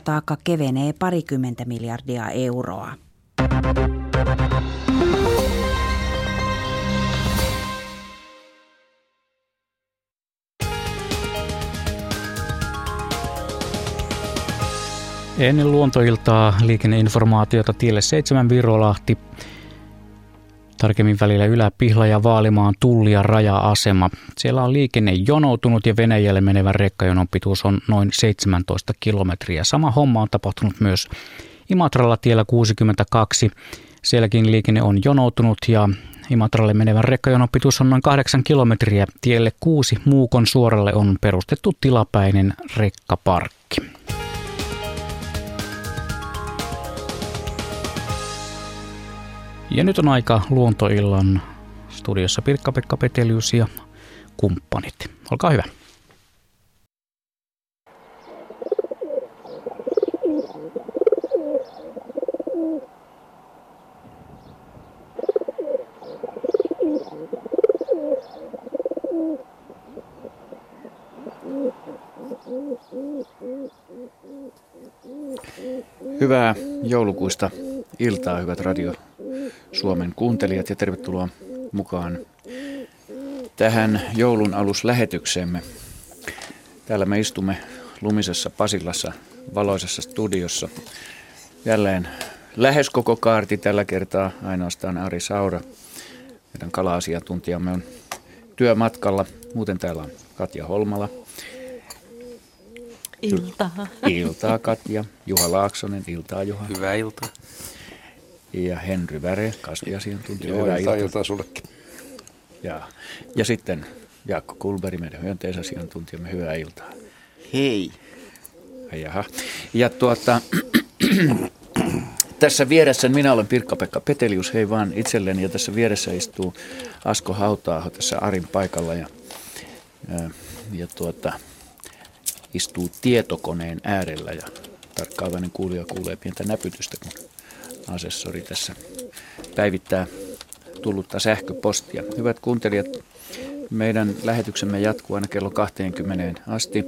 taakka kevenee parikymmentä miljardia euroa. Ennen luontoiltaa liikenneinformaatiota tielle 7 Virolahti. Tarkemmin välillä Ylä-Pihla ja Vaalimaan tulli- ja raja-asema. Siellä on liikenne jonoutunut ja Venäjälle menevän rekkajonon pituus on noin 17 kilometriä. Sama homma on tapahtunut myös Imatralla tiellä 62. Sielläkin liikenne on jonoutunut ja Imatralle menevän rekkajonon pituus on noin 8 kilometriä. Tielle 6 Muukon suoralle on perustettu tilapäinen rekkaparkki. Ja nyt on aika luontoillan studiossa Pirkka-Pekka Petelius ja kumppanit. Olkaa hyvä. Hyvää joulukuista iltaa, hyvät radio Suomen kuuntelijat ja tervetuloa mukaan tähän joulun aluslähetykseemme. Täällä me istumme lumisessa Pasilassa valoisessa studiossa. Jälleen lähes koko kaarti tällä kertaa ainoastaan Ari Saura. Meidän kala-asiantuntijamme on työmatkalla. Muuten täällä on Katja Holmala. Iltaa. Iltaa Katja. Juha Laaksonen. Iltaa Juha. Hyvää iltaa ja Henry Väre, kasviasiantuntija. Joo, iltaa, iltaa sullekin. Ja, ja sitten Jaakko Kulberi, meidän hyönteisasiantuntijamme, hyvää iltaa. Hei. Jaha. Ja tuota, tässä vieressä, minä olen Pirkka-Pekka Petelius, hei vaan itselleni, ja tässä vieressä istuu Asko Hautaaho tässä Arin paikalla, ja, ja, ja tuota, istuu tietokoneen äärellä, ja tarkkaavainen kuulija kuulee pientä näpytystä, kun asessori tässä päivittää tullutta sähköpostia. Hyvät kuuntelijat, meidän lähetyksemme jatkuu aina kello 20 asti.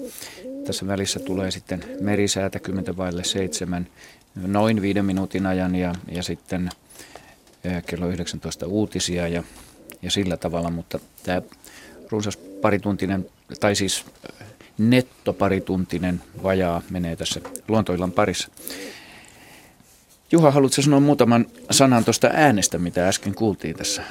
Tässä välissä tulee sitten merisäätä 10 vaille 7 noin viiden minuutin ajan ja, ja sitten kello 19 uutisia ja, ja sillä tavalla, mutta tämä runsas parituntinen, tai siis netto parituntinen vajaa menee tässä luontoillan parissa. Juha, haluatko sanoa muutaman sanan tuosta äänestä, mitä äsken kuultiin tässä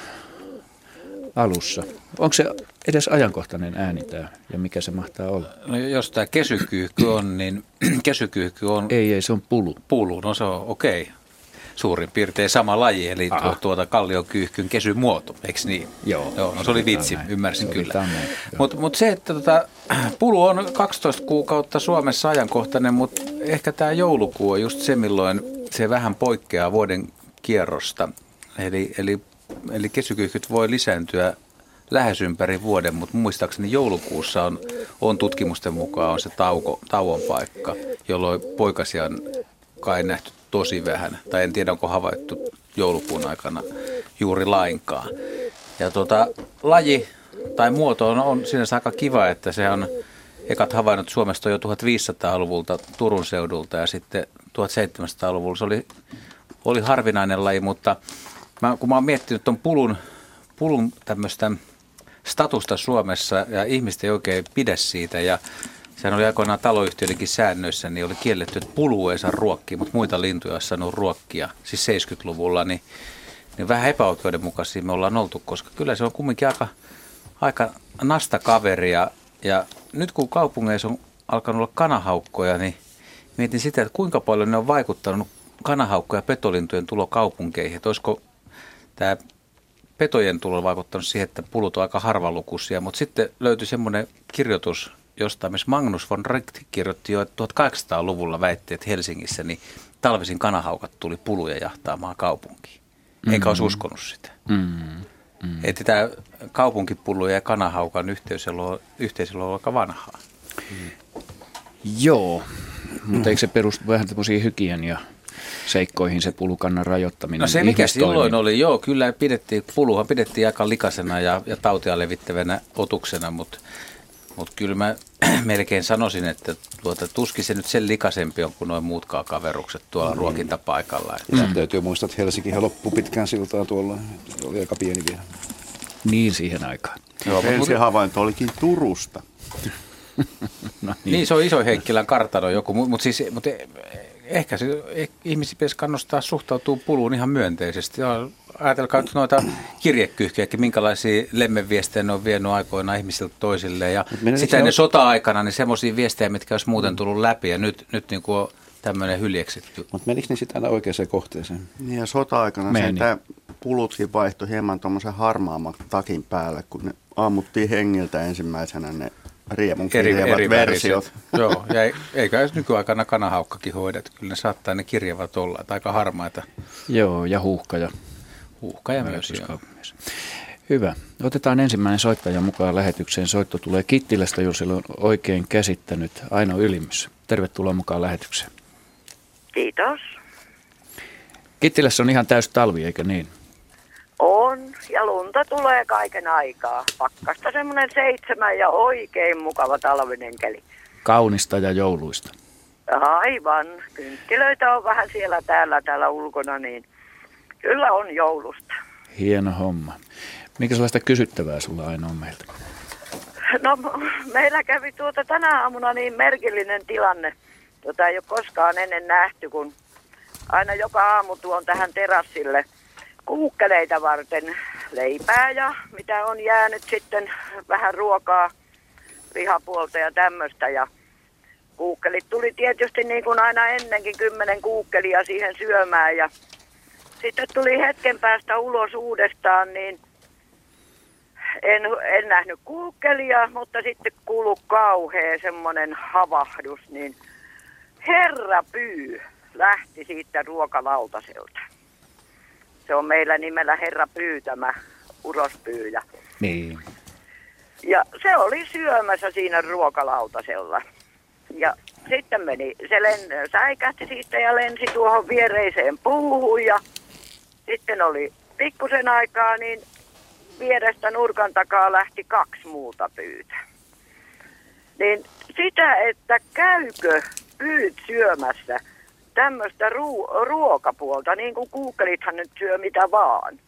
alussa? Onko se edes ajankohtainen ääni tämä ja mikä se mahtaa olla? No, jos tämä kesykyyhky on, niin kesykyyhky on... Ei, ei, se on pulu. Pulu, no se on okei. Okay. Suurin piirtein sama laji, eli tuo, tuota kalliokyyhkyn kesymuoto, eikö niin? Joo. Joo no se oli vitsi, näin. ymmärsin se kyllä. Mutta mut se, että tota, pulu on 12 kuukautta Suomessa ajankohtainen, mutta ehkä tämä joulukuu on just se, milloin se vähän poikkeaa vuoden kierrosta. Eli, eli, eli kesykyyhkyt voi lisääntyä lähes ympäri vuoden, mutta muistaakseni joulukuussa on, on tutkimusten mukaan on se tauko, tauon paikka, jolloin poikasia on kai nähty tosi vähän. Tai en tiedä, onko havaittu joulukuun aikana juuri lainkaan. Ja tuota, laji tai muoto on, on sinänsä aika kiva, että se on ekat havainnot Suomesta jo 1500-luvulta Turun seudulta ja sitten 1700-luvulla se oli, oli harvinainen laji, mutta mä, kun mä oon miettinyt tuon pulun, pulun tämmöistä statusta Suomessa ja ihmiset ei oikein pidä siitä ja sehän oli aikoinaan taloyhtiöidenkin säännöissä, niin oli kielletty, että pulu ei saa ruokkia, mutta muita lintuja olisi saanut ruokkia, siis 70-luvulla, niin, niin vähän epäoikeudenmukaisia me ollaan oltu, koska kyllä se on kumminkin aika, aika nasta kaveri ja, ja nyt kun kaupungeissa on alkanut olla kanahaukkoja, niin mietin sitä, että kuinka paljon ne on vaikuttanut kanahaukkoja petolintujen tulo kaupunkeihin. Että olisiko tämä petojen tulo vaikuttanut siihen, että pulut on aika harvalukuisia, mutta sitten löytyi semmoinen kirjoitus jostain, missä Magnus von Recht kirjoitti jo, että 1800-luvulla väitti, että Helsingissä niin talvisin kanahaukat tuli puluja jahtaamaan kaupunkiin. Eikä mm-hmm. olisi uskonut sitä. Mm-hmm. Mm. Että tämä kaupunkipullu ja kanahaukan yhteisöllä on, yhteisöllä on aika vanhaa. Mm. Joo, mutta eikö se perustu vähän tämmöisiin hygienia seikkoihin se pulukannan rajoittaminen? No se mikä silloin oli, joo, kyllä pidettiin, puluhan pidettiin aika likasena ja, ja tautia levittävänä otuksena, mutta Mutta kyllä mä melkein sanoisin, että tuota, tuskin se nyt sen likaisempi on kuin noin muutkaan kaverukset tuolla mm. ruokintapaikalla. Että. Mm. Täytyy muistaa, että Helsinkihän loppu pitkään siltaa tuolla. Se oli aika pieni vielä. Niin siihen aikaan. Joo, Ensi havainto olikin Turusta. no niin. niin. se on iso Heikkilän kartano joku, mutta siis, mut ehkä se, eh, ihmisiä pitäisi kannustaa suhtautuu puluun ihan myönteisesti. Ja ajatelkaa nyt noita kirjekyyhkiä, minkälaisia lemmenviestejä ne on vienyt aikoina ihmisiltä toisilleen. Ja sitä ennen sota-aikana niin semmoisia viestejä, mitkä olisi muuten tullut läpi ja nyt, nyt niin kuin on tämmöinen hyljeksitty. Mutta menikö ne sitten aina oikeaan kohteeseen? Niin ja sota-aikana Meni. tämä pulutkin vaihtoi hieman tuommoisen harmaamman takin päälle, kun ne ammuttiin hengiltä ensimmäisenä ne riemun eri, eri versiot. Joo, ja eikä nykyaikana kanahaukkakin hoidet. Kyllä ne saattaa ne kirjavat olla, että aika harmaita. Joo, ja huuhka ja Huuhka ja myös, Hyvä. Otetaan ensimmäinen soittaja mukaan lähetykseen. Soitto tulee Kittilästä, jos on oikein käsittänyt. Aino Ylimys. Tervetuloa mukaan lähetykseen. Kiitos. Kittilässä on ihan täys talvi, eikö niin? On, ja lunta tulee kaiken aikaa. Pakkasta semmoinen seitsemän ja oikein mukava talvinen keli. Kaunista ja jouluista. Aivan. Kynttilöitä on vähän siellä täällä, täällä ulkona, niin Kyllä on joulusta. Hieno homma. Mikä sellaista kysyttävää sulla aina on meiltä? No meillä kävi tuota tänä aamuna niin merkillinen tilanne, jota ei ole koskaan ennen nähty, kun aina joka aamu tuon tähän terassille kuukkeleita varten leipää ja mitä on jäänyt sitten vähän ruokaa, lihapuolta ja tämmöistä. Ja kuukkelit tuli tietysti niin kuin aina ennenkin kymmenen kuukkelia siihen syömään ja sitten tuli hetken päästä ulos uudestaan, niin en, en nähnyt kuukkelia, mutta sitten kuulu kauhea semmoinen havahdus, niin herra pyy lähti siitä ruokalautaselta. Se on meillä nimellä herra pyy tämä urospyyjä. Niin. Ja se oli syömässä siinä ruokalautasella. Ja sitten meni, se len, säikähti siitä ja lensi tuohon viereiseen puuhun ja sitten oli pikkusen aikaa, niin vierestä nurkan takaa lähti kaksi muuta pyytä. Niin sitä, että käykö pyyt syömässä tämmöistä ruo- ruokapuolta, niin kuin kuukkelithan nyt syö mitä vaan.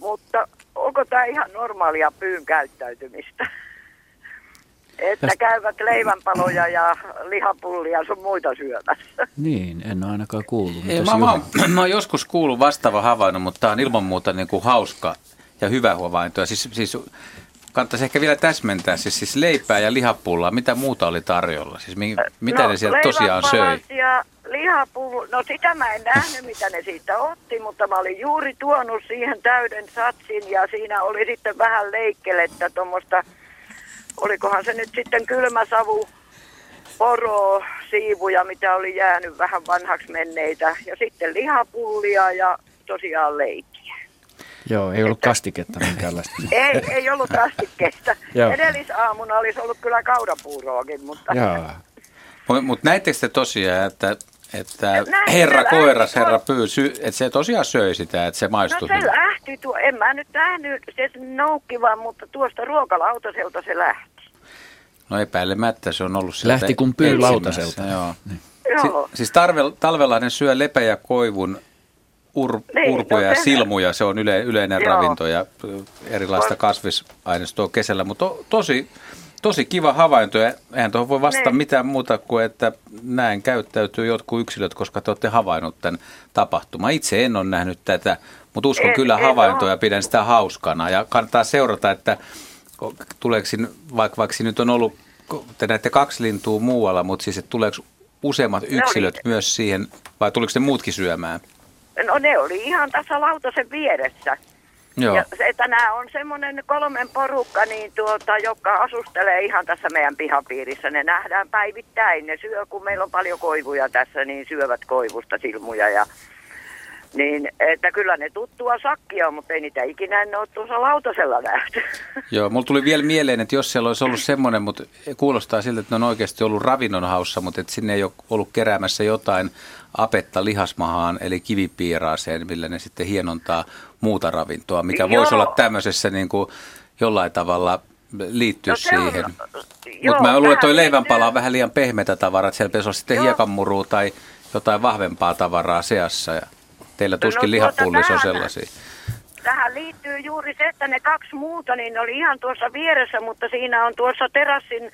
Mutta onko tämä ihan normaalia pyyn käyttäytymistä? Että käyvät leivänpaloja ja lihapullia sun muita syömässä. Niin, en ole ainakaan kuullut. Ei, mä, mä, mä oon joskus kuullut vastaava havainnon, mutta tämä on ilman muuta niin kuin hauska ja hyvä havainto. Siis, siis kannattaisi ehkä vielä täsmentää, siis, siis leipää ja lihapullaa, mitä muuta oli tarjolla? Siis mi, mitä no, ne sieltä tosiaan söi? ja lihapullu, no sitä mä en nähnyt, mitä ne siitä otti, mutta mä olin juuri tuonut siihen täyden satsin ja siinä oli sitten vähän leikkelettä tuommoista olikohan se nyt sitten kylmä savu, poro, siivuja, mitä oli jäänyt vähän vanhaksi menneitä. Ja sitten lihapullia ja tosiaan leikkiä. Joo, ei ollut että, kastiketta minkäänlaista. ei, ei ollut kastiketta. Edellisaamuna olisi ollut kyllä kaurapuuroakin, mutta... Mutta mut näittekö te tosiaan, että että Näin herra koiras, herra pyysy, että se tosiaan söi sitä, että se maistui. No se lähti, tuo, en mä nyt nähnyt se noukkivan, mutta tuosta ruokalautaselta se lähti. No epäilemättä se on ollut sieltä Lähti kun pyy lautaselta. Joo. Niin. Joo. Si- siis tarve, talvella ne syö lepä ja koivun ur, niin, urpuja no, ja silmuja, se on yle, yleinen Joo. ravinto ja erilaista kasvisaineistoa kesällä, mutta to, tosi Tosi kiva havainto ja eihän tuohon voi vastata niin. mitään muuta kuin, että näin käyttäytyy jotkut yksilöt, koska te olette havainnut tämän tapahtuman. Itse en ole nähnyt tätä, mutta uskon en, kyllä havaintoja ja pidän sitä hauskana. Ja kannattaa seurata, että tuleeko vaikka, vaikka nyt on ollut, te näette kaksi lintua muualla, mutta siis että tuleeko useammat yksilöt no myös siihen, vai tuliko ne muutkin syömään? No ne oli ihan tässä lautasen vieressä. Joo. Ja se, että nämä on semmoinen kolmen porukka, niin tuota, joka asustelee ihan tässä meidän pihapiirissä. Ne nähdään päivittäin. Ne syö, kun meillä on paljon koivuja tässä, niin syövät koivusta silmuja ja niin, että kyllä ne tuttua sakkia, mutta ei niitä ikinä en ole tuossa lautasella nähty. Joo, mulla tuli vielä mieleen, että jos siellä olisi ollut semmoinen, mutta kuulostaa siltä, että ne on oikeasti ollut ravinnonhaussa, mutta että sinne ei ole ollut keräämässä jotain apetta lihasmahaan, eli kivipiiraaseen, millä ne sitten hienontaa muuta ravintoa, mikä Joo. voisi olla tämmöisessä niin kuin jollain tavalla liittyä no, siihen. Mutta mä luulen, että toi leivänpala on vähän liian pehmeitä tavaraa, että siellä pitäisi olla sitten hiekanmurua tai jotain vahvempaa tavaraa seassa. Ja teillä tuskin no, lihapullis on sellaisia. Tähän liittyy juuri se, että ne kaksi muuta, niin ne oli ihan tuossa vieressä, mutta siinä on tuossa terassin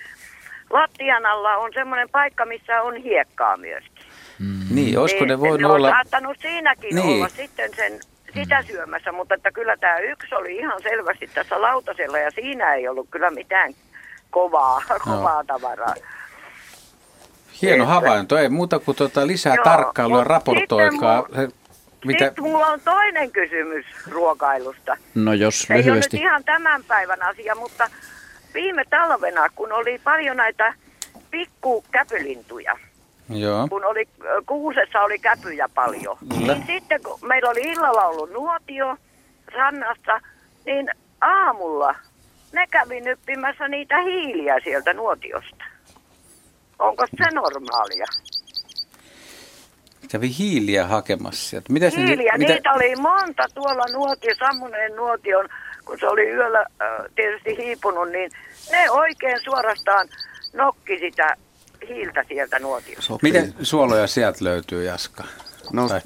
lattian alla on semmoinen paikka, missä on hiekkaa myöskin. Mm. Niin, olisiko ne voinut olla... saattanut siinäkin niin. olla sitten sen sitä mm. syömässä, mutta että kyllä tämä yksi oli ihan selvästi tässä lautasella ja siinä ei ollut kyllä mitään kovaa, no. kovaa tavaraa. Hieno että, havainto, ei muuta kuin tuota lisää joo, tarkkailua, raportoikaa. Sitten, mulla, mitä? sitten mulla on toinen kysymys ruokailusta. No jos lyhyesti. Ei ole nyt ihan tämän päivän asia, mutta viime talvena, kun oli paljon näitä pikkukäpylintuja, Joo. kun oli, kuusessa oli käpyjä paljon. Kyllä. Niin sitten kun meillä oli illalla ollut nuotio rannassa, niin aamulla ne kävi nyppimässä niitä hiiliä sieltä nuotiosta. Onko se normaalia? Kävi hiiliä hakemassa sieltä. Hiiliä, mitä... niitä oli monta tuolla nuotio, sammuneen nuotion, kun se oli yöllä äh, tietysti hiipunut, niin ne oikein suorastaan nokki sitä hiiltä sieltä nuotiosta. Sopii. Miten suoloja sieltä löytyy, Jaska? No tai...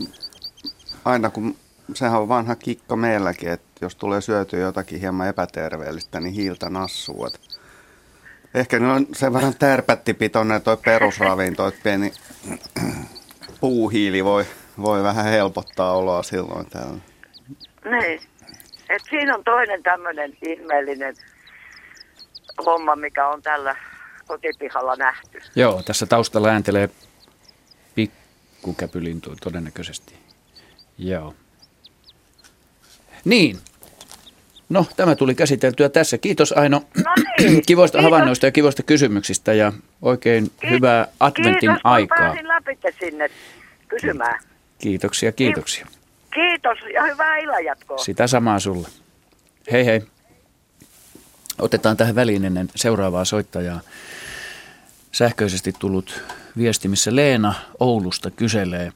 aina kun, sehän on vanha kikka meilläkin, että jos tulee syötyä jotakin hieman epäterveellistä, niin hiiltä nassuu. Ehkä ne on sen verran tärpättipitoinen toi perusravinto, että pieni puuhiili voi, voi vähän helpottaa oloa silloin täällä. Niin. Et siinä on toinen tämmöinen ihmeellinen homma, mikä on tällä kotipihalla nähty. Joo, tässä taustalla ääntelee pikkukäpylintu todennäköisesti. Joo. Niin. No, tämä tuli käsiteltyä tässä. Kiitos Aino no niin. kivoista Kiitos. havainnoista ja kivoista kysymyksistä ja oikein Ki- hyvää adventin Kiitos, aikaa. Kiitos, läpi sinne kysymään. Kiitoksia, kiitoksia. Kiitos ja hyvää illanjatkoa. Sitä samaa sulle. Hei hei. Otetaan tähän väliin ennen seuraavaa soittajaa sähköisesti tullut viesti, missä Leena Oulusta kyselee,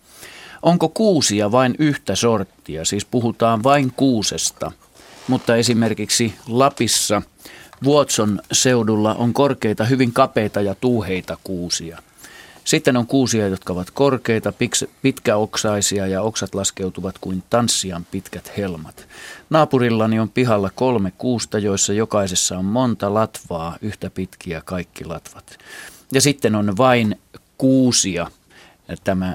onko kuusia vain yhtä sorttia, siis puhutaan vain kuusesta, mutta esimerkiksi Lapissa Vuotson seudulla on korkeita, hyvin kapeita ja tuuheita kuusia. Sitten on kuusia, jotka ovat korkeita, pitkäoksaisia ja oksat laskeutuvat kuin tanssian pitkät helmat. Naapurillani on pihalla kolme kuusta, joissa jokaisessa on monta latvaa, yhtä pitkiä kaikki latvat. Ja sitten on vain kuusia tämä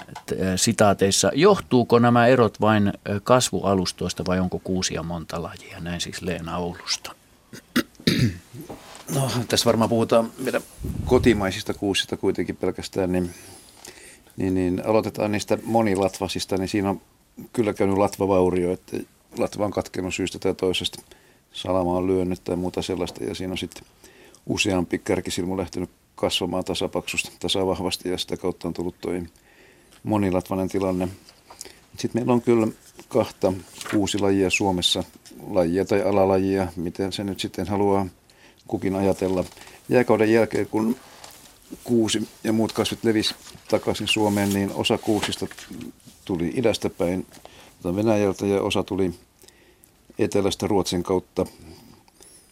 sitaateissa. Johtuuko nämä erot vain kasvualustoista vai onko kuusia monta lajia? Näin siis Leena Oulusta. No, tässä varmaan puhutaan meidän kotimaisista kuusista kuitenkin pelkästään, niin, niin, niin aloitetaan niistä monilatvasista, niin siinä on kyllä käynyt latvavaurio, että latva on katkenut syystä tai toisesta, salama on lyönyt tai muuta sellaista, ja siinä on sitten useampi kärkisilmu lähtenyt kasvamaan tasapaksusta, tasavahvasti ja sitä kautta on tullut tuo monilatvainen tilanne. Sitten meillä on kyllä kahta kuusi lajia Suomessa, lajia tai alalajia, miten se nyt sitten haluaa kukin ajatella. Jääkauden jälkeen, kun kuusi ja muut kasvit levisi takaisin Suomeen, niin osa kuusista tuli idästä päin Venäjältä ja osa tuli etelästä Ruotsin kautta.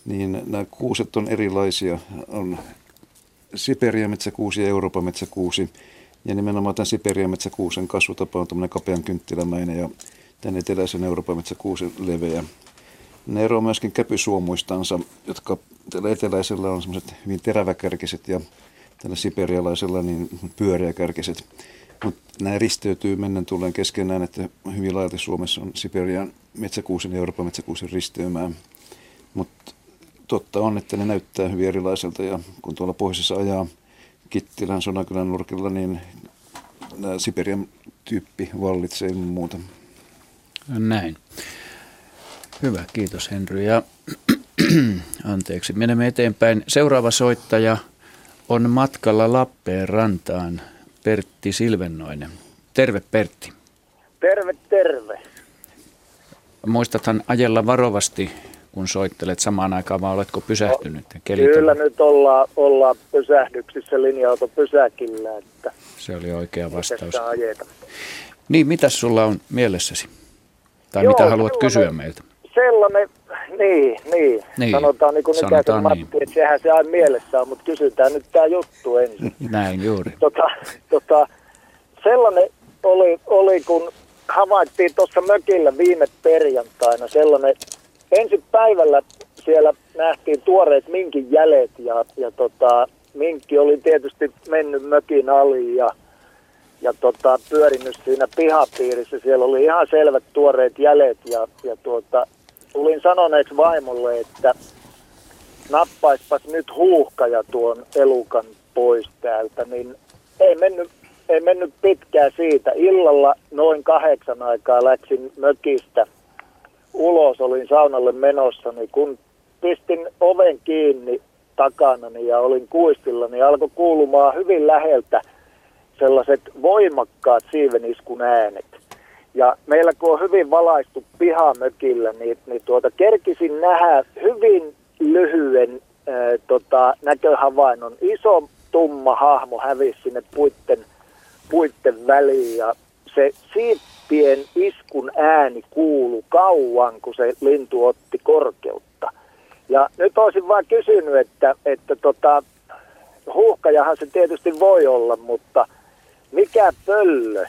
Niin nämä kuuset on erilaisia. On Siperia metsäkuusi ja Euroopan metsäkuusi. Ja nimenomaan tämän Siperia metsäkuusen kasvutapa on tämmöinen kapean kynttilämäinen ja tämän eteläisen Euroopan metsäkuusen leveä. Ne eroavat myöskin käpysuomuistansa, jotka tällä eteläisellä on semmoiset hyvin teräväkärkiset ja tällä siperialaisella niin pyöreäkärkiset. Mutta nämä risteytyy mennen tulleen keskenään, että hyvin laajalti Suomessa on Siperian metsäkuusen ja Euroopan metsäkuusen risteymää. Mutta totta on, että ne näyttää hyvin erilaiselta ja kun tuolla pohjoisessa ajaa Kittilän Sonakylän nurkilla, niin Siperian tyyppi vallitsee ilman muuta. Näin. Hyvä, kiitos Henry. Ja anteeksi, menemme eteenpäin. Seuraava soittaja on matkalla Lappeenrantaan, Pertti Silvennoinen. Terve Pertti. Terve, terve. Muistathan ajella varovasti kun soittelet samaan aikaan, vai oletko pysähtynyt? No, kyllä nyt ollaan, ollaan pysähdyksissä linja-auto pysäkillä. Että Se oli oikea vastaus. Niin, mitä sulla on mielessäsi? Tai Joo, mitä haluat kysyä meiltä? Sellainen, Niin, niin. Niin, Sanotaan niin kuin sanotaan Matti, niin. että sehän se aina mielessä on, mutta kysytään nyt tämä juttu ensin. Näin juuri. tota, tota, sellainen oli, oli, kun havaittiin tuossa mökillä viime perjantaina sellainen, ensi päivällä siellä nähtiin tuoreet minkin jäljet ja, ja tota, minkki oli tietysti mennyt mökin aliin ja, ja tota, pyörinyt siinä pihapiirissä. Siellä oli ihan selvät tuoreet jäljet ja, ja tuota, tulin sanoneeksi vaimolle, että nappaispas nyt huuhkaja tuon elukan pois täältä, niin ei mennyt, ei mennyt pitkään siitä. Illalla noin kahdeksan aikaa läksin mökistä ulos, olin saunalle menossa, niin kun pistin oven kiinni takanani ja olin kuistilla, niin alkoi kuulumaan hyvin läheltä sellaiset voimakkaat siiveniskun äänet. Ja meillä kun on hyvin valaistu pihamökillä, niin, niin tuota, kerkisin nähdä hyvin lyhyen ää, tota, näköhavainnon. Iso tumma hahmo hävisi sinne puitten, puitten väliin ja se siippien iskun ääni kuulu kauan, kun se lintu otti korkeutta. Ja nyt olisin vaan kysynyt, että, että tota, huuhkajahan se tietysti voi olla, mutta mikä pöllö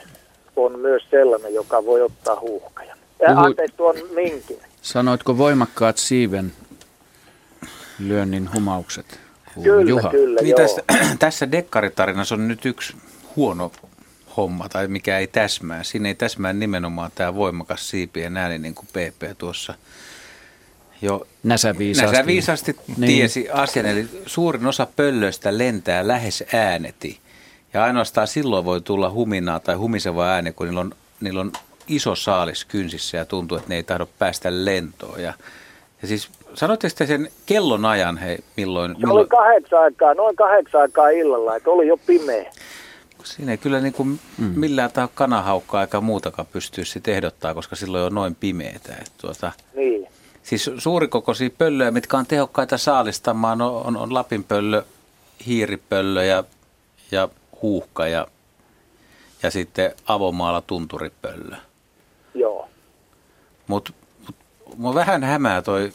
on myös sellainen, joka voi ottaa huuhkajan? Ja, Puhuit- anteeksi, tuon minkin. Sanoitko voimakkaat siiven lyönnin humaukset? Kyllä, Juha. kyllä, Niin joo. tässä, tässä dekkaritarinassa on nyt yksi huono homma, tai mikä ei täsmää. Siinä ei täsmää nimenomaan tämä voimakas siipien ääni, niin kuin PP tuossa jo Näsäviisaasti. Näsä viisasti Niin. tiesi asian, eli suurin osa pöllöistä lentää lähes ääneti. Ja ainoastaan silloin voi tulla huminaa tai humiseva ääni, kun niillä on, niillä on iso saalis kynsissä ja tuntuu, että ne ei tahdo päästä lentoon. Ja, ja siis sanoitteko te sen kellon ajan, hei, milloin, Se oli milloin kahdeksan aikaa, noin kahdeksan aikaa illalla, että oli jo pimeä. Siinä ei kyllä niin kuin mm. millään tavalla kanahaukkaa eikä muutakaan pystyy sitten ehdottaa, koska silloin on noin pimeetä. Että tuota, Niin. Siis suurikokoisia pöllöjä, mitkä on tehokkaita saalistamaan, on, on, on lapinpöllö, hiiripöllö ja, ja huuhka ja, ja sitten avomaalla tunturipöllö. Joo. Mutta mut, mua vähän hämää toi,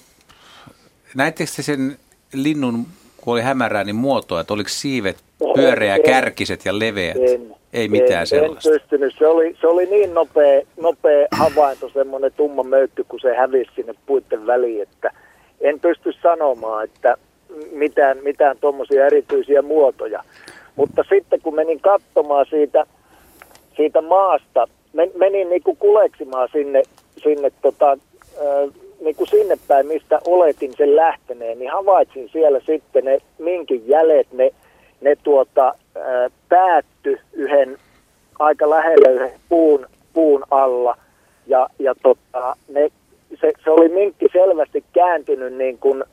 näittekö te sen linnun, kun oli hämärää, niin muotoa, että oliko siivet pyöreä, En. kärkiset ja leveät? En, Ei mitään en, sellaista. En pystynyt. Se oli, se oli niin nopea, nopea havainto, semmoinen tumma möykky, kun se hävisi sinne puitten väliin, että en pysty sanomaan, että mitään, mitään tuommoisia erityisiä muotoja. Mutta sitten kun menin katsomaan siitä, siitä maasta, men, menin niinku kuleksimaan sinne, sinne tota, äh, niinku sinne päin, mistä oletin sen lähteneen, niin havaitsin siellä sitten ne minkin jäljet, ne, ne tuota, päätty yhden aika lähellä yhden puun, puun alla. Ja, ja tota, ne, se, se, oli minkki selvästi kääntynyt niin kuin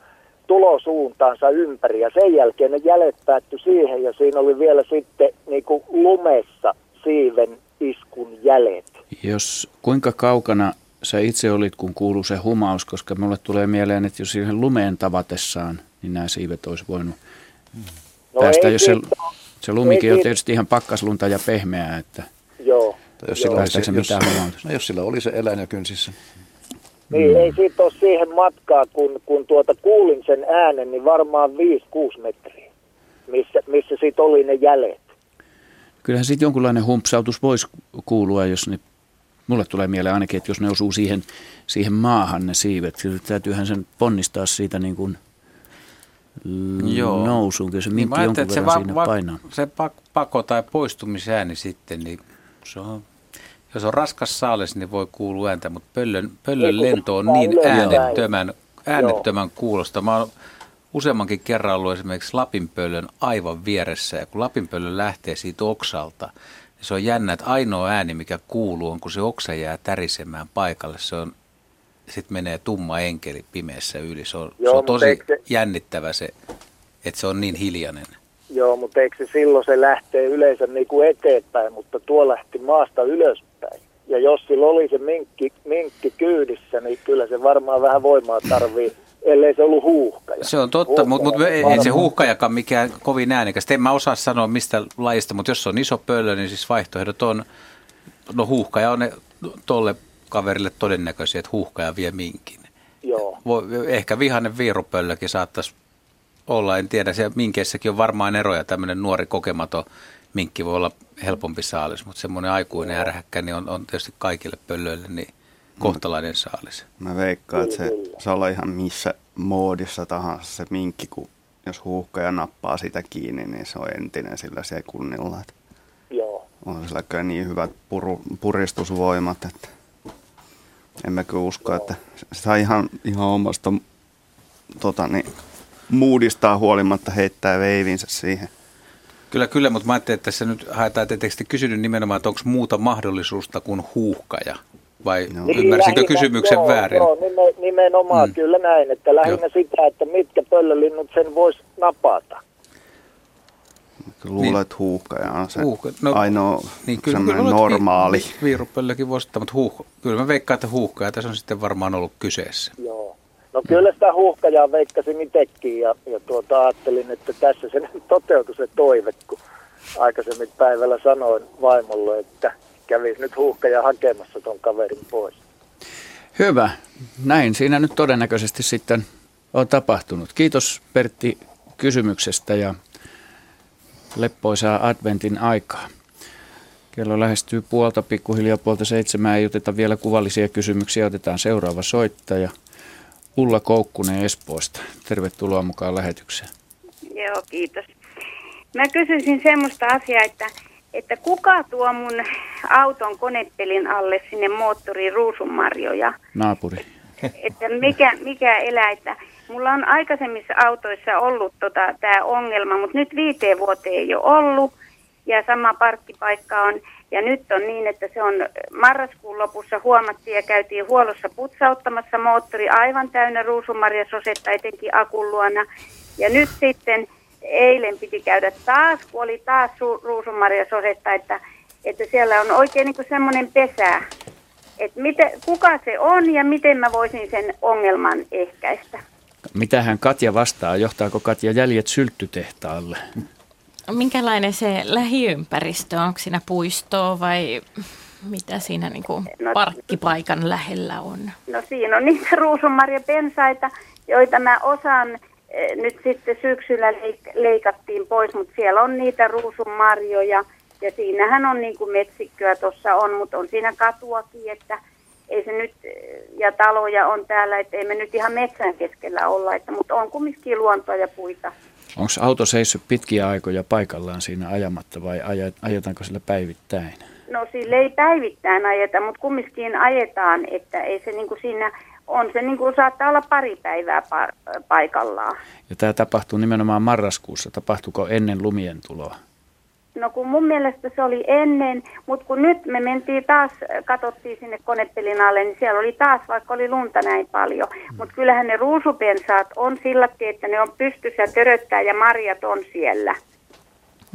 tulosuuntaansa ympäri. Ja sen jälkeen ne jäljet päättyi siihen ja siinä oli vielä sitten niin kuin lumessa siiven iskun jäljet. Jos kuinka kaukana sä itse olit, kun kuuluu se humaus, koska mulle tulee mieleen, että jos siihen lumeen tavatessaan, niin nämä siivet olisi voinut No päästä, jos se, siitä se lumikin ei on siitä- tietysti ihan pakkaslunta ja pehmeää, että Joo. Tai jos Joo. sillä, se, jos, no jos sillä oli se eläin ja kynsissä. Niin, ei siitä ole siihen matkaa, kun, kun tuota kuulin sen äänen, niin varmaan 5-6 metriä, missä, missä siitä oli ne jäljet. kyllähän sitten jonkunlainen humpsautus voisi kuulua, jos ne, mulle tulee mieleen ainakin, että jos ne osuu siihen, siihen maahan ne siivet, kyllä täytyyhän sen ponnistaa siitä niin kuin Joo. nousuun, kyllä se Niin minkki jonkun että verran se, siinä va- va- painaa. se pak- pako tai poistumisääni sitten, niin se on, jos on raskas saalis, niin voi kuulua ääntä, mutta pöllön, pöllön lento on niin äänettömän, äänettömän kuulosta. Mä oon useammankin kerran ollut esimerkiksi lapinpöllön aivan vieressä, ja kun lapinpöllö lähtee siitä oksalta, niin se on jännä, että ainoa ääni, mikä kuuluu, on kun se oksa jää tärisemään paikalle. Se on, sitten menee tumma enkeli pimeässä yli. Se on, Joo, se on tosi se- jännittävä se, että se on niin hiljainen. Joo, mutta eikö se silloin se lähtee yleensä niin kuin eteenpäin, mutta tuo lähti maasta ylöspäin. Ja jos sillä oli se minkki, minkki kyydissä, niin kyllä se varmaan vähän voimaa tarvii, ellei se ollut huuhkaja. Se on totta, mutta mut, Huuhkaja ei, ei se huuhkajakaan mikään kovin äänekäs. En mä osaa sanoa mistä lajista, mutta jos se on iso pöllö, niin siis vaihtoehdot on, no huuhkaja on ne tolle kaverille todennäköisiä, että huuhkaja vie minkin. Joo. Voi, ehkä vihainen viirupöllökin saattaisi olla, en tiedä, se minkeissäkin on varmaan eroja, tämmöinen nuori kokematon minkki voi olla helpompi saalis, mutta semmoinen aikuinen ärhäkkä niin on, on tietysti kaikille pöllöille niin kohtalainen saalis. Mä veikkaan, että se saa olla ihan missä moodissa tahansa se minkki, kun jos huuhkaja nappaa sitä kiinni, niin se on entinen sillä sekunnilla. Että Joo. on sillä kyllä niin hyvät puru, puristusvoimat, että emme kyllä usko, että se saa ihan, ihan omasta tota, niin, moodistaan huolimatta heittää veivinsä siihen. Kyllä, kyllä, mutta mä ajattelin, että tässä nyt haetaan, te kysynyt nimenomaan, että onko muuta mahdollisuutta kuin huuhkaja? Vai. Niin, ymmärsinkö lähinnä- kysymyksen joo, väärin? Joo, nime, nimenomaan mm. kyllä näin, että lähinnä Joo. sitä, että mitkä pöllölinnut sen voisi napata. Luulen, että huuhkaja on se Huuhka- no, ainoa Niin kyllä, kyllä normaali. Vi, viirupöllökin voisi ottaa, mutta huuh, kyllä mä veikkaan, että huuhkaja tässä on sitten varmaan ollut kyseessä. Joo. No kyllä sitä huuhkajaa veikkasin itsekin ja, ja tuota, ajattelin, että tässä se toteutui se toive, kun aikaisemmin päivällä sanoin vaimolle, että kävisi nyt huuhkaja hakemassa ton kaverin pois. Hyvä. Näin siinä nyt todennäköisesti sitten on tapahtunut. Kiitos Pertti kysymyksestä ja leppoisaa adventin aikaa. Kello lähestyy puolta, pikkuhiljaa puolta seitsemää. Ei oteta vielä kuvallisia kysymyksiä. Otetaan seuraava soittaja. Ulla Koukkunen Espoosta. Tervetuloa mukaan lähetykseen. Joo, kiitos. Mä kysyisin semmoista asiaa, että, että kuka tuo mun auton konepelin alle sinne moottoriin ruusunmarjoja? Naapuri. Että mikä, mikä elää, että mulla on aikaisemmissa autoissa ollut tota, tämä ongelma, mutta nyt viiteen vuoteen ei ole ollut ja sama parkkipaikka on. Ja nyt on niin, että se on marraskuun lopussa huomattiin ja käytiin huollossa putsauttamassa moottori aivan täynnä ruusunmarjasosetta etenkin akun luona. Ja nyt sitten eilen piti käydä taas, kun oli taas su- ruusunmarjasosetta, että, että siellä on oikein niin semmoinen pesä. Että kuka se on ja miten mä voisin sen ongelman ehkäistä. Mitähän Katja vastaa? Johtaako Katja jäljet sylttytehtaalle? Minkälainen se lähiympäristö on? Onko siinä puistoa vai mitä siinä niin kuin No- parkkipaikan lähellä on? No siinä on niitä ruusunmarjapensaita, joita mä osaan eh, nyt sitten syksyllä leik- leikattiin pois, mutta siellä on niitä ruusunmarjoja ja siinähän on niin kuin metsikköä tuossa on, mutta on siinä katuakin, että ei se nyt, ja taloja on täällä, että ei me nyt ihan metsän keskellä olla, että, mutta on kumminkin luontoa ja puita. Onko auto seissyt pitkiä aikoja paikallaan siinä ajamatta vai ajetaanko sillä päivittäin? No sille ei päivittäin ajeta, mutta kumminkin ajetaan, että ei se niin kuin siinä, on se niin kuin saattaa olla pari päivää pa- paikallaan. Ja tämä tapahtuu nimenomaan marraskuussa. Tapahtuuko ennen lumien tuloa? No kun mun mielestä se oli ennen, mutta kun nyt me mentiin taas, katsottiin sinne konepelin alle, niin siellä oli taas, vaikka oli lunta näin paljon. Mutta kyllähän ne ruusupensaat on sillä, että ne on pystyssä ja töröttää ja marjat on siellä.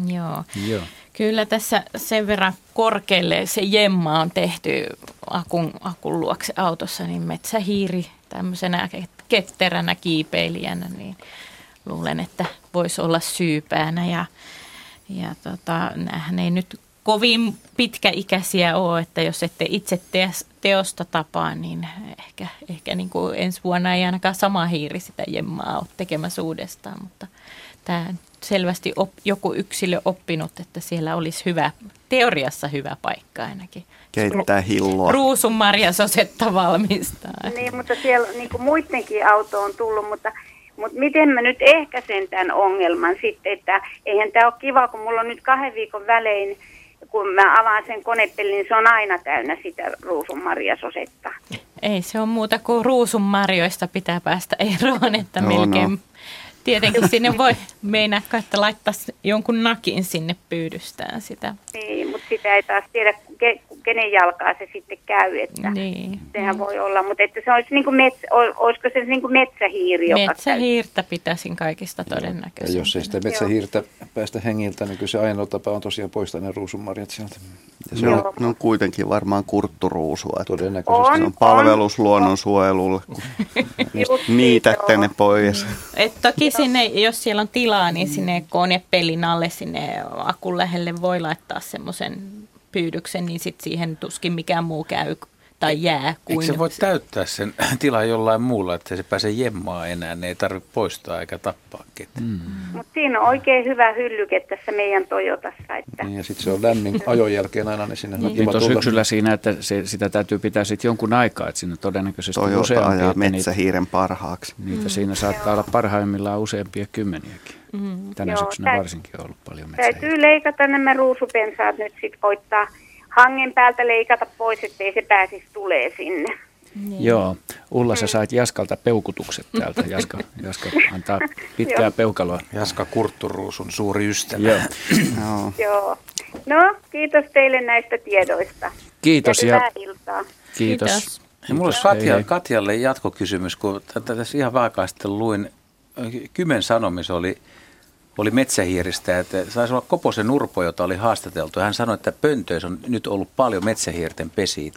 Joo. Joo. Kyllä tässä sen verran korkealle se jemma on tehty akun, akun luokse autossa, niin metsähiiri tämmöisenä ket- ketteränä kiipeilijänä, niin luulen, että voisi olla syypäänä. Ja, ja tota, näähän ei nyt kovin pitkäikäisiä ole, että jos ette itse teos, teosta tapaa, niin ehkä, ehkä niin kuin ensi vuonna ei ainakaan sama hiiri sitä jemmaa ole tekemässä uudestaan, mutta tämä selvästi op, joku yksilö oppinut, että siellä olisi hyvä, teoriassa hyvä paikka ainakin. Keittää hilloa. Ruusunmarjasosetta valmistaa. Niin, mutta siellä niin kuin muidenkin auto on tullut, mutta, mutta miten mä nyt ehkäisen tämän ongelman sitten, että eihän tämä ole kiva, kun mulla on nyt kahden viikon välein, kun mä avaan sen konepelin, niin se on aina täynnä sitä ruusunmarjasosetta. Ei se on muuta kuin ruusunmarjoista pitää päästä eroon, että No, melkein no. tietenkin sinne voi meinaako, että laittaisi jonkun nakin sinne pyydystään sitä. Niin, mutta sitä ei taas tiedä, ke, kenen jalkaa se sitten käy, että Niin. sehän voi olla. Mutta että se olisi niin kuin metsä, ol- olisiko se niin kuin metsähiiri, joka käy? Metsähiirtä pitäisin kaikista Ja todennäköisesti. jos ei sitä metsähiirtä päästä hengiltä, niin kyllä se ainoa tapa on tosiaan poistaa ne ruusunmarjat sieltä. Ja se on on, ne on kuitenkin varmaan kurtturuusua. että todennäköisesti. Se on palvelus luonnonsuojelulle, kun Just niitätte joo. ne pois. Et toki sinne, jos siellä on tilaa, niin sinne konepelin alle, sinne akun lähelle voi laittaa semmoisen pyydyksen, niin sit siihen tuskin mikään muu käy tai jää. Kuin Eikö se voi täyttää sen tilan jollain muulla, että se pääse jemmaa enää, ne ei tarvitse poistaa eikä tappaa ketään. Mm. Mutta siinä on oikein hyvä hyllyke tässä meidän Toyotassa. Että... Niin, ja sitten se on lämmin ajon jälkeen aina, niin sinne niin. on syksyllä siinä, että se, sitä täytyy pitää sitten jonkun aikaa, että siinä todennäköisesti Toyota useampia. ajaa metsähiiren parhaaksi. Niitä mm. siinä saattaa olla parhaimmillaan useampia kymmeniäkin. Mm. Tänä Joo, syksynä tä- varsinkin on ollut paljon metsähiiriä. Täytyy leikata nämä ruusupensaat nyt sitten koittaa hangen päältä leikata pois, ettei se pääsisi tulee sinne. Niin. Joo, Ulla sä sait Jaskalta peukutukset täältä. Jaska, Jaska antaa pitkää peukaloa. Jaska Kurtturuusun suuri ystävä. Joo. no. Joo. No, kiitos teille näistä tiedoista. Kiitos. Ja, ja iltaa. Kiitos. kiitos. Ja mulla olisi Katja, Katjalle jatkokysymys, kun tässä ihan vähän sitten luin, Kymen Sanomis oli oli metsähiiristä, että saisi olla Koposen Urpo, jota oli haastateltu. Hän sanoi, että pöntöissä on nyt ollut paljon metsähiirten pesiä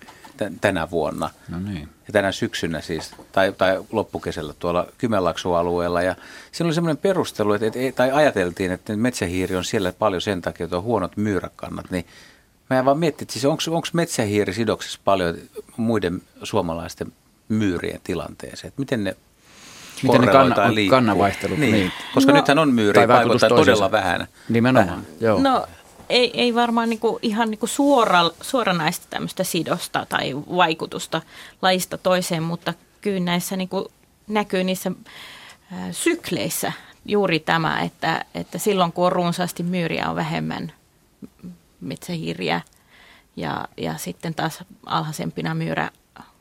tänä vuonna. No niin. Ja tänä syksynä siis, tai, tai loppukesällä tuolla Kymenlaaksualueella. Ja siinä oli semmoinen perustelu, että, että, tai ajateltiin, että metsähiiri on siellä paljon sen takia, että on huonot myyräkannat. Niin mä vaan miettin, että siis onko metsähiiri sidoksissa paljon muiden suomalaisten myyrien tilanteeseen? Että miten ne Miten ne kanna, kannanvaihtelut? Niin. niin. Koska no, nythän on myyriä vaikuttaa todella vähän. Nimenomaan, vähän. joo. No ei, ei varmaan niinku, ihan niinku suora, suoranaista tämmöistä sidosta tai vaikutusta lajista toiseen, mutta kyllä näissä niinku näkyy niissä äh, sykleissä juuri tämä, että, että silloin kun on runsaasti myyriä on vähemmän metsähiiriä ja, ja sitten taas alhaisempina myyrä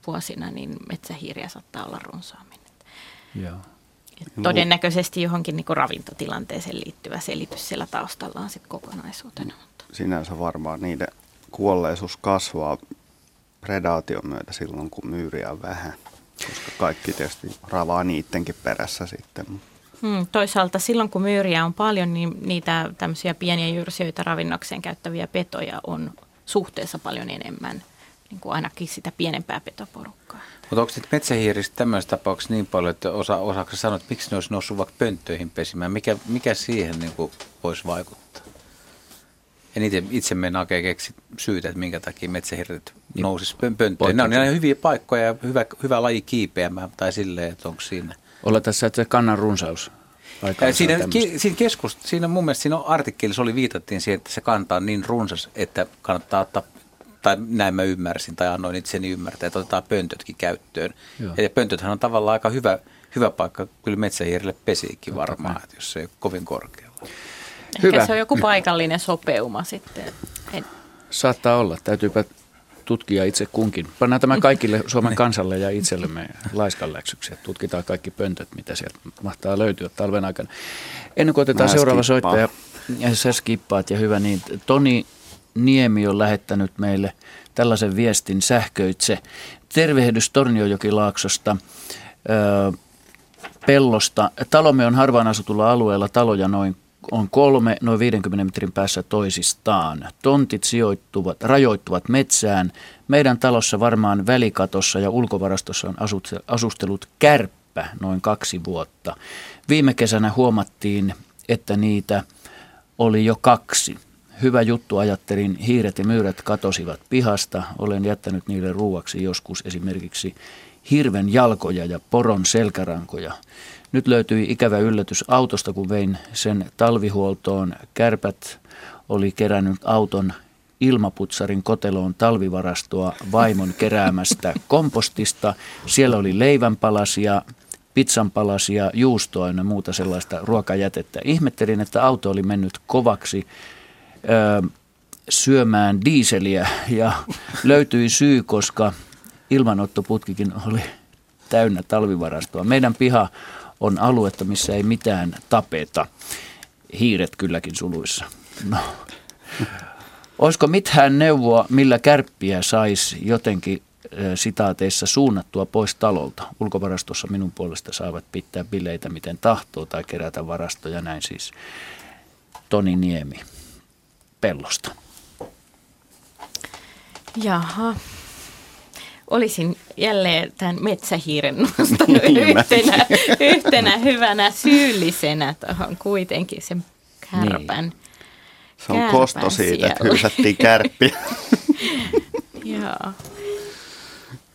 vuosina, niin metsähiiriä saattaa olla runsaammin. Joo. Todennäköisesti johonkin niin ravintotilanteeseen liittyvä selitys siellä taustalla on sitten kokonaisuutena. Sinänsä varmaan niiden kuolleisuus kasvaa predaation myötä silloin, kun myyriä on vähän, koska kaikki tietysti ravaa niidenkin perässä sitten. Hmm, toisaalta silloin, kun myyriä on paljon, niin niitä tämmöisiä pieniä jyrsijöitä ravinnokseen käyttäviä petoja on suhteessa paljon enemmän, niin kuin ainakin sitä pienempää petoporukkaa. Mutta onko sitten metsähiiristä tämmöisessä tapauksessa niin paljon, että osa, osaako sanoa, että miksi ne olisi noussut vaikka pönttöihin pesimään? Mikä, mikä siihen niin kuin voisi vaikuttaa? En itse, itse mene oikein keksi syytä, että minkä takia metsähirret niin, nousis pönttöihin. Ne on ihan hyviä paikkoja ja hyvä, hyvä laji kiipeämään tai silleen, että onko siinä. Olla tässä, että se kannan runsaus Siinä, ki, siinä, keskust, siinä mun mielestä siinä artikkelissa oli viitattiin siihen, että se kantaa niin runsas, että kannattaa ottaa tai näin mä ymmärsin, tai annoin itseni ymmärtää, että otetaan pöntötkin käyttöön. Joo. Ja pöntöthän on tavallaan aika hyvä, hyvä paikka kyllä metsähiirille pesiikin varmaan, että jos se ei ole kovin korkealla. Ehkä hyvä. se on joku paikallinen sopeuma sitten. En. Saattaa olla, täytyypä tutkia itse kunkin. Pannaan tämä kaikille Suomen kansalle ja itsellemme laiskanläksyksi, että tutkitaan kaikki pöntöt, mitä sieltä mahtaa löytyä talven aikana. Ennen kuin otetaan Mä seuraava skippaan. soittaja, ja sä skippaat ja hyvä niin. Toni Niemi on lähettänyt meille tällaisen viestin sähköitse. Tervehdys Torniojokilaaksosta pellosta. Talomme on harvaan asutulla alueella taloja noin on kolme noin 50 metrin päässä toisistaan. Tontit sijoittuvat, rajoittuvat metsään. Meidän talossa varmaan välikatossa ja ulkovarastossa on asustelut kärppä noin kaksi vuotta. Viime kesänä huomattiin, että niitä oli jo kaksi. Hyvä juttu, ajattelin. Hiiret ja myyrät katosivat pihasta. Olen jättänyt niille ruuaksi joskus esimerkiksi hirven jalkoja ja poron selkärankoja. Nyt löytyi ikävä yllätys autosta, kun vein sen talvihuoltoon. Kärpät oli kerännyt auton ilmaputsarin koteloon talvivarastoa vaimon keräämästä kompostista. Siellä oli leivänpalasia, pizzanpalasia, juustoa ja muuta sellaista ruokajätettä. Ihmettelin, että auto oli mennyt kovaksi ö, syömään diiseliä ja löytyi syy, koska ilmanottoputkikin oli täynnä talvivarastoa. Meidän piha on aluetta, missä ei mitään tapeta. Hiiret kylläkin suluissa. No. Olisiko mitään neuvoa, millä kärppiä saisi jotenkin sitaateissa suunnattua pois talolta. Ulkovarastossa minun puolesta saavat pitää bileitä miten tahtoo tai kerätä varastoja, näin siis Toni Niemi pellosta. Jaha. Olisin jälleen tämän metsähiiren nostanut yhtenä, yhtenä hyvänä syyllisenä tuohon kuitenkin sen kärpän. Niin. Se on kosto siitä, siellä. että hyysättiin kärppiä. Joo.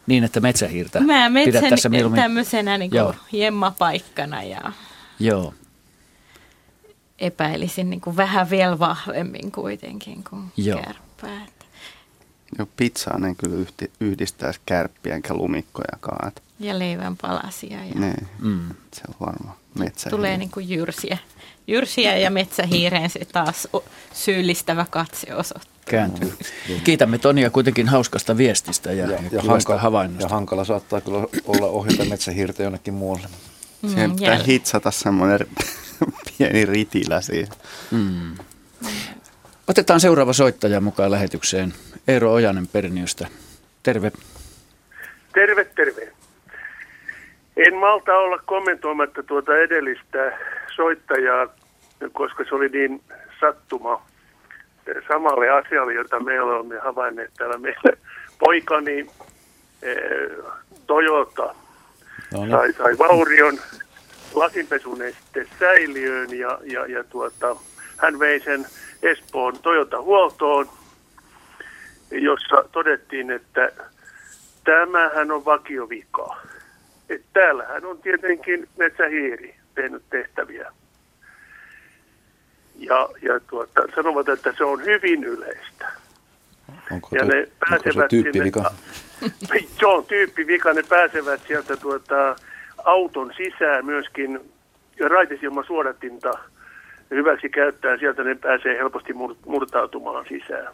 Niin, että metsähiirtä Mä pidät metsän tässä mieluummin. tämmöisenä niin Joo. jemmapaikkana ja Joo. Epäilisin niin kuin vähän vielä vahvemmin kuitenkin kuin Joo. kärppäät. Joo, pizzaan en kyllä yhdistäisi kärppiä enkä lumikkojakaan. Ja leivän palasia. Ja Ne, Mm. se on varmaan metsä. tulee niin kuin jyrsiä. Jyrsiä ja metsähiireen se taas syyllistävä katse osoittaa. Kääntyy. Kiitämme Tonia kuitenkin hauskasta viestistä ja, ja, ja hankala, havainnosta. ja hankala saattaa kyllä olla ohjata metsähiirtä jonnekin muualle. Siihen pitää jäl- hitsata semmoinen pieni ritilä siihen. Mm. Otetaan seuraava soittaja mukaan lähetykseen. Eero Ojanen Perniöstä. Terve. Terve, terve. En malta olla kommentoimatta tuota edellistä soittajaa, koska se oli niin sattuma samalle asialle, jota me olemme havainneet täällä meillä. Poikani eh, Toyota No niin. sai, sai vaurion lasinpesuneste säiliöön ja, ja, ja tuota, hän vei sen Espoon Toyota-huoltoon, jossa todettiin, että tämähän on vakiovika. Et täällähän on tietenkin metsähiiri tehnyt tehtäviä. Ja, ja tuota, sanovat, että se on hyvin yleistä. Onko, Ja tu- ne onko pääsevät se tyyppivika? se on tyyppivika, ne pääsevät sieltä tuota, auton sisään myöskin raitisilman suodatinta hyväksi käyttäen, sieltä ne pääsee helposti mur- murtautumaan sisään.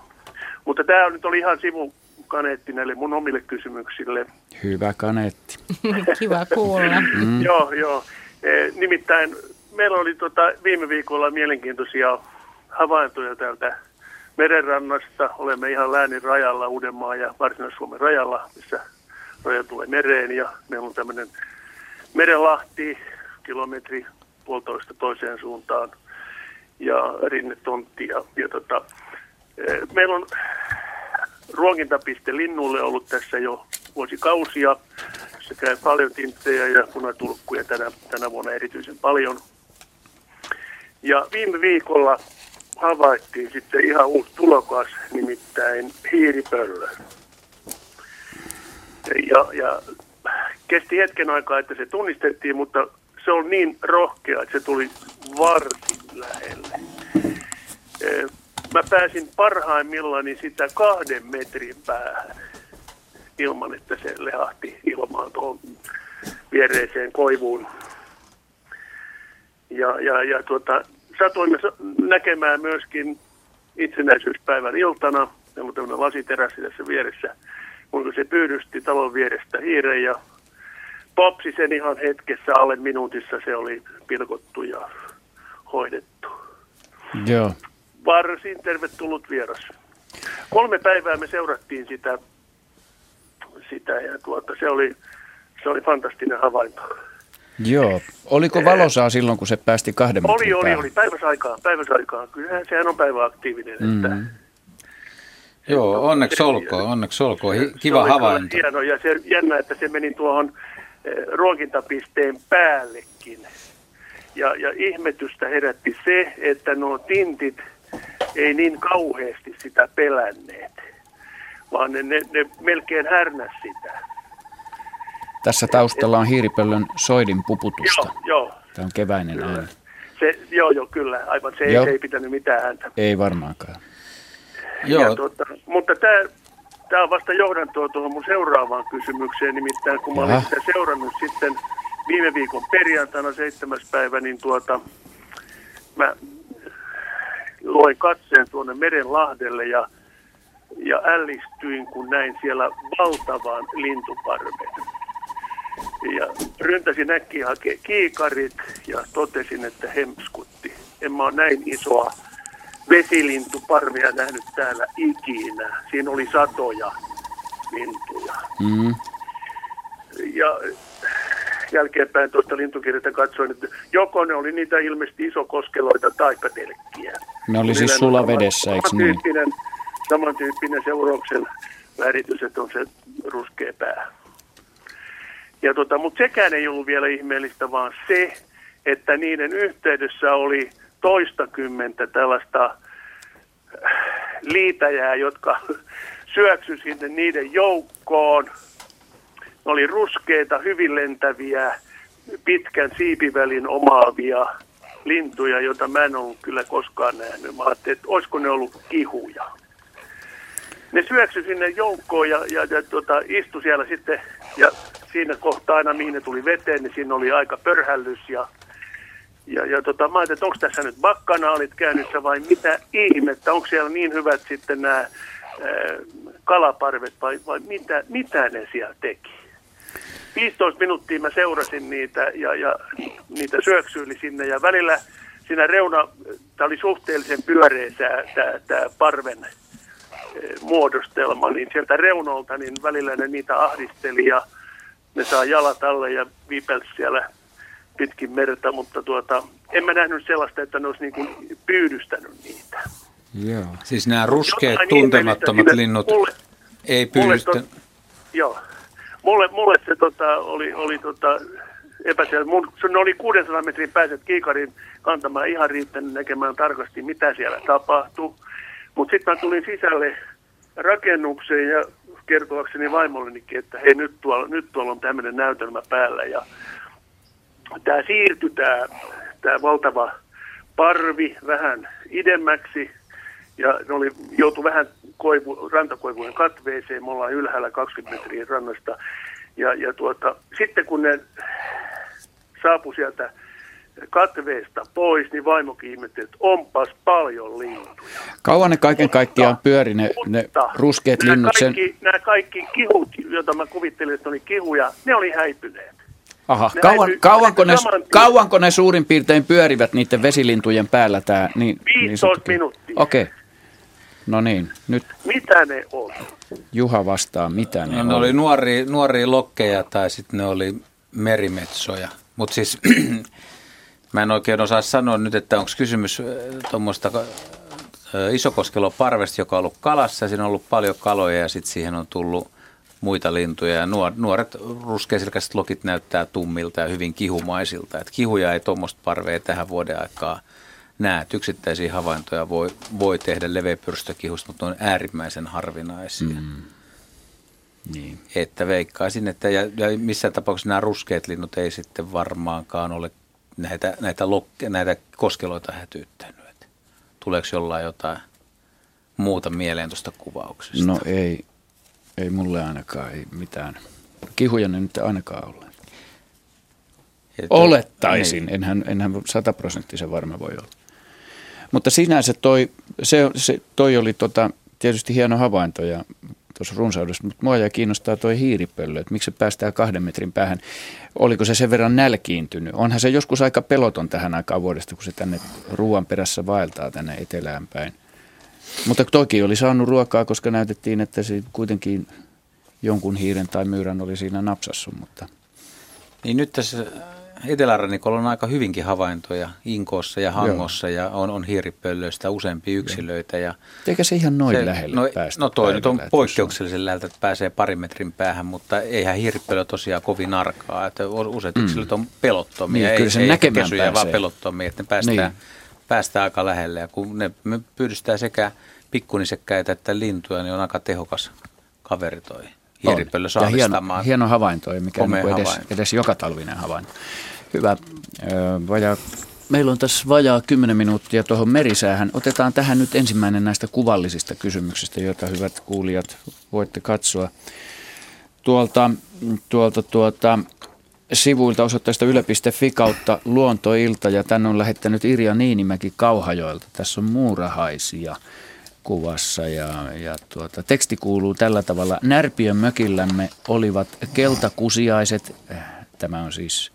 Mutta tämä nyt oli ihan sivukaneetti näille mun omille kysymyksille. Hyvä kaneetti. Kiva kuulla. Mm. Joo, joo. E, nimittäin meillä oli tota, viime viikolla mielenkiintoisia havaintoja täältä merenrannasta. Olemme ihan läänin rajalla, Uudenmaan ja Varsinais-Suomen rajalla, missä raja tulee mereen. Ja meillä on tämmöinen merenlahti, kilometri puolitoista toiseen suuntaan ja rinnetontti. Ja, ja tota, e, meillä on ruokintapiste linnulle ollut tässä jo vuosikausia. Se käy paljon tinttejä ja punatulkkuja tänä, tänä vuonna erityisen paljon. Ja viime viikolla havaittiin sitten ihan uusi tulokas, nimittäin hiiripöllö. Ja, ja kesti hetken aikaa, että se tunnistettiin, mutta se on niin rohkea, että se tuli varsin lähelle. Eh, Mä pääsin parhaimmillani sitä kahden metrin päähän ilman, että se lehahti ilmaan tuohon viereiseen koivuun. Ja, ja, ja tuota, satuimme sa- näkemään myöskin itsenäisyyspäivän iltana, meillä on tämmöinen lasiterassi tässä vieressä, kuinka se pyydysti talon vierestä hiiren ja popsi sen ihan hetkessä alle minuutissa se oli pilkottu ja hoidettu. Joo. Varsin tervetullut vieras. Kolme päivää me seurattiin sitä, sitä ja tuota, se, oli, se oli fantastinen havainto. Joo. Oliko valosaa silloin, kun se päästi kahden metrin Oli, oli, päähän? oli. Päiväsaikaan, päiväsaikaan. Kyllähän sehän on päiväaktiivinen. Että Mm. Joo, onneksi olkoon, onneksi olkoon. Se Kiva oli kyllä havainto. Hieno ja se jännä, että se meni tuohon eh, ruokintapisteen päällekin. Ja, ja ihmetystä herätti se, että nuo tintit ei niin kauheasti sitä pelänneet, vaan ne, ne, ne melkein härnäs sitä. Tässä taustalla on hiiripöllön soidin puputusta. Joo, joo. Tämä on keväinen ääni. Se, joo, joo, kyllä. Aivan se, ei, Joo. se ei pitänyt mitään ääntä. Ei varmaankaan. Ja Joo, tuota, mutta tämä, tämä on vasta johdantoa tuohon mun seuraavaan kysymykseen, nimittäin kun mä olin Jaha. sitä seurannut sitten viime viikon perjantaina 7. päivä, niin tuota, mä loin katseen tuonne Merenlahdelle ja, ja ällistyin, kun näin siellä valtavan lintuparven. Ja ryntäsin äkkiä hakea kiikarit ja totesin, että hemskutti. En mä ole näin isoa vesilintuparvia nähnyt täällä ikinä. Siinä oli satoja lintuja. Mm. Ja jälkeenpäin tuosta lintukirjasta katsoin, että joko ne oli niitä ilmeisesti isokoskeloita tai telkkiä. Ne oli siis sulavedessä, eikö niin? samantyyppinen, samantyyppinen seurauksen väritys, että on se ruskea pää. Ja tota, mutta sekään ei ollut vielä ihmeellistä, vaan se, että niiden yhteydessä oli toistakymmentä tällaista äh, liitäjää, jotka syöksy sinne niiden joukkoon Ne oli ruskeita, hyvin lentäviä, pitkän siipivälin omaavia lintuja, joita mä en ollut kyllä koskaan nähnyt. Mä ajattelin, että olisiko ne ollut kihuja. Ne syöksy sinne joukkoon ja, ja, ja tota, istui siellä sitten, ja siinä kohtaa aina mihin ne tuli veteen, niin siinä oli aika pörhällys ja ja, ja tota, mä ajattelin, että onko tässä nyt bakkanaalit käynnissä vai mitä ihmettä, onko siellä niin hyvät sitten nämä ää, kalaparvet vai, vai mitä, mitä ne siellä teki. 15 minuuttia mä seurasin niitä ja, ja niitä syöksyili sinne ja välillä siinä reuna, tämä oli suhteellisen pyöreä tämä parven muodostelma, niin sieltä reunolta niin välillä ne niitä ahdisteli ja ne saa jalat alle ja viipelsi siellä pitkin merta, mutta tuota, en mä nähnyt sellaista, että ne olisi niin kuin pyydystänyt niitä. Joo. Siis nämä ruskeat tuntemattomat linnut mulle, ei pyydystä. joo. Mulle, mulle se tota, oli, oli tota, epäselvä. Mun, ne oli 600 metrin pääset kiikarin kantamaan ihan riittänyt näkemään tarkasti, mitä siellä tapahtuu. Mutta sitten mä tulin sisälle rakennukseen ja kertoakseni vaimollenikin, että hei nyt tuolla, nyt tuolla on tämmöinen näytelmä päällä. Ja tämä siirtyi tämä, tämä valtava parvi vähän idemmäksi ja ne oli, joutui vähän koivu, rantakoivujen katveeseen, me ollaan ylhäällä 20 metriä rannasta. Ja, ja tuota, sitten kun ne saapui sieltä katveesta pois, niin vaimokin ihmetti, että onpas paljon lintuja. Kauan ne kaiken kaikkiaan pyöri ne, ne ruskeat nämä linnut? Kaikki, sen... Nämä kaikki kihut, joita mä kuvittelin, että oli kihuja, ne oli häipyneet. Aha, kauan, häipy, kauanko, ne, kauanko ne suurin piirtein pyörivät niiden vesilintujen päällä? Tää, niin, 15 niin minuuttia. Okei. Okay. No niin, nyt. Mitä ne on? Juha vastaa, mitä ne no, on. Ne oli nuoria, nuoria lokkeja tai sitten ne oli merimetsoja. Mutta siis Mä en oikein osaa sanoa nyt, että onko kysymys tuommoista isokoskelon parvesta, joka on ollut kalassa siinä on ollut paljon kaloja ja sitten siihen on tullut muita lintuja. Ja nuoret ruskeasilkäiset lokit näyttää tummilta ja hyvin kihumaisilta. Et kihuja ei tuommoista parvea tähän vuoden aikaa näe. Et yksittäisiä havaintoja voi, voi tehdä leveäpyrstökihusta, mutta ne on äärimmäisen harvinaisia. Mm. Niin. Että veikkaisin, että ja, ja missään tapauksessa nämä ruskeat linnut ei sitten varmaankaan ole näitä, näitä, lokke, näitä koskeloita hätyyttänyt? Että tuleeko jollain jotain muuta mieleen tuosta kuvauksesta? No ei, ei mulle ainakaan ei mitään. Kihuja ne nyt ainakaan ole. Että, Olettaisin, niin. enhän, enhän sataprosenttisen varma voi olla. Mutta sinänsä toi, se, se, toi oli tota, tietysti hieno havainto ja tuossa runsaudessa, mutta mua jäi kiinnostaa tuo hiiripöllö, että miksi se päästään kahden metrin päähän. Oliko se sen verran nälkiintynyt? Onhan se joskus aika peloton tähän aikaan vuodesta, kun se tänne ruoan perässä vaeltaa tänne etelään päin. Mutta toki oli saanut ruokaa, koska näytettiin, että se kuitenkin jonkun hiiren tai myyrän oli siinä napsassu. Mutta. Niin nyt tässä Etelärannikolla on aika hyvinkin havaintoja Inkoossa ja Hangossa Joo. ja on, on hiiripöllöistä useampia yksilöitä. Ja Eikä se ihan noin se, lähelle no, päästä? No toi nyt on poikkeuksellisen läheltä, että pääsee parin metrin päähän, mutta eihän hiiripöllö tosiaan kovin arkaa. Että useat mm. yksilöt on pelottomia, niin, kyllä se ei, ei kesyjä, vaan pelottomia, että ne päästään, niin. päästään aika lähelle. Ja kun ne pyydystää sekä pikkunisekkäitä että lintuja, niin on aika tehokas kaveri toi hiiripöllö hieno, hieno havainto, ei mikään niin edes, havainto. edes joka talvinen havainto. Hyvä. Vajaa, meillä on tässä vajaa 10 minuuttia tuohon merisäähän. Otetaan tähän nyt ensimmäinen näistä kuvallisista kysymyksistä, joita hyvät kuulijat voitte katsoa. Tuolta, tuolta, tuolta sivuilta osoitteesta yle.fi kautta luontoilta ja tänne on lähettänyt Irja Niinimäki Kauhajoilta. Tässä on muurahaisia kuvassa ja, ja tuota, teksti kuuluu tällä tavalla. Närpiön mökillämme olivat keltakusiaiset, tämä on siis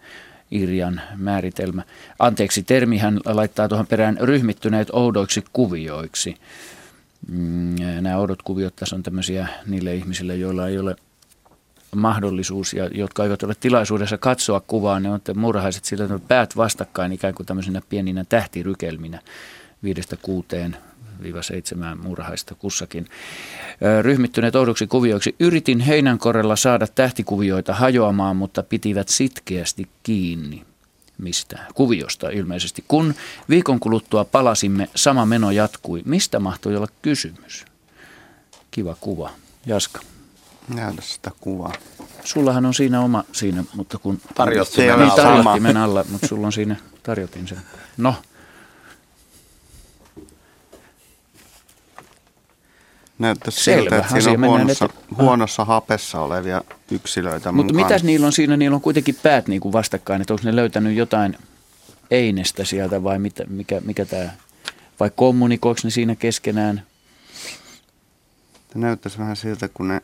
Irjan määritelmä. Anteeksi, termi hän laittaa tuohon perään ryhmittyneet oudoiksi kuvioiksi. Mm, nämä oudot kuviot tässä on tämmöisiä niille ihmisille, joilla ei ole mahdollisuus ja jotka eivät ole tilaisuudessa katsoa kuvaa, ne on murhaiset sillä päät vastakkain ikään kuin tämmöisenä pieninä tähtirykelminä viidestä kuuteen seitsemään murhaista kussakin. Ryhmittyneet oudoksi kuvioiksi. Yritin heinänkorella saada tähtikuvioita hajoamaan, mutta pitivät sitkeästi kiinni mistä? Kuviosta ilmeisesti. Kun viikon kuluttua palasimme, sama meno jatkui. Mistä mahtoi olla kysymys? Kiva kuva. Jaska. Näytä sitä kuvaa. Sullahan on siinä oma siinä, mutta kun... Tarjottimen niin, alla. tarjottimen alla, mutta sulla on siinä, tarjotin sen. No, Näyttäisi siltä, että siinä on huonossa, huonossa hapessa olevia yksilöitä mutta mukana. mitäs niillä on siinä? Niillä on kuitenkin päät niin kuin vastakkain, että onko ne löytänyt jotain einestä sieltä vai mitä, mikä, mikä tämä... Vai kommunikoiko ne siinä keskenään? Näyttäisi vähän siltä, kun ne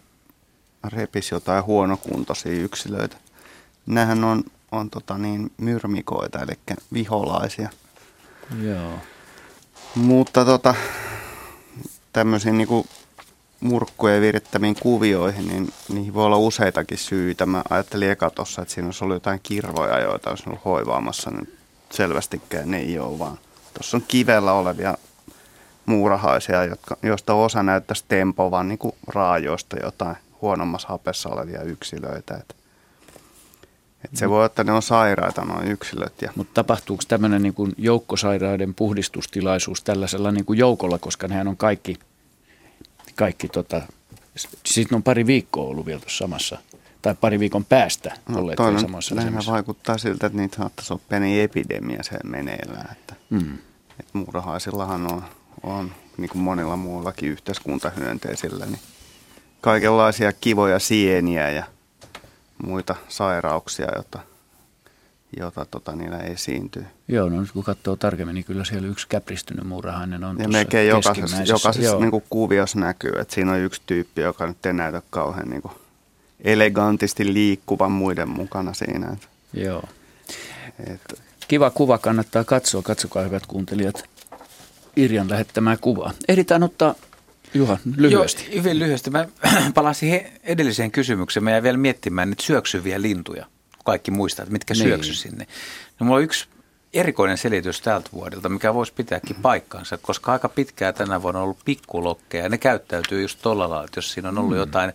repisi jotain huonokuntoisia yksilöitä. Nämähän on, on tota niin, myrmikoita, eli viholaisia. Joo. Mutta tota, tämmöisiin niinku murkkujen virittämiin kuvioihin, niin niihin voi olla useitakin syitä. Mä ajattelin eka tossa, että siinä olisi ollut jotain kirvoja, joita olisi ollut hoivaamassa, niin selvästikään ne ei ole, vaan tuossa on kivellä olevia muurahaisia, jotka, joista osa näyttäisi tempovan niin raajoista jotain huonommassa hapessa olevia yksilöitä. Et, et se voi olla, että ne on sairaita nuo yksilöt. Ja Mutta tapahtuuko tämmöinen niin kuin joukkosairaiden puhdistustilaisuus tällaisella niin kuin joukolla, koska nehän on kaikki, kaikki tota, sitten on pari viikkoa ollut vielä tuossa samassa, tai pari viikon päästä no, olleet vielä samassa asemassa. vaikuttaa siltä, että niitä saattaisi olla pieni epidemia se meneillään. Että, Mm. et muurahaisillahan on, on niin kuin monilla muullakin yhteiskuntahyönteisillä, niin kaikenlaisia kivoja sieniä ja muita sairauksia, joita, jota tota, niillä esiintyy. Joo, no nyt kun katsoo tarkemmin, niin kyllä siellä yksi käpristynyt muurahainen on Ja tuossa melkein jokaisessa, jokaisessa Joo. niin kuin kuviossa näkyy, että siinä on yksi tyyppi, joka nyt ei näytä kauhean niin kuin elegantisti liikkuvan muiden mukana siinä. Että, Joo. että, Kiva kuva, kannattaa katsoa. Katsokaa hyvät kuuntelijat Irjan lähettämää kuvaa. Ehditään ottaa, Juha, lyhyesti. Joo, hyvin lyhyesti. Mä palasin edelliseen kysymykseen. Mä jäin vielä miettimään niitä syöksyviä lintuja. Kaikki muistaa, että mitkä Niin. syöksy sinne. No, mulla on yksi erikoinen selitys tältä vuodelta, mikä voisi pitääkin paikkansa, koska aika pitkään tänä vuonna on ollut pikkulokkeja. Ja ne käyttäytyy just tuolla lailla, että jos siinä on ollut Mm. jotain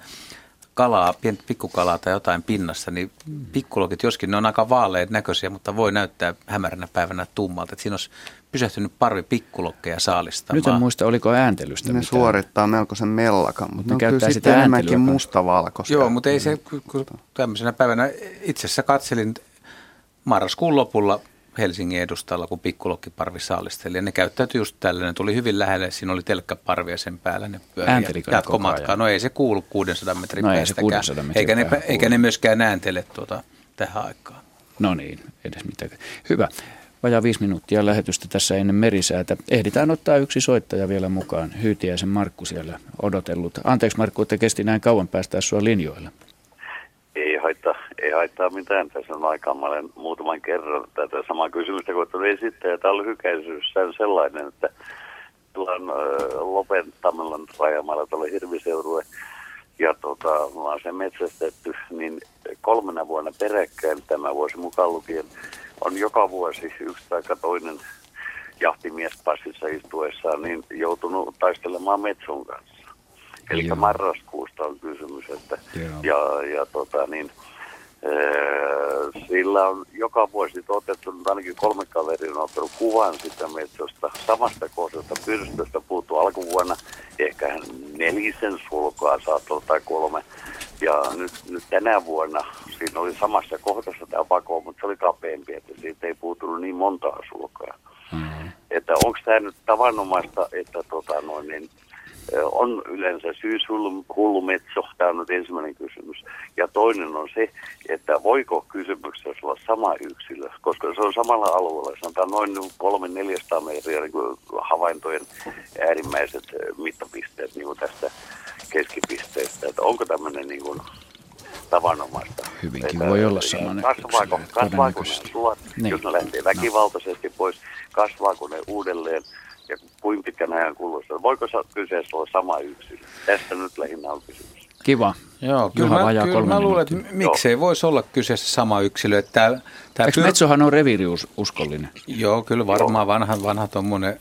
kalaa, pientä pikkukalaa tai jotain pinnassa, niin pikkulokit, joskin ne on aika vaaleet näköisiä, mutta voi näyttää hämäränä päivänä tummalta. Että siinä olisi pysähtynyt parvi pikkulokkeja saalistamaan. Nyt en muista, oliko ääntelystä ne mitään. suorittaa melkoisen mellakan, mutta Ne ne, on käyttää kyllä sitä sitten enemmänkin mustavalkoisia. Joo, mutta ei se, kun tämmöisenä päivänä, itse asiassa katselin marraskuun lopulla Helsingin edustalla, kun pikkulokkiparvi saalisteli. Ja ne käyttäytyi just tällä, ne tuli hyvin lähelle, siinä oli telkkäparvi ja sen päällä ne. Ääntelikö Jatkomatkaa, no ei se kuulu 600 metrin No päästäkään. 600 metrin eikä, ne, eikä ne myöskään ääntele tuota, tähän aikaan. No niin, edes mitään. Hyvä. Vajaa viisi minuuttia lähetystä tässä ennen merisäätä. Ehditään ottaa yksi soittaja vielä mukaan. Hyytiäisen Markku siellä odotellut. Anteeksi Markku, että kesti näin kauan päästää sua linjoille. Ei haittaa, ei haittaa mitään. Tässä on aikaa. Mä olen muutaman kerran tätä samaa kysymystä koettanut esittää. Ja tämä on lyhykäisyys sellainen, että tuolla äh, Lopen Tammelan rajamaalla tuolla Hirviseurue ja tota, me ollaan se metsästetty, niin kolmena vuonna peräkkäin tämä vuosi mukaan lukien on joka vuosi yksi tai toinen jahtimies passissa istuessaan niin joutunut taistelemaan metson kanssa. Eli marraskuusta on kysymys, että Joo. ja, ja tota niin, sillä on joka vuosi otettu, nyt ainakin kolme kaveria on ottanut kuvan sitä metsosta, samasta kohdasta pyrstöstä puuttuu alkuvuonna, ehkä nelisen sulkaa saattoi tai kolme. Ja nyt, nyt tänä vuonna siinä oli samassa kohdassa tämä pako, mutta se oli kapeampi, että siitä ei puutunut niin montaa sulkaa. Että onko tämä nyt tavanomaista, että tota noin, niin, on yleensä syyshullumetso, tämä on nyt ensimmäinen kysymys. Ja toinen on se, että voiko kysymyksessä olla sama yksilö, koska se on samalla alueella, sanotaan noin 300-400 metriä niin kuin havaintojen äärimmäiset mittapisteet niin kuin tästä keskipisteestä. Että onko tämmöinen niin kuin tavanomaista? Hyvinkin Että- voi olla ja samainen Kasvaako, yksilö, kasvaako ne sulat, Niin. jos ne lähtee väkivaltaisesti pois, kasvaako ne uudelleen ja kuinka pitkän ajan kuluessa? Voiko se kyseessä olla sama yksilö? Tästä nyt lähinnä on kysymys. Kiva. Joo, kyllä, Juha, mä, kyllä kolme mä luulen, että miksei voisi olla kyseessä sama yksilö. Että tää, tää Eikö Metsohan on reviiriuskollinen? Joo, kyllä varmaan vanha, vanha tuommoinen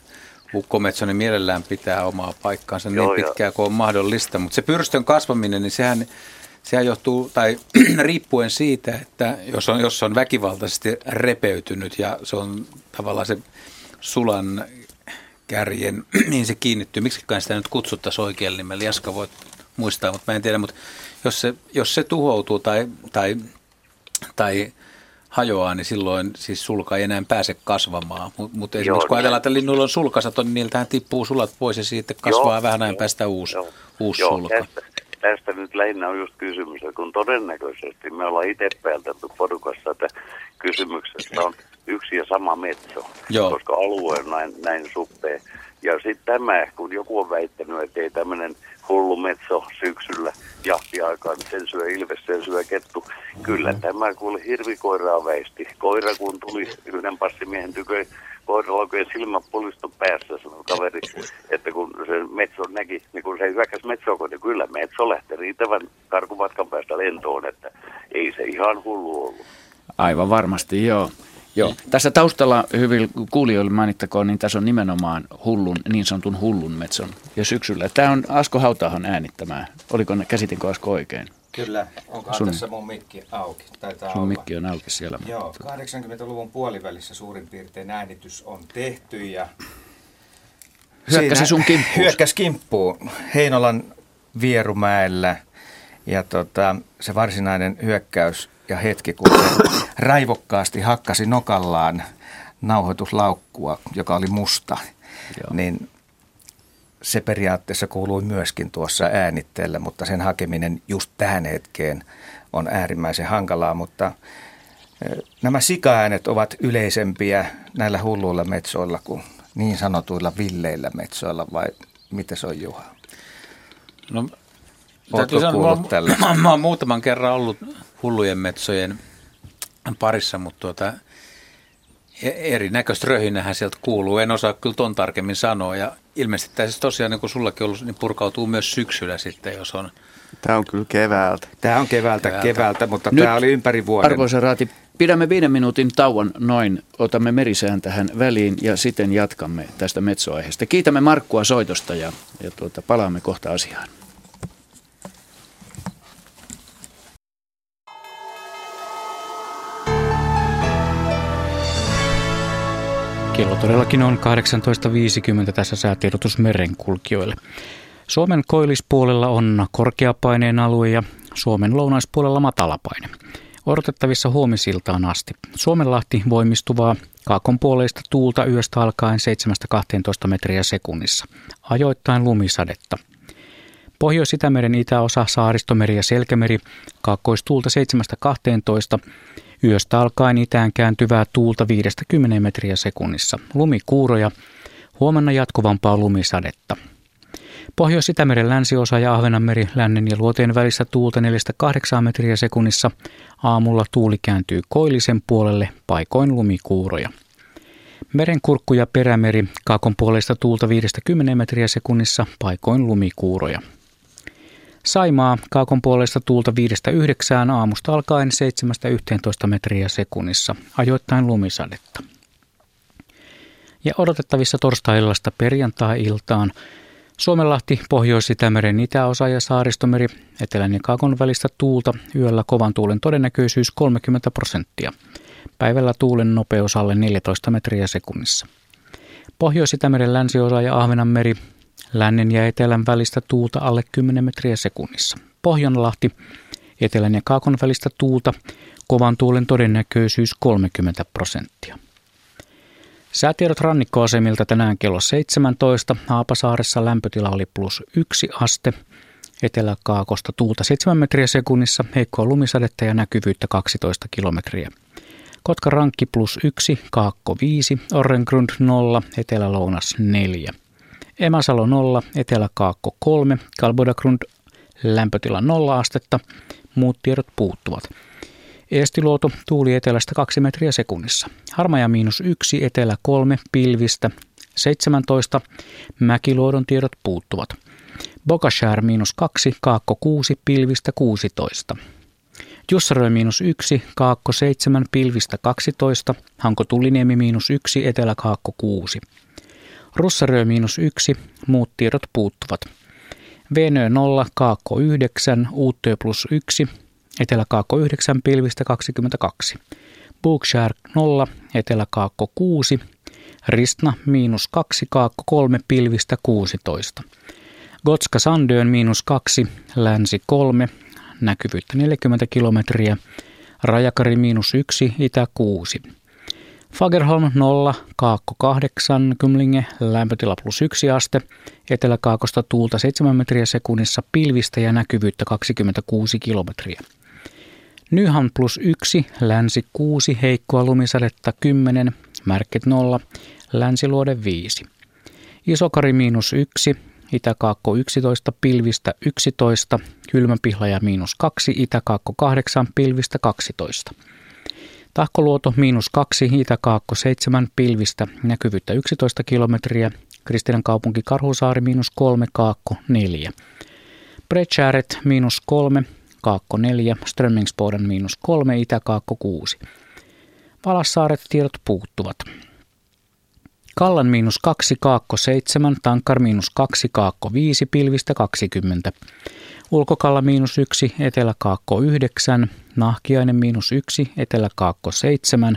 ukkometso, niin mielellään pitää omaa paikkaansa Joo, niin pitkään kuin on mahdollista. Mutta se pyrstön kasvaminen, niin sehän, sehän johtuu, tai riippuen siitä, että jos on, jos on väkivaltaisesti repeytynyt ja se on tavallaan se sulan kärjen, mihin se kiinnittyy. Miksi sitä nyt kutsuttaisiin oikealla nimellä? Jaska voit muistaa, mutta mä en tiedä. Mutta jos se, jos se tuhoutuu tai, tai, tai hajoaa, niin silloin siis sulka ei enää pääse kasvamaan. Mutta mut esimerkiksi kun ajatellaan, että linnuilla on sulkasato, niin niiltähän tippuu sulat pois ja siitä kasvaa joo, vähän ajan päästä uusi, joo, uusi joo, sulka. Tästä, tästä nyt lähinnä on just kysymys, kun todennäköisesti me ollaan itse päätelty porukassa, että kysymyksessä on yksi ja sama metso, joo. koska alue on näin, näin suppea. Ja sitten tämä, kun joku on väittänyt, että ei tämmöinen hullu metso syksyllä jahtiaikaan, niin sen syö ilves, sen syö kettu. Kyllä mm. tämä kuule hirvikoiraa väisti. Koira kun tuli yhden passimiehen tykö, koira oikein silmä pulistu päässä, sanoi kaveri, että kun se metso näki, niin kun se hyökkäsi metsoa, niin kyllä metso lähti riittävän karkumatkan päästä lentoon, että ei se ihan hullu ollut. Aivan varmasti, joo. Joo. Tässä taustalla hyvin kuulijoille mainittakoon, niin tässä on nimenomaan hullun, niin sanotun hullun metson ja syksyllä. Tämä on Asko Hautahon äänittämää. Oliko ne, käsitinkö Asko oikein? Kyllä, onkohan sun, tässä mun mikki auki? Taitaa sun olla. mikki on auki siellä. Joo, 80-luvun puolivälissä suurin piirtein äänitys on tehty ja Hyökkäsi sun kimppuun. Hyökkäsi kimppuun Heinolan Vierumäellä ja tota, se varsinainen hyökkäys ja hetki, kun se raivokkaasti hakkasi nokallaan nauhoituslaukkua, joka oli musta, Joo. niin se periaatteessa kuului myöskin tuossa äänitteellä, mutta sen hakeminen just tähän hetkeen on äärimmäisen hankalaa, mutta nämä sikaäänet ovat yleisempiä näillä hulluilla metsoilla kuin niin sanotuilla villeillä metsoilla, vai miten se on Juha? No, Oletko kuullut tällä? Mä, mä oon muutaman kerran ollut hullujen metsojen parissa, mutta tuota, e- erinäköistä röhinähän sieltä kuuluu. En osaa kyllä ton tarkemmin sanoa. Ja ilmeisesti tämä siis tosiaan, niin kuin sullakin ollut, niin purkautuu myös syksyllä sitten, jos on... Tämä on kyllä keväältä. Tämä on keväältä, keväältä, keväältä mutta Nyt, tämä oli ympäri vuoden. Arvoisa Raati, pidämme viiden minuutin tauon noin, otamme merisään tähän väliin ja sitten jatkamme tästä metsoaiheesta. Kiitämme Markkua soitosta ja, ja tuota, palaamme kohta asiaan. Kello todellakin on 18.50 tässä säätiedotus merenkulkijoille. Suomen koillispuolella on korkeapaineen alue ja Suomen lounaispuolella matalapaine. Odotettavissa huomisiltaan asti. Suomenlahti voimistuvaa kaakonpuoleista tuulta yöstä alkaen 7-12 metriä sekunnissa. Ajoittain lumisadetta. Pohjois-Itämeren itäosa, Saaristomeri ja Selkämeri, kaakkoistuulta 7-12, Yöstä alkaen itään kääntyvää tuulta 50 metriä sekunnissa. Lumikuuroja. Huomenna jatkuvampaa lumisadetta. Pohjois-Itämeren länsiosa ja Ahvenanmeri lännen ja luoteen välissä tuulta 4-8 metriä sekunnissa. Aamulla tuuli kääntyy koillisen puolelle, paikoin lumikuuroja. Merenkurkku ja perämeri, kaakon puolesta tuulta 50 metriä sekunnissa, paikoin lumikuuroja. Saimaa kaakon puolesta tuulta 5-9 aamusta alkaen 7-11 metriä sekunnissa, ajoittain lumisadetta. Ja odotettavissa torstai-illasta perjantai-iltaan Suomenlahti, Pohjois-Itämeren itäosa ja Saaristomeri, etelän ja kaakon välistä tuulta, yöllä kovan tuulen todennäköisyys 30 prosenttia. Päivällä tuulen nopeus alle 14 metriä sekunnissa. Pohjois-Itämeren länsiosa ja Ahvenanmeri, Lännen ja etelän välistä tuulta alle 10 metriä sekunnissa. Pohjanlahti, etelän ja kaakon välistä tuulta, kovan tuulen todennäköisyys 30 prosenttia. Säätiedot rannikkoasemilta tänään kello 17. Haapasaaressa lämpötila oli plus 1 aste. Etelä-kaakosta tuulta 7 metriä sekunnissa, heikkoa lumisadetta ja näkyvyyttä 12 kilometriä. Kotka rankki plus 1, Kaakko 5, Orrengrund 0, Etelä-lounas 4. Emasalo 0, Etelä-Kaakko 3, Kalbodagrund lämpötila 0 astetta, muut tiedot puuttuvat. Eestiluoto tuuli etelästä 2 metriä sekunnissa. Harmaja miinus 1, etelä 3, pilvistä 17, Mäkiluodon tiedot puuttuvat. Bokashär miinus 2, Kaakko 6, pilvistä 16. Jussarö miinus 1, Kaakko 7, pilvistä 12, Hanko Tulliniemi miinus 1, Etelä Kaakko 6. Russarö miinus 1, muut tiedot puuttuvat. Venö 0, Kaakko 9, Uuttöö plus 1, Etelä-Kaakko 9, pilvistä 22. Bookshare 0, Etelä-Kaakko 6, Ristna miinus 2, Kaakko 3, pilvistä 16. Gotska Sandöön miinus 2, Länsi 3, näkyvyyttä 40 kilometriä. Rajakari miinus 1, itä 6. Fagerholm 0, Kaakko 8, Kymlinge, lämpötila plus 1 aste, eteläkaakosta tuulta 7 metriä sekunnissa, pilvistä ja näkyvyyttä 26 kilometriä. Nyhan plus 1, länsi 6, heikkoa lumisadetta 10, märket 0, länsiluode 5. Isokari miinus 1, Itäkaakko 11, pilvistä 11, kylmäpihlaja miinus 2, Itäkaakko 8, pilvistä 12. Tahkoluoto miinus 2, Itäkaakko 7, pilvistä näkyvyyttä 11 kilometriä, Kristilän kaupunki Karhusaari miinus 3, Kaakko 4. Breckäret miinus 3, Kaakko 4, Strömmingsboden miinus 3, Itäkaakko 6. Valassaaret tiedot puuttuvat. Kallan miinus 2, Kaakko 7, Tankar miinus 2, Kaakko 5, Pilvistä 20. Ulkokalla miinus 1, Etelä-Kaakko 9, Nahkiainen miinus 1, Etelä-Kaakko 7,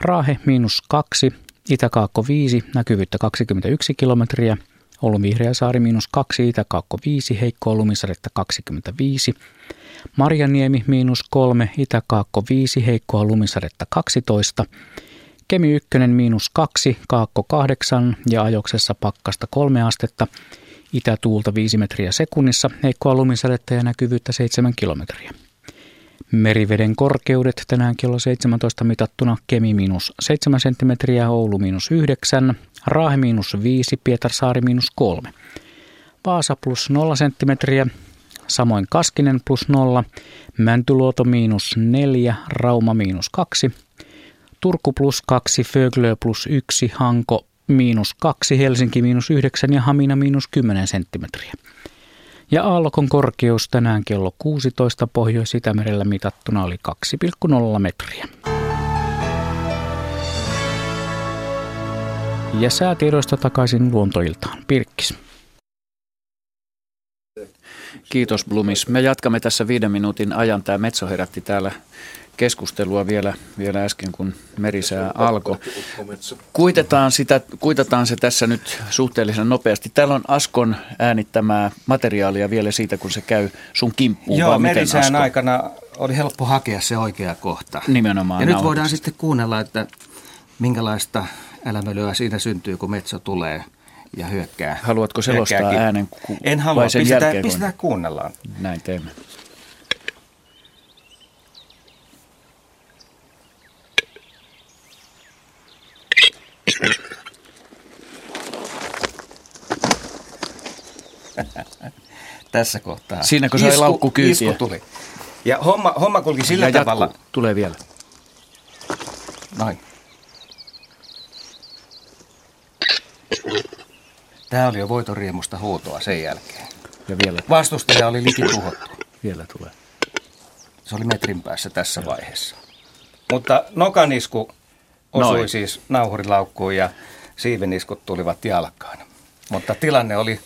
Raahe miinus 2, Itä-Kaakko 5, näkyvyyttä 21 kilometriä, Oulun Vihreäsaari miinus 2, Itä-Kaakko 5, heikkoa lumisadetta 25, Marjaniemi miinus 3, Itä-Kaakko 5, heikkoa lumisadetta 12, Kemi 1 miinus 2, Kaakko 8 ja ajoksessa pakkasta 3 astetta, itätuulta 5 metriä sekunnissa, heikkoa lumisadetta ja näkyvyyttä 7 kilometriä. Meriveden korkeudet tänään kello 17 mitattuna Kemi miinus 7 cm, Oulu miinus 9, Raahe miinus 5, Pietarsaari miinus 3. Vaasa plus 0 cm, samoin Kaskinen plus 0, Mäntyluoto miinus 4, Rauma miinus 2, Turku plus 2, Föglö plus 1, Hanko miinus 2, Helsinki miinus 9 ja Hamina miinus 10 senttimetriä. Ja aallokon korkeus tänään kello 16 Pohjois-Itämerellä mitattuna oli 2,0 metriä. Ja säätiedoista takaisin luontoiltaan. Pirkkis. Kiitos Blumis. Me jatkamme tässä viiden minuutin ajan. Tämä Metso herätti täällä keskustelua vielä, vielä äsken, kun merisää alkoi. Kuitetaan, sitä, kuitataan se tässä nyt suhteellisen nopeasti. Täällä on Askon äänittämää materiaalia vielä siitä, kun se käy sun kimppuun. Joo, merisään aikana oli helppo hakea se oikea kohta. Nimenomaan. Ja nyt voidaan sitten kuunnella, että minkälaista elämölyä siinä syntyy, kun metso tulee ja hyökkää. Haluatko selostaa hyökkääkin. äänen ku- En halua, pistetään, jälkeen, pistetään kuunnellaan. Näin teemme. Tässä kohtaa. Siinä kun sai laukku kyytiä. Isku tuli. Ja homma, homma kulki sillä ja tavalla. Jatku. Tulee vielä. Noin. Tämä oli jo voitoriemusta huutoa sen jälkeen. Ja vielä. Vastustaja oli liki tuhottu. Vielä tulee. Se oli metrin päässä tässä Joo. vaiheessa. Mutta nokanisku osui Noin. siis nauhurilaukkuun ja siiveniskut tulivat jalkaan. Mutta tilanne oli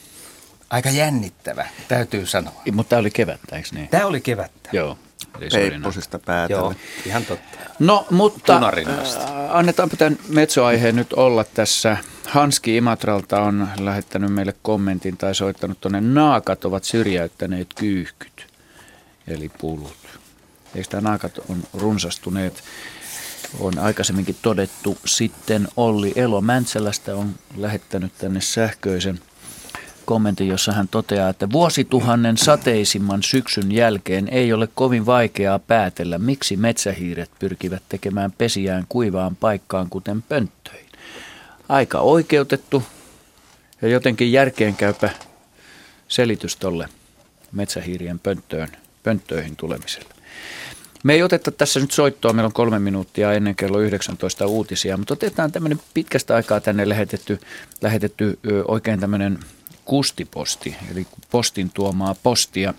aika jännittävä, täytyy sanoa. Mutta tämä oli kevättä, eikö niin? Tämä oli kevättä. Joo. Peipposista päätellä. Joo, ihan totta. No, mutta äh, annetaanpa tämän metsoaiheen nyt olla tässä. Hanski Imatralta on lähettänyt meille kommentin tai soittanut tuonne. Naakat ovat syrjäyttäneet kyyhkyt, eli pulut. Eikö tämä naakat on runsastuneet? On aikaisemminkin todettu. Sitten Olli Elo Mäntsälästä on lähettänyt tänne sähköisen kommentin, jossa hän toteaa, että vuosituhannen sateisimman syksyn jälkeen ei ole kovin vaikeaa päätellä, miksi metsähiiret pyrkivät tekemään pesiään kuivaan paikkaan, kuten pönttöihin. Aika oikeutettu ja jotenkin järkeenkäypä selitys tolle metsähiirien pönttöön, pönttöihin tulemiselle. Me ei oteta tässä nyt soittoa, meillä on kolme minuuttia ennen kello 19 uutisia, mutta otetaan tämmöinen pitkästä aikaa tänne lähetetty, lähetetty oikein tämmöinen kustiposti, eli postin tuomaa postia.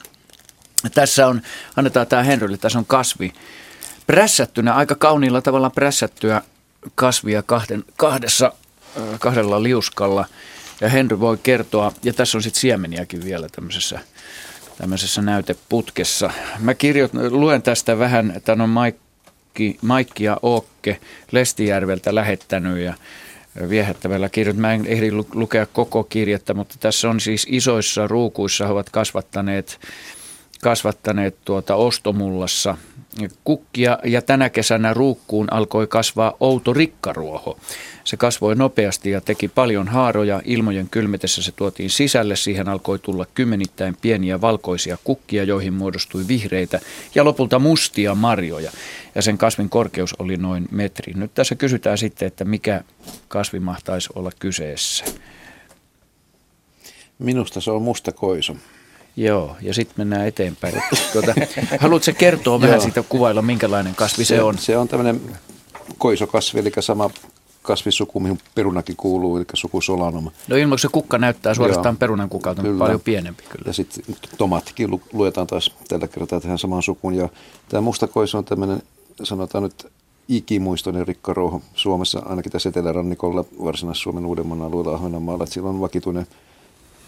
Tässä on, annetaan tämä Henrylle, tässä on kasvi prässättynä, aika kauniilla tavalla prässättyä kasvia kahden, kahdessa, kahdella liuskalla. Ja Henry voi kertoa, ja tässä on sitten siemeniäkin vielä tämmöisessä, tämmöisessä näyteputkessa. Mä kirjoit, luen tästä vähän, että on Maikki, Maikki ja Ookke Lestijärveltä lähettänyt ja viehättävällä kirjoittaa. Mä en ehdi lukea koko kirjettä, mutta tässä on siis isoissa ruukuissa he ovat kasvattaneet kasvattaneet tuota ostomullassa kukkia ja tänä kesänä ruukkuun alkoi kasvaa outo rikkaruoho. Se kasvoi nopeasti ja teki paljon haaroja. Ilmojen kylmetessä se tuotiin sisälle. Siihen alkoi tulla kymmenittäin pieniä valkoisia kukkia, joihin muodostui vihreitä ja lopulta mustia marjoja. Ja sen kasvin korkeus oli noin metri. Nyt tässä kysytään sitten, että mikä kasvi mahtaisi olla kyseessä. Minusta se on musta koiso. Joo, ja sitten mennään eteenpäin. Tuota, haluatko kertoa vähän siitä kuvailla, minkälainen kasvi se, se on? Se on tämmöinen koisokasvi, eli sama kasvisuku, mihin perunakin kuuluu, eli suku solanoma. No ilman se kukka näyttää suorastaan Joo. perunan kukalta, mutta paljon pienempi kyllä. Ja sitten tomaattikin lu- luetaan taas tällä kertaa tähän samaan sukuun. Ja tämä mustakoiso on tämmöinen, sanotaan nyt ikimuistoinen rikkarouho Suomessa, ainakin tässä etelärannikolla, Varsinais-Suomen Uudenmaan alueella Ahvenanmaalla, että sillä on vakituinen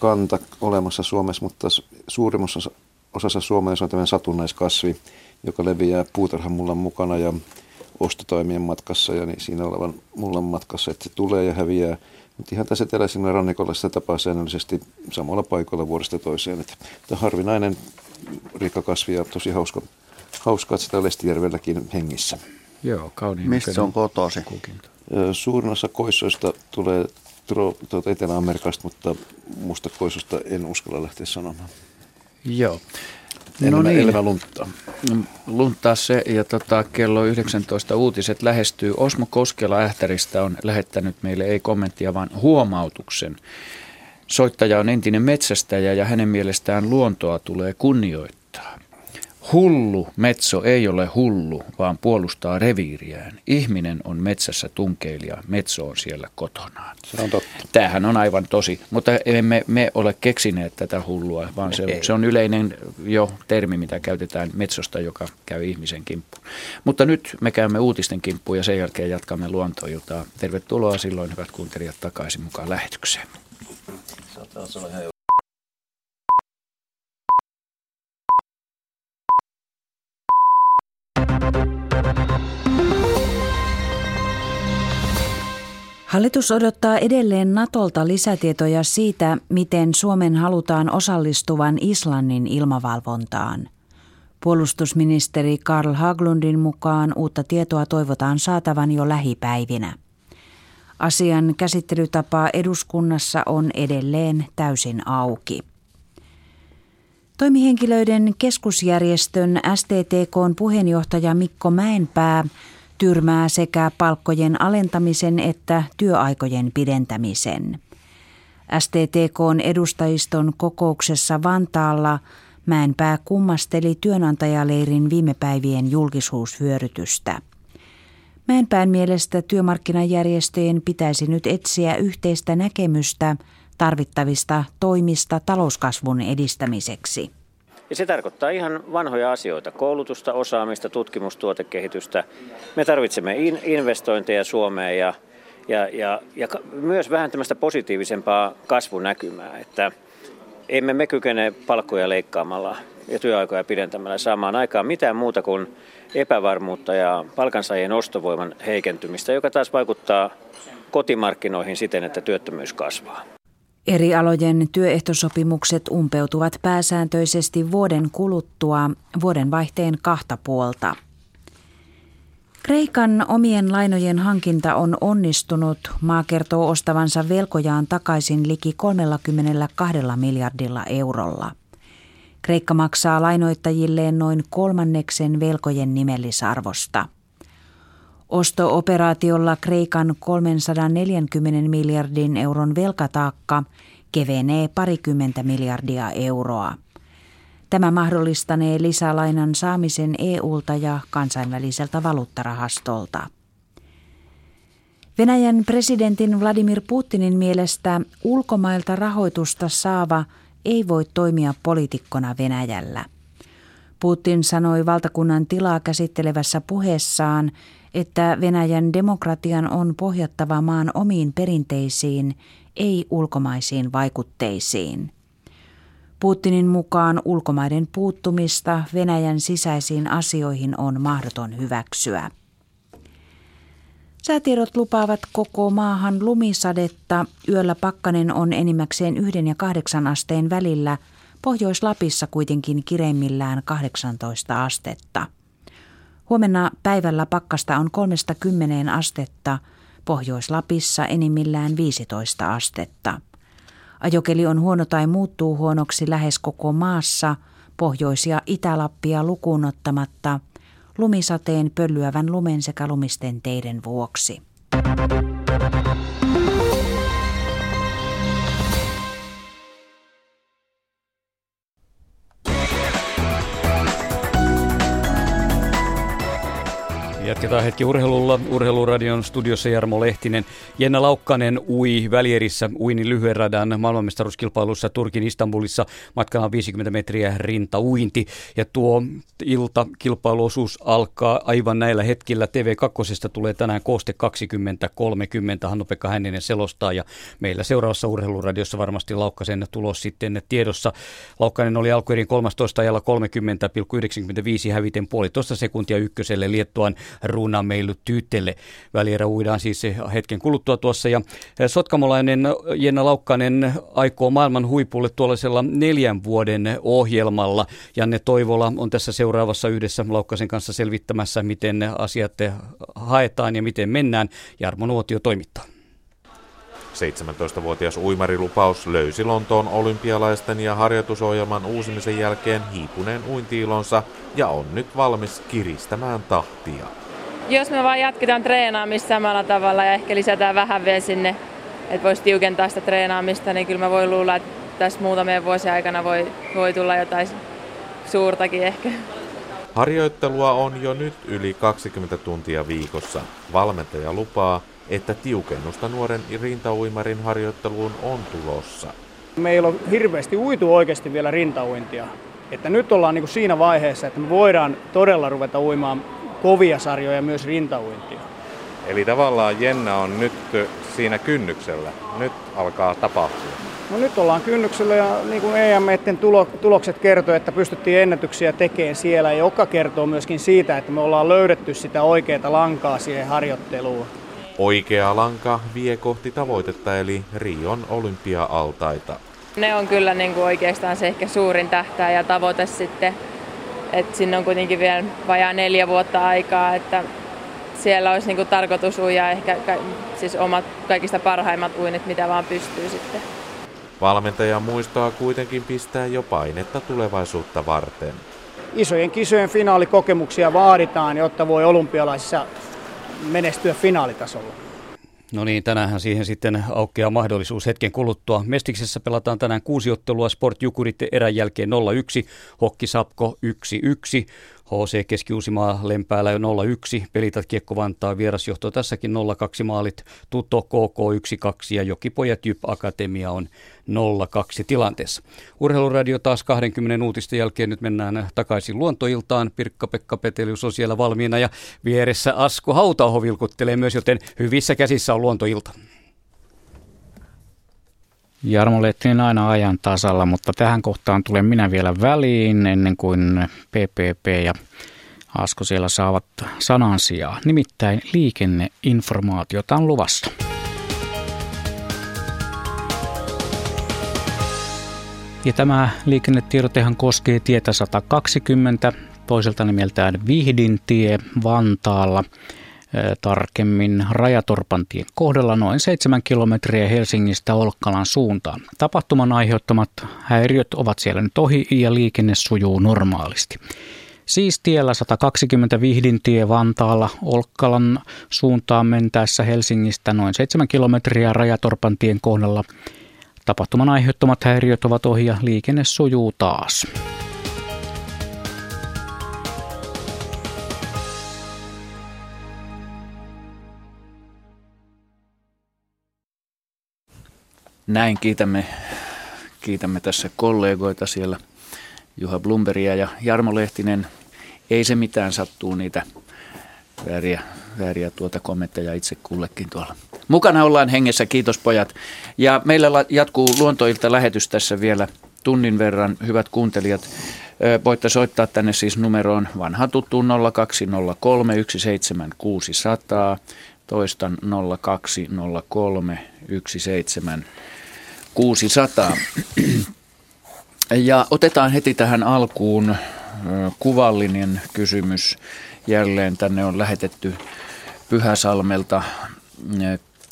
kanta olemassa Suomessa, mutta suurimmassa osassa Suomea se on tämmöinen satunnaiskasvi, joka leviää puutarhan mullan mukana ja ostotoimien matkassa ja niin siinä olevan mullan matkassa, että se tulee ja häviää. Mutta ihan tässä eteläisimmillä rannikolla sitä tapaa säännöllisesti samalla paikoilla vuodesta toiseen. Että tämä on harvinainen rikkakasvi ja tosi hauska, hauska että sitä on Lestijärvelläkin hengissä. Joo, kauniin. Mistä se on kotosi? Suurin osa koissoista tulee tuota Etelä-Amerikasta, mutta musta koisosta en uskalla lähteä sanomaan. Joo. No niin. Elämä lunttaa. Lunttaa se ja tota, kello 19 uutiset lähestyy. Osmo Koskela Ähtäristä on lähettänyt meille ei kommenttia, vaan huomautuksen. Soittaja on entinen metsästäjä ja hänen mielestään luontoa tulee kunnioittaa. Hullu metso ei ole hullu, vaan puolustaa reviiriään. Ihminen on metsässä tunkeilija, metso on siellä kotonaan. Se on totta. Tämähän on aivan tosi, mutta emme me ole keksineet tätä hullua, vaan se, se on yleinen jo termi, mitä käytetään metsosta, joka käy ihmisen kimppuun. Mutta nyt me käymme uutisten kimppuun ja sen jälkeen jatkamme luontoiltaa. Tervetuloa silloin, hyvät kuuntelijat, takaisin mukaan lähetykseen. Hallitus odottaa edelleen Natolta lisätietoja siitä, miten Suomen halutaan osallistuvan Islannin ilmavalvontaan. Puolustusministeri Karl Haglundin mukaan uutta tietoa toivotaan saatavan jo lähipäivinä. Asian käsittelytapa eduskunnassa on edelleen täysin auki. Toimihenkilöiden keskusjärjestön STTK puheenjohtaja Mikko Mäenpää tyrmää sekä palkkojen alentamisen että työaikojen pidentämisen. STTKn edustajiston kokouksessa Vantaalla Mäenpää kummasteli työnantajaleirin viime päivien julkisuusvyörytystä. Mäenpään mielestä työmarkkinajärjestöjen pitäisi nyt etsiä yhteistä näkemystä tarvittavista toimista talouskasvun edistämiseksi. Ja se tarkoittaa ihan vanhoja asioita, koulutusta, osaamista, tutkimustuotekehitystä. Me tarvitsemme investointeja Suomeen ja, ja, ja, ja myös vähän tämmöistä positiivisempaa kasvunäkymää, että emme me kykene palkkoja leikkaamalla ja työaikoja pidentämällä saamaan aikaan mitään muuta kuin epävarmuutta ja palkansaajien ostovoiman heikentymistä, joka taas vaikuttaa kotimarkkinoihin siten, että työttömyys kasvaa. Eri alojen työehtosopimukset umpeutuvat pääsääntöisesti vuoden kuluttua vuoden vaihteen kahta puolta. Kreikan omien lainojen hankinta on onnistunut. Maa kertoo ostavansa velkojaan takaisin liki 32 miljardilla eurolla. Kreikka maksaa lainoittajilleen noin kolmanneksen velkojen nimellisarvosta – Osto-operaatiolla Kreikan 340 miljardin euron velkataakka kevenee parikymmentä miljardia euroa. Tämä mahdollistanee lisälainan saamisen EUlta ja kansainväliseltä valuuttarahastolta. Venäjän presidentin Vladimir Putinin mielestä ulkomailta rahoitusta saava ei voi toimia poliitikkona Venäjällä. Putin sanoi valtakunnan tilaa käsittelevässä puheessaan, että Venäjän demokratian on pohjattava maan omiin perinteisiin, ei ulkomaisiin vaikutteisiin. Putinin mukaan ulkomaiden puuttumista Venäjän sisäisiin asioihin on mahdoton hyväksyä. Säätiedot lupaavat koko maahan lumisadetta. Yöllä pakkanen on enimmäkseen yhden ja kahdeksan asteen välillä, Pohjois-Lapissa kuitenkin kireimmillään 18 astetta. Huomenna päivällä pakkasta on 30 astetta, Pohjois-Lapissa enimmillään 15 astetta. Ajokeli on huono tai muuttuu huonoksi lähes koko maassa, Pohjois- ja Itä-Lappia lukuun ottamatta, lumisateen pöllyävän lumen sekä lumisten teiden vuoksi. Jatketaan hetki urheilulla. Urheiluradion studiossa Jarmo Lehtinen. Jenna Laukkanen ui välierissä uinin lyhyen radan maailmanmestaruuskilpailussa Turkin Istanbulissa. Matkana on 50 metriä uinti. Ja tuo iltakilpailuosuus alkaa aivan näillä hetkillä. TV2 tulee tänään kooste 2030. Hannu-Pekka Hänninen selostaa ja meillä seuraavassa urheiluradiossa varmasti Laukkasen tulos sitten tiedossa. Laukkanen oli alkuerin 13 ajalla 30,95 häviten puolitoista sekuntia ykköselle Liettuan Ruuna Meilu. Välierä uidaan siis hetken kuluttua tuossa. Ja eh, sotkamolainen Jenna Laukkanen aikoo maailman huipulle tuollaisella neljän vuoden ohjelmalla. Janne Toivola on tässä seuraavassa yhdessä Laukkasen kanssa selvittämässä, miten asiat haetaan ja miten mennään. Jarmo Nuotio toimittaa. 17-vuotias uimarilupaus löysi Lontoon olympialaisten ja harjoitusohjelman uusimisen jälkeen hiipuneen uintiilonsa ja on nyt valmis kiristämään tahtia. Jos me vaan jatketaan treenaamista samalla tavalla ja ehkä lisätään vähän vielä sinne, että voisi tiukentaa sitä treenaamista, niin kyllä mä voin luulla, että tässä muutamien vuosien aikana voi, voi tulla jotain suurtakin ehkä. Harjoittelua on jo nyt yli 20 tuntia viikossa. Valmentaja lupaa, että tiukennusta nuoren rintauimarin harjoitteluun on tulossa. Meillä on hirveästi uitu oikeasti vielä rintauintia. Että nyt ollaan niin kuin siinä vaiheessa, että me voidaan todella ruveta uimaan kovia sarjoja myös rintauintia. Eli tavallaan Jenna on nyt siinä kynnyksellä. Nyt alkaa tapahtua. No nyt ollaan kynnyksellä ja niin kuin EM-etten tulo, tulokset kertoo, että pystyttiin ennätyksiä tekemään siellä, joka kertoo myöskin siitä, että me ollaan löydetty sitä oikeaa lankaa siihen harjoitteluun. Oikea lanka vie kohti tavoitetta eli Rion olympia-altaita. Ne on kyllä niin kuin oikeastaan se ehkä suurin tähtää ja tavoite sitten et sinne on kuitenkin vielä vajaa neljä vuotta aikaa, että siellä olisi niinku tarkoitus uja ehkä siis omat kaikista parhaimmat uinnit, mitä vaan pystyy sitten. Valmentaja muistaa kuitenkin pistää jo painetta tulevaisuutta varten. Isojen kisojen finaalikokemuksia vaaditaan, jotta voi olympialaisissa menestyä finaalitasolla. No niin, tänään siihen sitten aukeaa mahdollisuus hetken kuluttua. Mestiksessä pelataan tänään kuusi ottelua, Sport Jukurit erän jälkeen 0-1, Hokki Sapko 1-1, HC Keski-Uusimaa Lempäällä 0-1, Pelitat Kiekko Vantaa vierasjohto tässäkin 0-2 maalit, Tuto KK 1-2 ja Jokipojat Jyp Akatemia on 0-2 tilanteessa. Urheiluradio taas 20 uutisten jälkeen nyt mennään takaisin luontoiltaan. Pirkka-Pekka Petelius on siellä valmiina ja vieressä Asko Hautaho vilkuttelee myös, joten hyvissä käsissä on luontoilta. Jarmo Lehtinen aina ajan tasalla, mutta tähän kohtaan tulen minä vielä väliin ennen kuin PPP ja Asko siellä saavat sanan sijaa. Nimittäin liikenneinformaatiota on luvassa. Ja tämä liikennetiedotehan koskee tietä 120, toiselta nimeltään Vihdintie Vantaalla – tarkemmin Rajatorpantien kohdalla noin 7 kilometriä Helsingistä Olkkalan suuntaan. Tapahtuman aiheuttamat häiriöt ovat siellä nyt ohi ja liikenne sujuu normaalisti. Siis tiellä 120 Vihdintie Vantaalla Olkkalan suuntaan mentäessä Helsingistä noin 7 kilometriä Rajatorpantien kohdalla. Tapahtuman aiheuttamat häiriöt ovat ohi ja liikenne sujuu taas. Näin kiitämme, kiitämme tässä kollegoita siellä, Juha Blumberia ja Jarmo Lehtinen. Ei se mitään sattuu niitä vääriä, vääriä tuota kommentteja itse kullekin tuolla. Mukana ollaan hengessä, kiitos pojat. Ja meillä jatkuu luontoilta lähetys tässä vielä tunnin verran. Hyvät kuuntelijat, voitte soittaa tänne siis numeroon vanha tuttu 0203 17600. Toistan 0203 17600. 600. Ja otetaan heti tähän alkuun kuvallinen kysymys. Jälleen tänne on lähetetty Pyhäsalmelta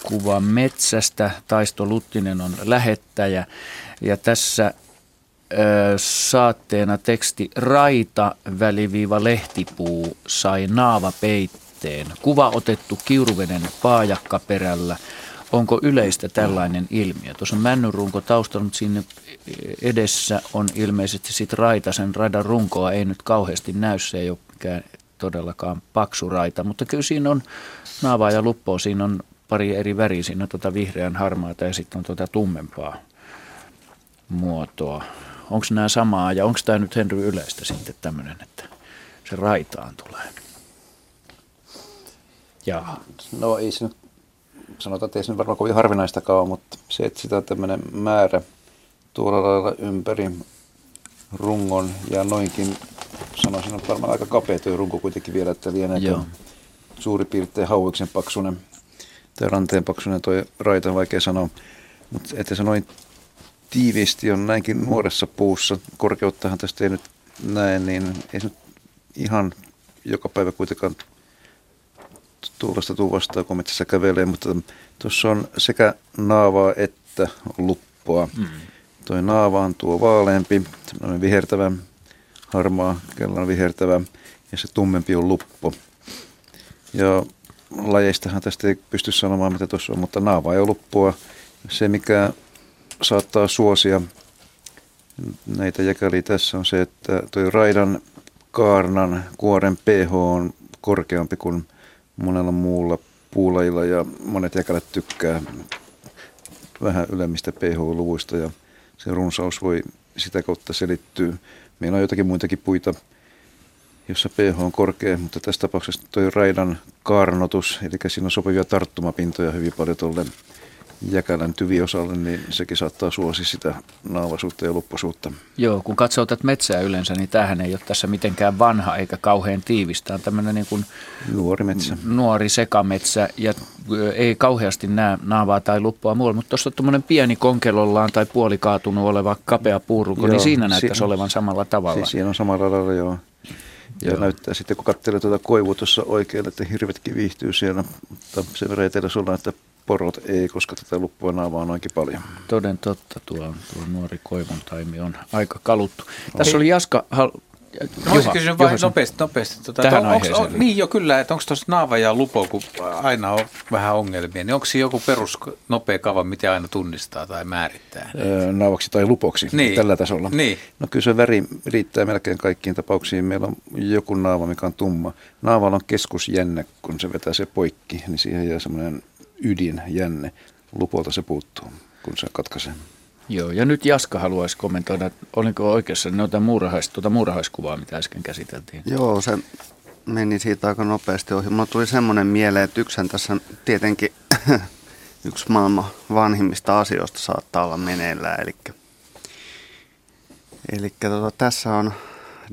kuva metsästä. Taisto Luttinen on lähettäjä. Ja tässä saatteena teksti Raita väliviiva lehtipuu sai naava peitteen. Kuva otettu Kiuruveden paajakkaperällä. Onko yleistä tällainen ilmiö? Tuossa on männynrunko taustalla, mutta sinne edessä on ilmeisesti sit raita. Sen raidan runkoa ei nyt kauheasti näy, se ei ole mikään todellakaan paksu raita, mutta kyllä siinä on naavaa ja luppoa, siinä on pari eri väriä, siinä on tuota vihreän harmaata ja sitten on tuota tummempaa muotoa. Onko nämä samaa ja onko tämä nyt Henry yleistä sitten tämmöinen, että se raitaan tulee? Ja. No ei se nyt, sanotaan, että ei se nyt varmaan kovin harvinaistakaan ole, mutta se, että sitä on tämmöinen määrä tuolla lailla ympäri rungon ja noinkin, sanoisin, että varmaan aika kapea tuo runko kuitenkin vielä, että lienee suuri piirtein hauiksen paksunen tai ranteen paksunen toi raita, vaikea sanoa, mutta että se noin tiiviisti on näinkin nuoressa puussa, korkeuttahan tästä ei nyt näe, niin ei se nyt ihan joka päivä kuitenkaan tuulesta tuu vastaan, kun metsässä kävelee, mutta tuossa on sekä naavaa että luppoa. Mm. Toi naava on tuo vaaleampi, semmoinen vihertävä, harmaa, kellan vihertävä, ja se tummempi on luppo. Ja lajeistahan tästä ei pysty sanomaan, mitä tuossa on, mutta naava ja luppua. Se, mikä saattaa suosia näitä jäkäliä tässä on se, että tuo raidan kaarnan kuoren pH on korkeampi kuin monella muulla puulajilla ja monet jäkälät tykkää vähän ylemmistä pH-luvuista ja se runsaus voi sitä kautta selittyä. Meillä on jotakin muitakin puita, jossa pH on korkea, mutta tässä tapauksessa tuo raidan kaarnotus, eli siinä on sopivia tarttumapintoja hyvin paljon tuolle jäkälän tyviosalle, niin sekin saattaa suosi sitä naavasuutta ja lupposuutta. Joo, kun katsoo tätä metsää yleensä, niin tämähän ei ole tässä mitenkään vanha eikä kauhean tiivistä. On tämmöinen niin kuin nuori metsä. Nuori sekametsä ja ei kauheasti näe naavaa tai luppoa muualla, mutta tuossa on tuommoinen pieni konkelollaan tai puolikaatunut oleva kapea puurunko, niin joo, niin siinä näyttäisi si- olevan samalla tavalla. Si- siinä on samalla lailla, joo. Ja Joo. näyttää sitten, kun katselee tuota koivua tuossa oikealle, että hirvetkin viihtyy siellä, mutta sen verran ollaan, että porot ei, koska tätä luppua naavaa on aika paljon. Toden totta, tuo, tuo nuori koivun taimi on aika kaluttu. No. Tässä oli Jaska, hal, Juha, kysyä vain nopeasti, nopeasti. Tuota, Tähän on, onks, on, niin jo kyllä, että onko tuossa naava ja lupo, kun aina on vähän ongelmia, niin onko joku perus nopea kava, miten aina tunnistaa tai määrittää? Öö, naavaksi tai lupoksi niin. tällä tasolla. Niin. No kyllä se väri riittää melkein kaikkiin tapauksiin. Meillä on joku naava, mikä on tumma. Naavalla on keskusjänne, kun se vetää se poikki, niin siihen jää semmoinen ydinjänne. Lupolta se puuttuu, kun se katkaisee. Joo, ja nyt Jaska haluaisi kommentoida, oliko oikeassa noita muurahais, tuota muurahaiskuvaa, mitä äsken käsiteltiin? Joo, se meni siitä aika nopeasti ohi. Mulla tuli semmoinen mieleen, että yksi tässä tietenkin yksi maailman vanhimmista asioista saattaa olla meneillään. Eli, eli tota, tässä on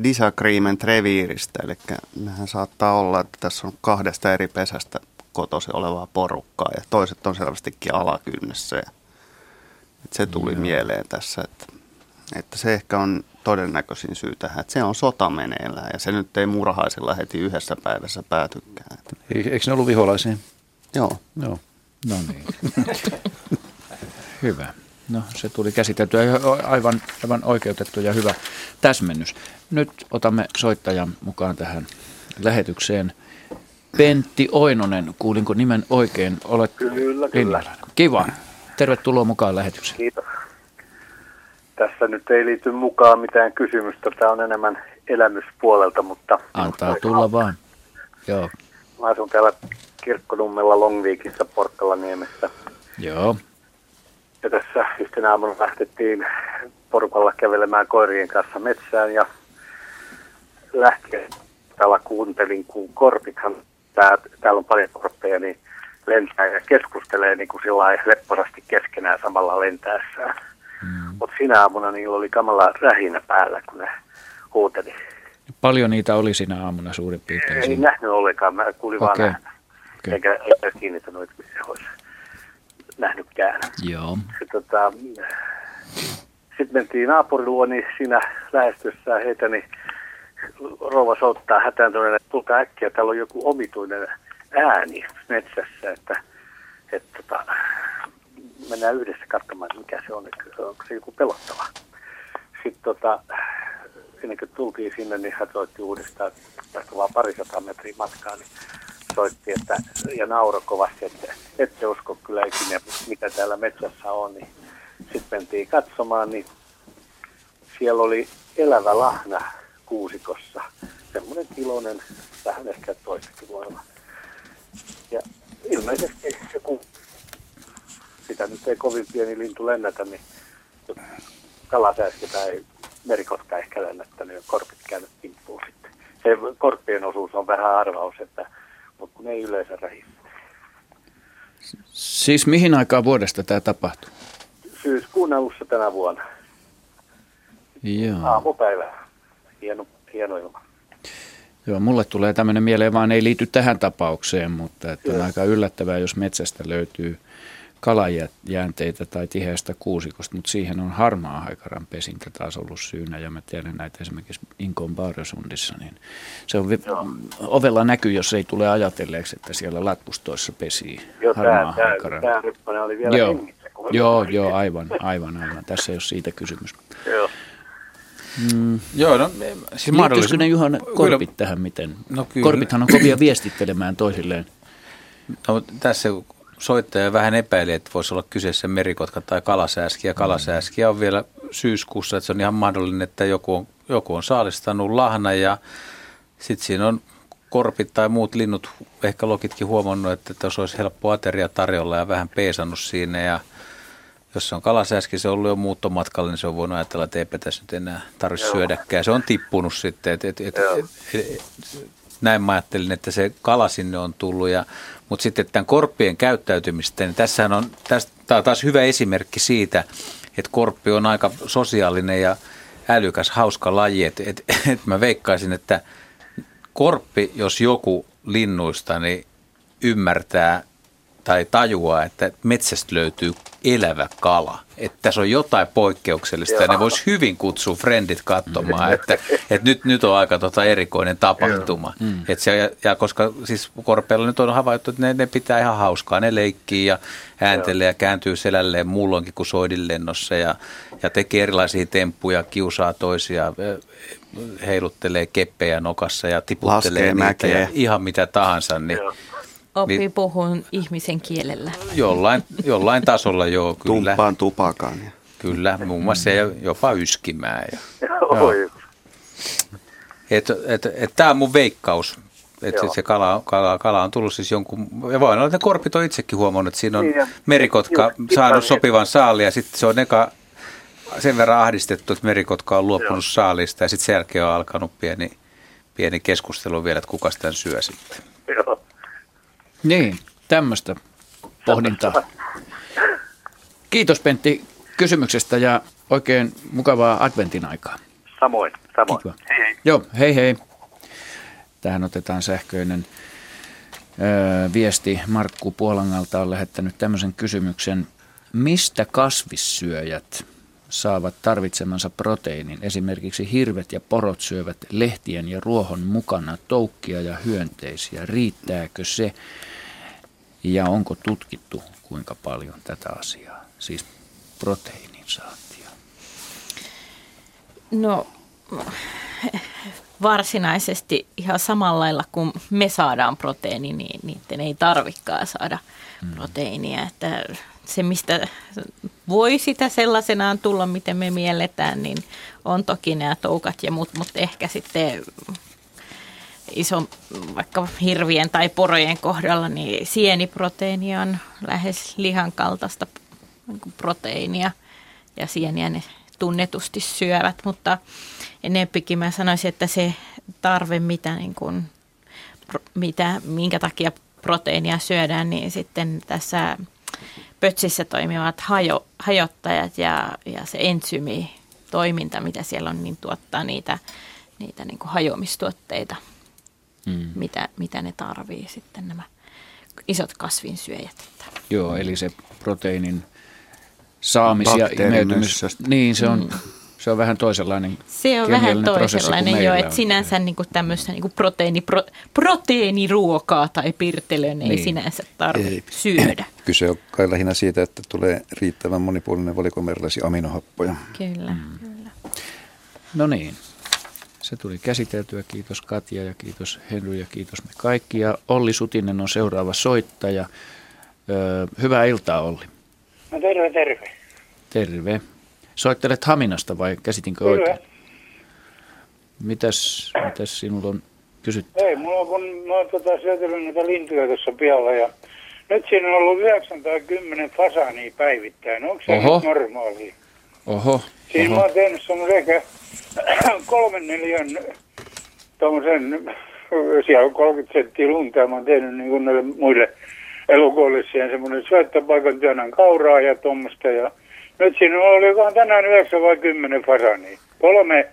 disagreement reviiristä, eli mehän saattaa olla, että tässä on kahdesta eri pesästä kotosi olevaa porukkaa ja toiset on selvästikin alakynnessä. Ja että se tuli Joo. mieleen tässä, että, että se ehkä on todennäköisin syy tähän, että se on sota meneillään ja se nyt ei murhaisilla heti yhdessä päivässä päätykään. Eikö ne ollut viholaisia? Joo. Joo. No niin. hyvä. No se tuli käsiteltyä aivan, aivan oikeutettu ja hyvä täsmennys. Nyt otamme soittajan mukaan tähän lähetykseen. Pentti Oinonen, kuulinko nimen oikein? Olet kyllä, kyllä. Kiva. Tervetuloa mukaan lähetykseen. Kiitos. Tässä nyt ei liity mukaan mitään kysymystä. Tämä on enemmän elämyspuolelta, mutta... Antaa tulla vaan. Joo. Mä asun täällä Kirkkonummella Longviikissä Porkkalaniemessä. Joo. Ja tässä yhtenä aamuna lähtettiin porukalla kävelemään koirien kanssa metsään ja lähtien täällä kuuntelin, kun korpithan, tää, täällä on paljon korppeja, niin lentää ja keskustelee niin kuin sillä lepposasti keskenään samalla lentäessään. Mm. Mutta sinä aamuna niillä oli kamala rähinä päällä, kun ne huuteli. Paljon niitä oli sinä aamuna suurin piirtein? Ei nähnyt ollenkaan, mä kuulin okay. vaan nähdä. Okay. Eikä, eikä kiinnittänyt, että se olisi nähnytkään. Joo. Se, tota, sitten mentiin naapuriluo, niin siinä lähestyessään heitä, niin rouva soittaa hätääntyneena, että tulkaa äkkiä, täällä on joku omituinen ääni metsässä, että, että tota, mennään yhdessä katsomaan, mikä se on, että onko se joku pelottava. Sitten tota, ennen kuin tultiin sinne, niin hän soitti uudestaan, tästä vaan parisataa metriä matkaa, niin soitti että, ja nauro kovasti, että ette usko kyllä ikinä, mitä täällä metsässä on. Niin sitten mentiin katsomaan, niin siellä oli elävä lahna kuusikossa. Semmoinen iloinen, vähän ehkä toistakin voima. Ja ilmeisesti joku, sitä nyt ei kovin pieni lintu lennätä, niin kalasääski tai merikotka ehkä lennättänyt ja korpit käynyt kimppuun sitten. Se korppien osuus on vähän arvaus, että, mutta kun ei yleensä rähi. Siis mihin aikaan vuodesta tämä tapahtuu? Syyskuun alussa tänä vuonna. Joo. Aamupäivä. Hieno, hieno ilma. Joo, mulle tulee tämmöinen mieleen, vaan ei liity tähän tapaukseen, mutta että on aika yllättävää, jos metsästä löytyy kalajäänteitä tai tiheästä kuusikosta, mutta siihen on harmaa haikaran pesintä taas ollut syynä ja mä tiedän näitä esimerkiksi Inkon Baaresundissa, niin se on Joo. ovella näkyy, jos ei tule ajatelleeksi, että siellä latpustoissa pesii Joo, harmaa tämä, haikaran. tämä, tämä oli vielä Joo, hengissä. joo, joo, aivan, aivan, aivan. Tässä ei ole siitä kysymys. Joo. Mm. Joo, no, siis mahdollisimman- ne Juhan korpit Kyllä. tähän miten? No kyllä. Korpithan on kovia viestittelemään toisilleen. No, tässä soittaja vähän epäili, että voisi olla kyseessä merikotka tai kalasääski. Ja kalasääski on vielä syyskuussa, että se on ihan mahdollinen, että joku on, joku on saalistanut lahna ja sitten siinä on korpit tai muut linnut, ehkä lokitkin huomannut, että tässä olisi helppo ateria tarjolla ja vähän peesannut siinä ja jos se on kalasääski, se on ollut jo muuttomatkalla, niin se on voinut ajatella, että eipä tässä nyt enää tarvitse syödäkään. Se on tippunut sitten. Et, et, et, et, näin mä ajattelin, että se kala sinne on tullut. Ja, mutta sitten tämän korppien käyttäytymistä, niin tässähän on, tästä, tämä on taas hyvä esimerkki siitä, että korppi on aika sosiaalinen ja älykäs, hauska laji. Että et, et mä veikkaisin, että korppi, jos joku linnuista, niin ymmärtää tai tajuaa, että metsästä löytyy elävä kala. Että tässä on jotain poikkeuksellista ja ne voisi hyvin kutsua frendit katsomaan, että, että nyt, nyt on aika tota erikoinen tapahtuma. Mm. Et se, ja, ja koska siis korpeilla nyt on havaittu, että ne, ne pitää ihan hauskaa, ne leikkii ja ääntelee ja kääntyy selälleen muulloinkin kuin soidinlennossa ja, ja tekee erilaisia temppuja, kiusaa toisia, heiluttelee keppejä nokassa ja tiputtelee Laskee niitä mäkeä. ja ihan mitä tahansa. Niin, Oppii Niin. puhun ihmisen kielellä. Jollain, jollain tasolla joo, kyllä. Tumppaan tupakan. Ja. Kyllä, muun muassa ja jopa yskimään. Ja, et, et, et, Tämä on mun veikkaus. Että se kala, kala, kala on tullut siis jonkun, ja voi olla, että ne korpit on itsekin huomannut, että siinä on Niin, merikotka just, saanut sopivan saali ja sitten se on eka sen verran ahdistettu, että merikotka on luopunut saalista ja sitten sen jälkeen on alkanut pieni, pieni keskustelu vielä, että kuka sitä syö sitten. Joo. Niin, tämmöistä pohdintaa. Kiitos Pentti kysymyksestä ja oikein mukavaa adventin aikaa. Samoin, samoin. Hei, hei. Joo, hei hei. Tähän otetaan sähköinen öö, viesti. Markku Puolangalta on lähettänyt tämmöisen kysymyksen. Mistä kasvissyöjät saavat tarvitsemansa proteiinin? Esimerkiksi hirvet ja porot syövät lehtien ja ruohon mukana toukkia ja hyönteisiä. Riittääkö se? Ja onko tutkittu kuinka paljon tätä asiaa? Siis proteiinin saantia. No varsinaisesti ihan samalla lailla kuin me saadaan proteiini, niin niiden ei tarvikaan saada proteiinia. Että se, mistä voi sitä sellaisenaan tulla, miten me mielletään, niin on toki nämä toukat ja muut, mutta ehkä sitten iso, vaikka hirvien tai porojen kohdalla, niin sieniproteiini on lähes lihan kaltaista niin proteiinia. Ja sieniä ne tunnetusti syövät, mutta enempikin mä sanoisin, että se tarve, mitä, niin kuin, mitä, minkä takia proteiinia syödään, niin sitten tässä pötsissä toimivat hajo, hajottajat ja, ja se entsyymi toiminta, mitä siellä on, niin tuottaa niitä, niitä niin kuin hajoamistuotteita, Mm. mitä, mitä ne tarvii sitten nämä isot kasvinsyöjät. Joo, eli se proteiinin saamisia, imeytymys. Niin, se on, mm. se on vähän toisenlainen Se on vähän toisenlainen jo, että sinänsä niin kuin tämmöistä niin kuin proteiini, pro, proteiiniruokaa tai pirtelön ei niin. sinänsä tarvitse syödä. Kyse on kai lähinnä siitä, että tulee riittävän monipuolinen valikoima erilaisia aminohappoja. Kyllä, mm. kyllä. No niin, se tuli käsiteltyä. Kiitos Katja ja kiitos Henry ja kiitos me kaikki. Ja Olli Sutinen on seuraava soittaja. Öö, hyvää iltaa Olli. No terve, terve. Terve. Soittelet Haminasta vai käsitinkö Kyllä. oikein? Mitäs, mitäs sinulla on kysytty? Ei, mulla on, mä oon tota, syötellyt näitä lintuja tuossa pihalla ja nyt siinä on ollut 9 tai 10 fasaania päivittäin. Onko se Oho. nyt normaalia? Oho. Siis Oho. mä oon tehnyt semmoisen kolmen neljän tuommoisen, siellä on 30 senttiä lunta ja mä oon tehnyt niin kuin muille elukoille siihen semmoinen syöttöpaikan työnnän kauraa ja tuommoista ja nyt siinä oli vaan tänään 9 vai 10 fasania. Kolme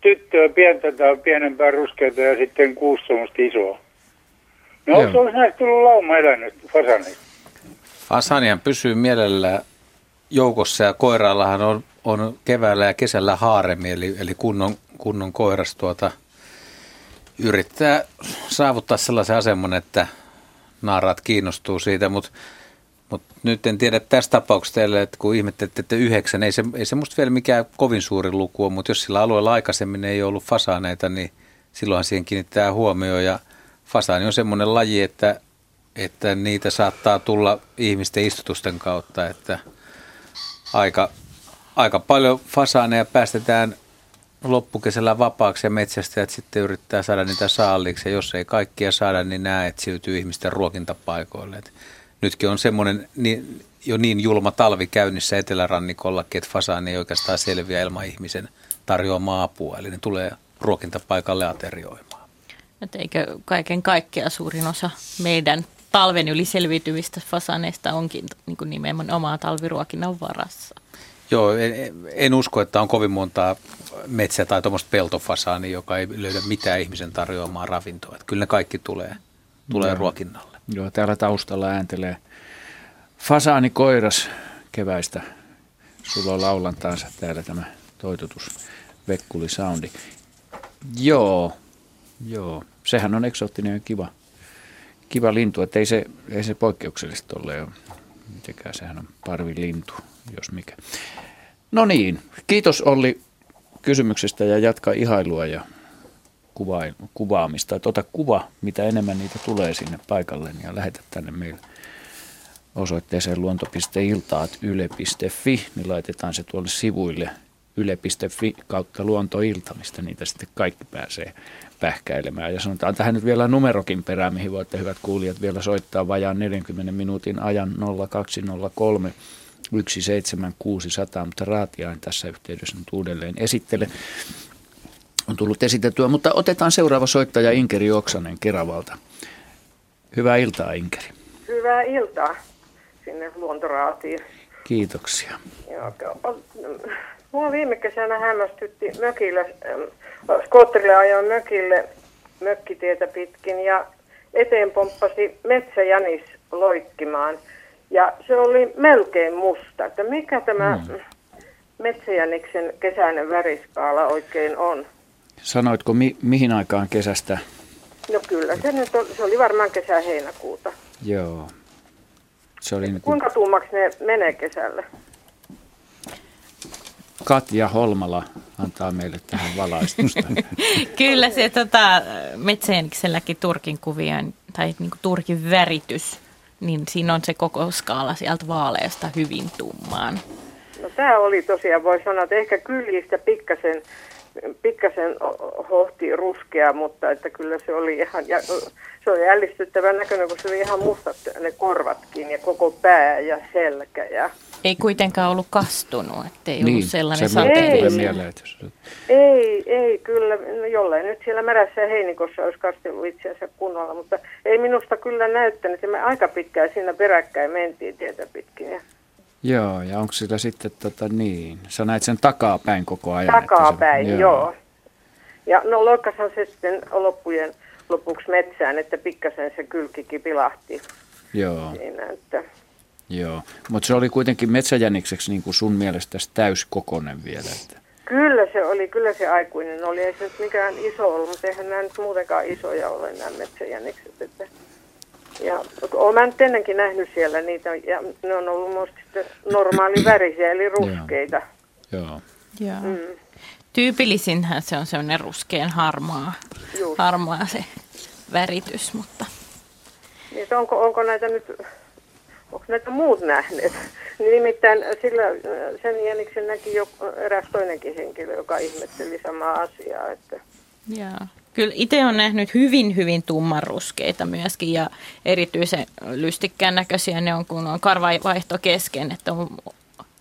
tyttöä, pientä tai pienempää ruskeita ja sitten kuusi semmoista isoa. No onko olisi näistä tullut lauma elänyt fasaneista? Fasanian pysyy mielellä joukossa ja koiraallahan on, on keväällä ja kesällä haaremi, eli, eli kunnon, kunnon koiras tuota, yrittää saavuttaa sellaisen aseman, että naaraat kiinnostuu siitä, mutta mut nyt en tiedä tässä tapauksessa teille, että kun ihmettelette, että yhdeksän, ei se, ei se musta vielä mikään kovin suuri luku mutta jos sillä alueella aikaisemmin ei ollut fasaaneita, niin silloinhan siihen kiinnittää huomioon. Ja fasaani on semmoinen laji, että, että niitä saattaa tulla ihmisten istutusten kautta, että aika, aika paljon fasaaneja päästetään loppukesällä vapaaksi ja metsästäjät sitten yrittää saada niitä saaliiksi. Ja jos ei kaikkia saada, niin nämä etsiytyy ihmisten ruokintapaikoille. Et nytkin on semmoinen niin, jo niin julma talvi käynnissä etelärannikollakin, että fasaani ei oikeastaan selviä ilman ihmisen tarjoamaa apua. Eli ne tulee ruokintapaikalle aterioimaan. Et eikö kaiken kaikkea suurin osa meidän talven yli selviytyvistä fasaneista onkin niin kuin nimenomaan talviruokinnan varassa? Joo, en, en usko, että on kovin montaa metsä- tai tuommoista peltofasaani, joka ei löydä mitään ihmisen tarjoamaa ravintoa. Että kyllä ne kaikki tulee, tulee Joo. ruokinnalle. Joo, täällä taustalla ääntelee fasaani koiras keväistä. Sulla on laulantaansa täällä tämä toitotus Vekkuli Soundi. Joo, joo. Sehän on eksoottinen ja kiva, kiva lintu, että ei se, ei se poikkeuksellista ole. Mitenkään sehän on parvilintu, jos mikä. No niin, kiitos Olli kysymyksestä ja jatka ihailua ja kuva, kuvaamista. Että ota kuva, mitä enemmän niitä tulee sinne paikalle ja lähetä tänne meille osoitteeseen luonto.iltaat.yle.fi, niin laitetaan se tuolle sivuille yle.fi kautta luontoilta, mistä niitä sitten kaikki pääsee pähkäilemään. Ja sanotaan tähän nyt vielä numerokin perään, mihin voitte hyvät kuulijat vielä soittaa vajaan 40 minuutin ajan 0203 17600, mutta Raatiain tässä yhteydessä nyt uudelleen esittele. On tullut esitettyä, mutta otetaan seuraava soittaja Inkeri Oksanen Keravalta. Hyvää iltaa Inkeri. Hyvää iltaa sinne luontoraatiin. Kiitoksia. Joo, Mua viime kesänä hämmästytti mökille, skootterille ajoin mökille mökkitietä pitkin ja eteen pomppasi metsäjänis loikkimaan – ja se oli melkein musta. Että mikä tämä mm. metsäjäniksen kesäinen väriskaala oikein on? Sanoitko mi- mihin aikaan kesästä? No kyllä, se, nyt on, se oli varmaan kesä-heinäkuuta. Joo. Se oli niin kuin... Kuinka tuumaksi ne menee kesällä? Katja Holmala antaa meille tähän valaistusta. Kyllä se tota, metsäjänikselläkin turkin kuvien tai niin turkin väritys niin siinä on se koko skaala sieltä vaaleasta hyvin tummaan. No tämä oli tosiaan, voi sanoa, että ehkä kyljistä pikkasen, pikkasen hohti ruskea, mutta että kyllä se oli ihan, ja, se oli ällistyttävän näköinen, kun se oli ihan mustat ne korvatkin ja koko pää ja selkä ja ei kuitenkaan ollut kastunut, ettei niin, ollut sellainen se Ei, mieleen, että jos... ei, ei, kyllä, no jollain nyt siellä märässä ja heinikossa olisi kastellut itseänsä kunnolla, mutta ei minusta kyllä näyttänyt, että me aika pitkään siinä peräkkäin mentiin tietä pitkin. Ja... Joo, ja onko sillä sitten tota niin, sä näit sen takapäin koko ajan? Takapäin, se, joo. joo. Ja no loikkasan se sitten loppujen lopuksi metsään, että pikkasen se kylkikin pilahti. Joo. Siinä, että... Joo, mutta se oli kuitenkin metsäjänikseksi niin kuin sun mielestä täyskokonen vielä. Että. Kyllä se oli, kyllä se aikuinen oli. Ei se nyt mikään iso ollut, mutta eihän nämä nyt muutenkaan isoja ole nämä metsäjänikset. Että. Ja olen mä nyt ennenkin nähnyt siellä niitä, ja ne on ollut musta normaali värisiä, eli ruskeita. Joo. Joo. Mm. Tyypillisinhän se on semmoinen ruskean harmaa, Just. harmaa se väritys, mutta... Niin, onko, onko näitä nyt, onko näitä muut nähneet? Nimittäin sillä, sen jäniksen näki jo eräs toinenkin henkilö, joka ihmetteli samaa asiaa. Että... Joo. Kyllä itse olen nähnyt hyvin, hyvin tummanruskeita myöskin ja erityisen lystikkään näköisiä ne on, kun on karvavaihto kesken, että on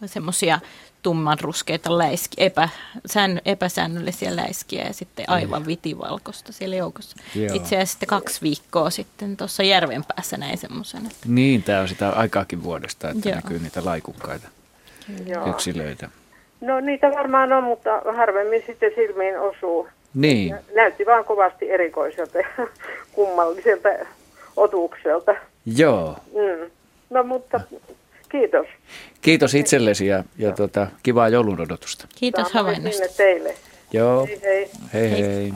semmoisia tummanruskeita läiski, epä, sään, epäsäännöllisiä läiskiä ja sitten aivan vitivalkoista siellä joukossa. Joo. Itse asiassa sitten kaksi viikkoa sitten tuossa järven päässä näin semmoisen. Että... Niin, tämä on sitä aikaakin vuodesta, että Joo. näkyy niitä laikukkaita Joo. yksilöitä. No niitä varmaan on, mutta harvemmin sitten silmiin osuu. Niin. Näytti vaan kovasti erikoiselta ja kummalliselta otukselta. Joo. Mm. No mutta kiitos. Kiitos itsellesi ja, ja tota, kivaa joulun odotusta. Kiitos havainnosta. teille. Joo. Hei hei. Hei hei.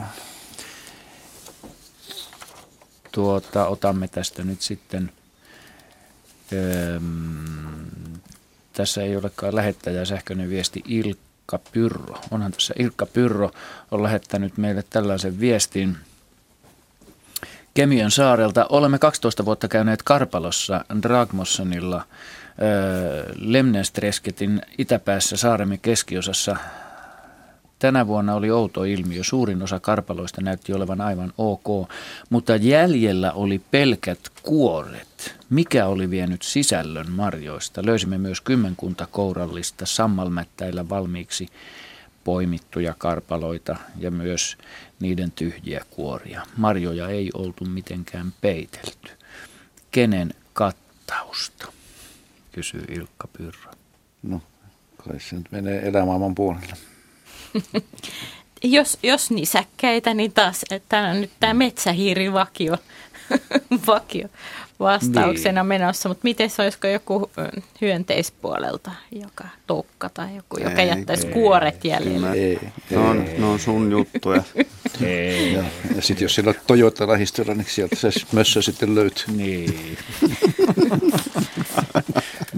Tuota, otamme tästä nyt sitten, öö, tässä ei olekaan lähettäjä sähköinen viesti Ilkka Pyrro. Onhan tässä Ilkka Pyrro on lähettänyt meille tällaisen viestin. Kemiön saarelta olemme 12 vuotta käyneet Karpalossa Dragmossonilla – Lemnestresketin itäpäässä saaremme keskiosassa Tänä vuonna oli outo ilmiö. Suurin osa karpaloista näytti olevan aivan ok, mutta jäljellä oli pelkät kuoret. Mikä oli vienyt sisällön marjoista? Löysimme myös kymmenkunta kourallista sammalmättäillä valmiiksi poimittuja karpaloita ja myös niiden tyhjiä kuoria. Marjoja ei oltu mitenkään peitelty. Kenen kattausta? Kysyy Ilkka Pyrrä. No, kai se nyt menee elämaailman puolelle. jos, jos nisäkkäitä, niin taas tämä on nyt tämä metsähiirivakio vakio vastauksena niin. menossa, mutta miten se olisiko joku hyönteispuolelta, joka tokka tai joku, joka ei, jättäisi ei, kuoret jäljelle? Ei, ei, ne, on, ne on sun juttuja. ei. Ja, ja sitten jos siellä on Toyota lähistöllä, niin sieltä se mössö sitten löytyy. Niin.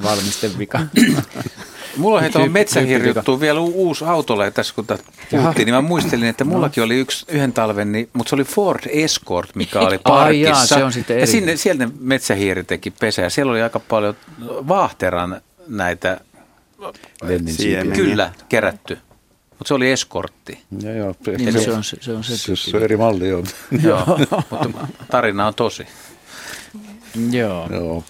Valmistevika. Mulla on tuohon metsähirjuttuun vielä uusi autolle tässä, kun puhuttiin, niin mä muistelin, että mullakin oli yksi yhden talven, niin, mutta se oli Ford Escort, mikä oli parkissa. Ai jaa, se on sitten eri. Ja sinne, sieltä metsähiiri teki pesä ja siellä oli aika paljon vaahteran näitä Kyllä, kerätty. Mutta se oli eskortti. Ja joo, niin, se, se, on se, se, on se, se, se on eri malli on. joo, mutta tarina on tosi. Joo. joo.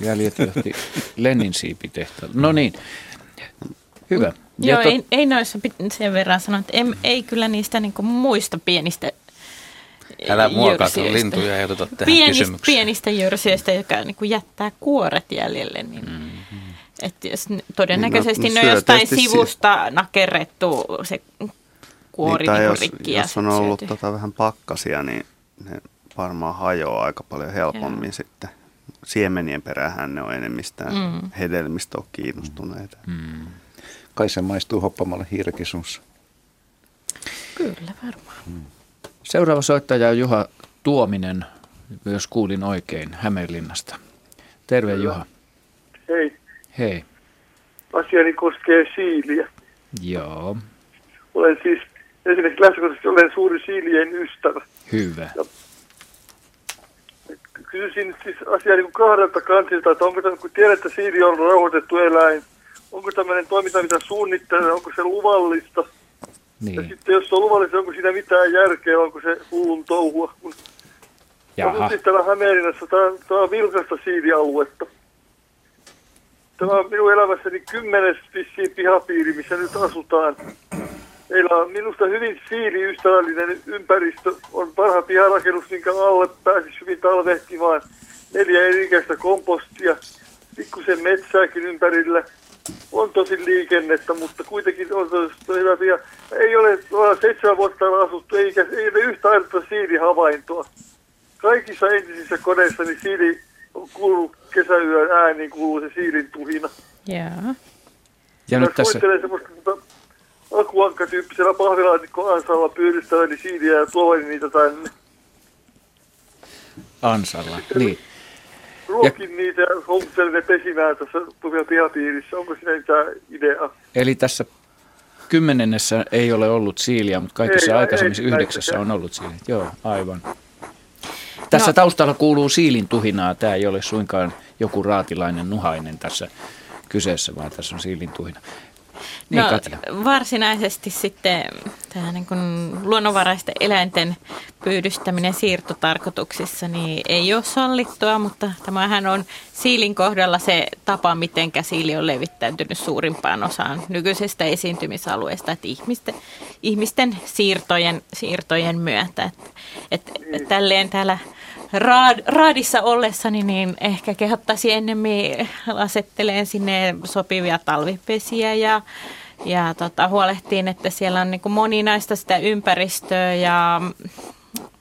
Jäljet johti Lennin siipitehtaalle. No niin, hyvä. Ja Joo, to... ei, ei noissa sen verran sanoa, että ei, ei kyllä niistä niinku muista pienistä Älä muokaa lintuja ei oteta tähän pienistä, kysymykseen. Pienistä jyrsijöistä, joka niinku jättää kuoret jäljelle, niin mm-hmm. että jos todennäköisesti niin, no, no, ne on jostain sivusta si- nakerrettu se kuori niin, niin jos, rikki. Jos on ollut tota vähän pakkasia, niin ne varmaan hajoaa aika paljon helpommin Joo. sitten siemenien perähän ne on enemmistään mm. hedelmistä on kiinnostuneita. Mm. Kai se maistuu hoppamalle hiirekisussa. Kyllä varmaan. Mm. Seuraava soittaja on Juha Tuominen, jos kuulin oikein, Hämeenlinnasta. Terve Kyllä. Juha. Hei. Hei. Asiani koskee siiliä. Joo. Olen siis ensinnäkin lähtökohtaisesti olen suuri siilien ystävä. Hyvä. Ja kysyisin siis asiaa niin kahdelta kantilta, että onko tämä, kun tiedät, että siiri on rauhoitettu eläin, onko tämmöinen toiminta, mitä suunnittelee, onko se luvallista? Niin. Ja sitten jos se on luvallista, onko siinä mitään järkeä, onko se hullun touhua? Jaha. Siis täällä Hämeenlinnassa, tämä, tämä on vilkasta siirialuetta. Tämä on minun elämässäni kymmenes vissiin pihapiiri, missä nyt asutaan. Meillä on minusta hyvin siiriystävällinen ympäristö. On parha piharakennus, minkä alle pääsisi hyvin talvehtimaan. Neljä erikäistä kompostia, pikkusen metsääkin ympärillä. On tosi liikennettä, mutta kuitenkin on tosi hyvä piha. Ei ole, ole seitsemän vuotta asuttu, eikä, ei ole yhtä ainutta siirihavaintoa. Kaikissa entisissä kodeissa niin siiri kuuluu kesäyön ääni, kuuluu se siilin tuhina. Joo. Ja nyt tässä, semmoista tota, akuankka-tyyppisellä pahvilaatikko ansalla pyydystäväni siiliä ja tuovani niitä tänne. Ansalla, niin. Ruokin niitä ja houkuttelin ne pesimään tässä tuvia pihapiirissä. Onko siinä mitään ideaa? Eli tässä kymmenennessä ei ole ollut siiliä, mutta kaikissa Ei, aikaisemmissa ei, yhdeksässä on ollut siiliä. Joo, aivan. Tässä taustalla kuuluu siilin tuhinaa. Tämä ei ole suinkaan joku raatilainen nuhainen tässä kyseessä, vaan tässä on siilin tuhina. Niin, no, Katja. varsinaisesti sitten tämä niin kuin luonnonvaraisten eläinten pyydystäminen siirtotarkoituksissa niin ei ole sallittua, mutta tämähän on siilin kohdalla se tapa, miten siili on levittäytynyt suurimpaan osaan nykyisestä esiintymisalueesta, että ihmisten, ihmisten siirtojen, siirtojen myötä. Että, että tälleen täällä raad, raadissa ollessani, niin ehkä kehottaisi ennemmin asetteleen sinne sopivia talvipesiä ja, ja tota, huolehtiin, että siellä on niin kuin moninaista sitä ympäristöä ja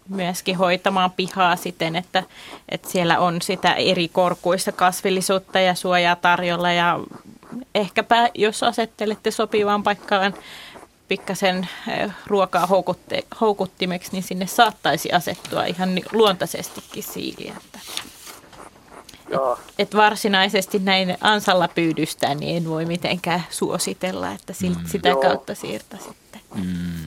myöskin hoitamaan pihaa siten, että, että siellä on sitä eri korkuista kasvillisuutta ja suojaa tarjolla ja ehkäpä jos asettelette sopivaan paikkaan pikkasen eh, ruokaa houkutte, houkuttimeksi, niin sinne saattaisi asettua ihan luontaisestikin siiliä. Et varsinaisesti näin ansalla pyydystää, niin en voi mitenkään suositella, että Mm. sitä Joo. kautta siirtäisitte. Mm.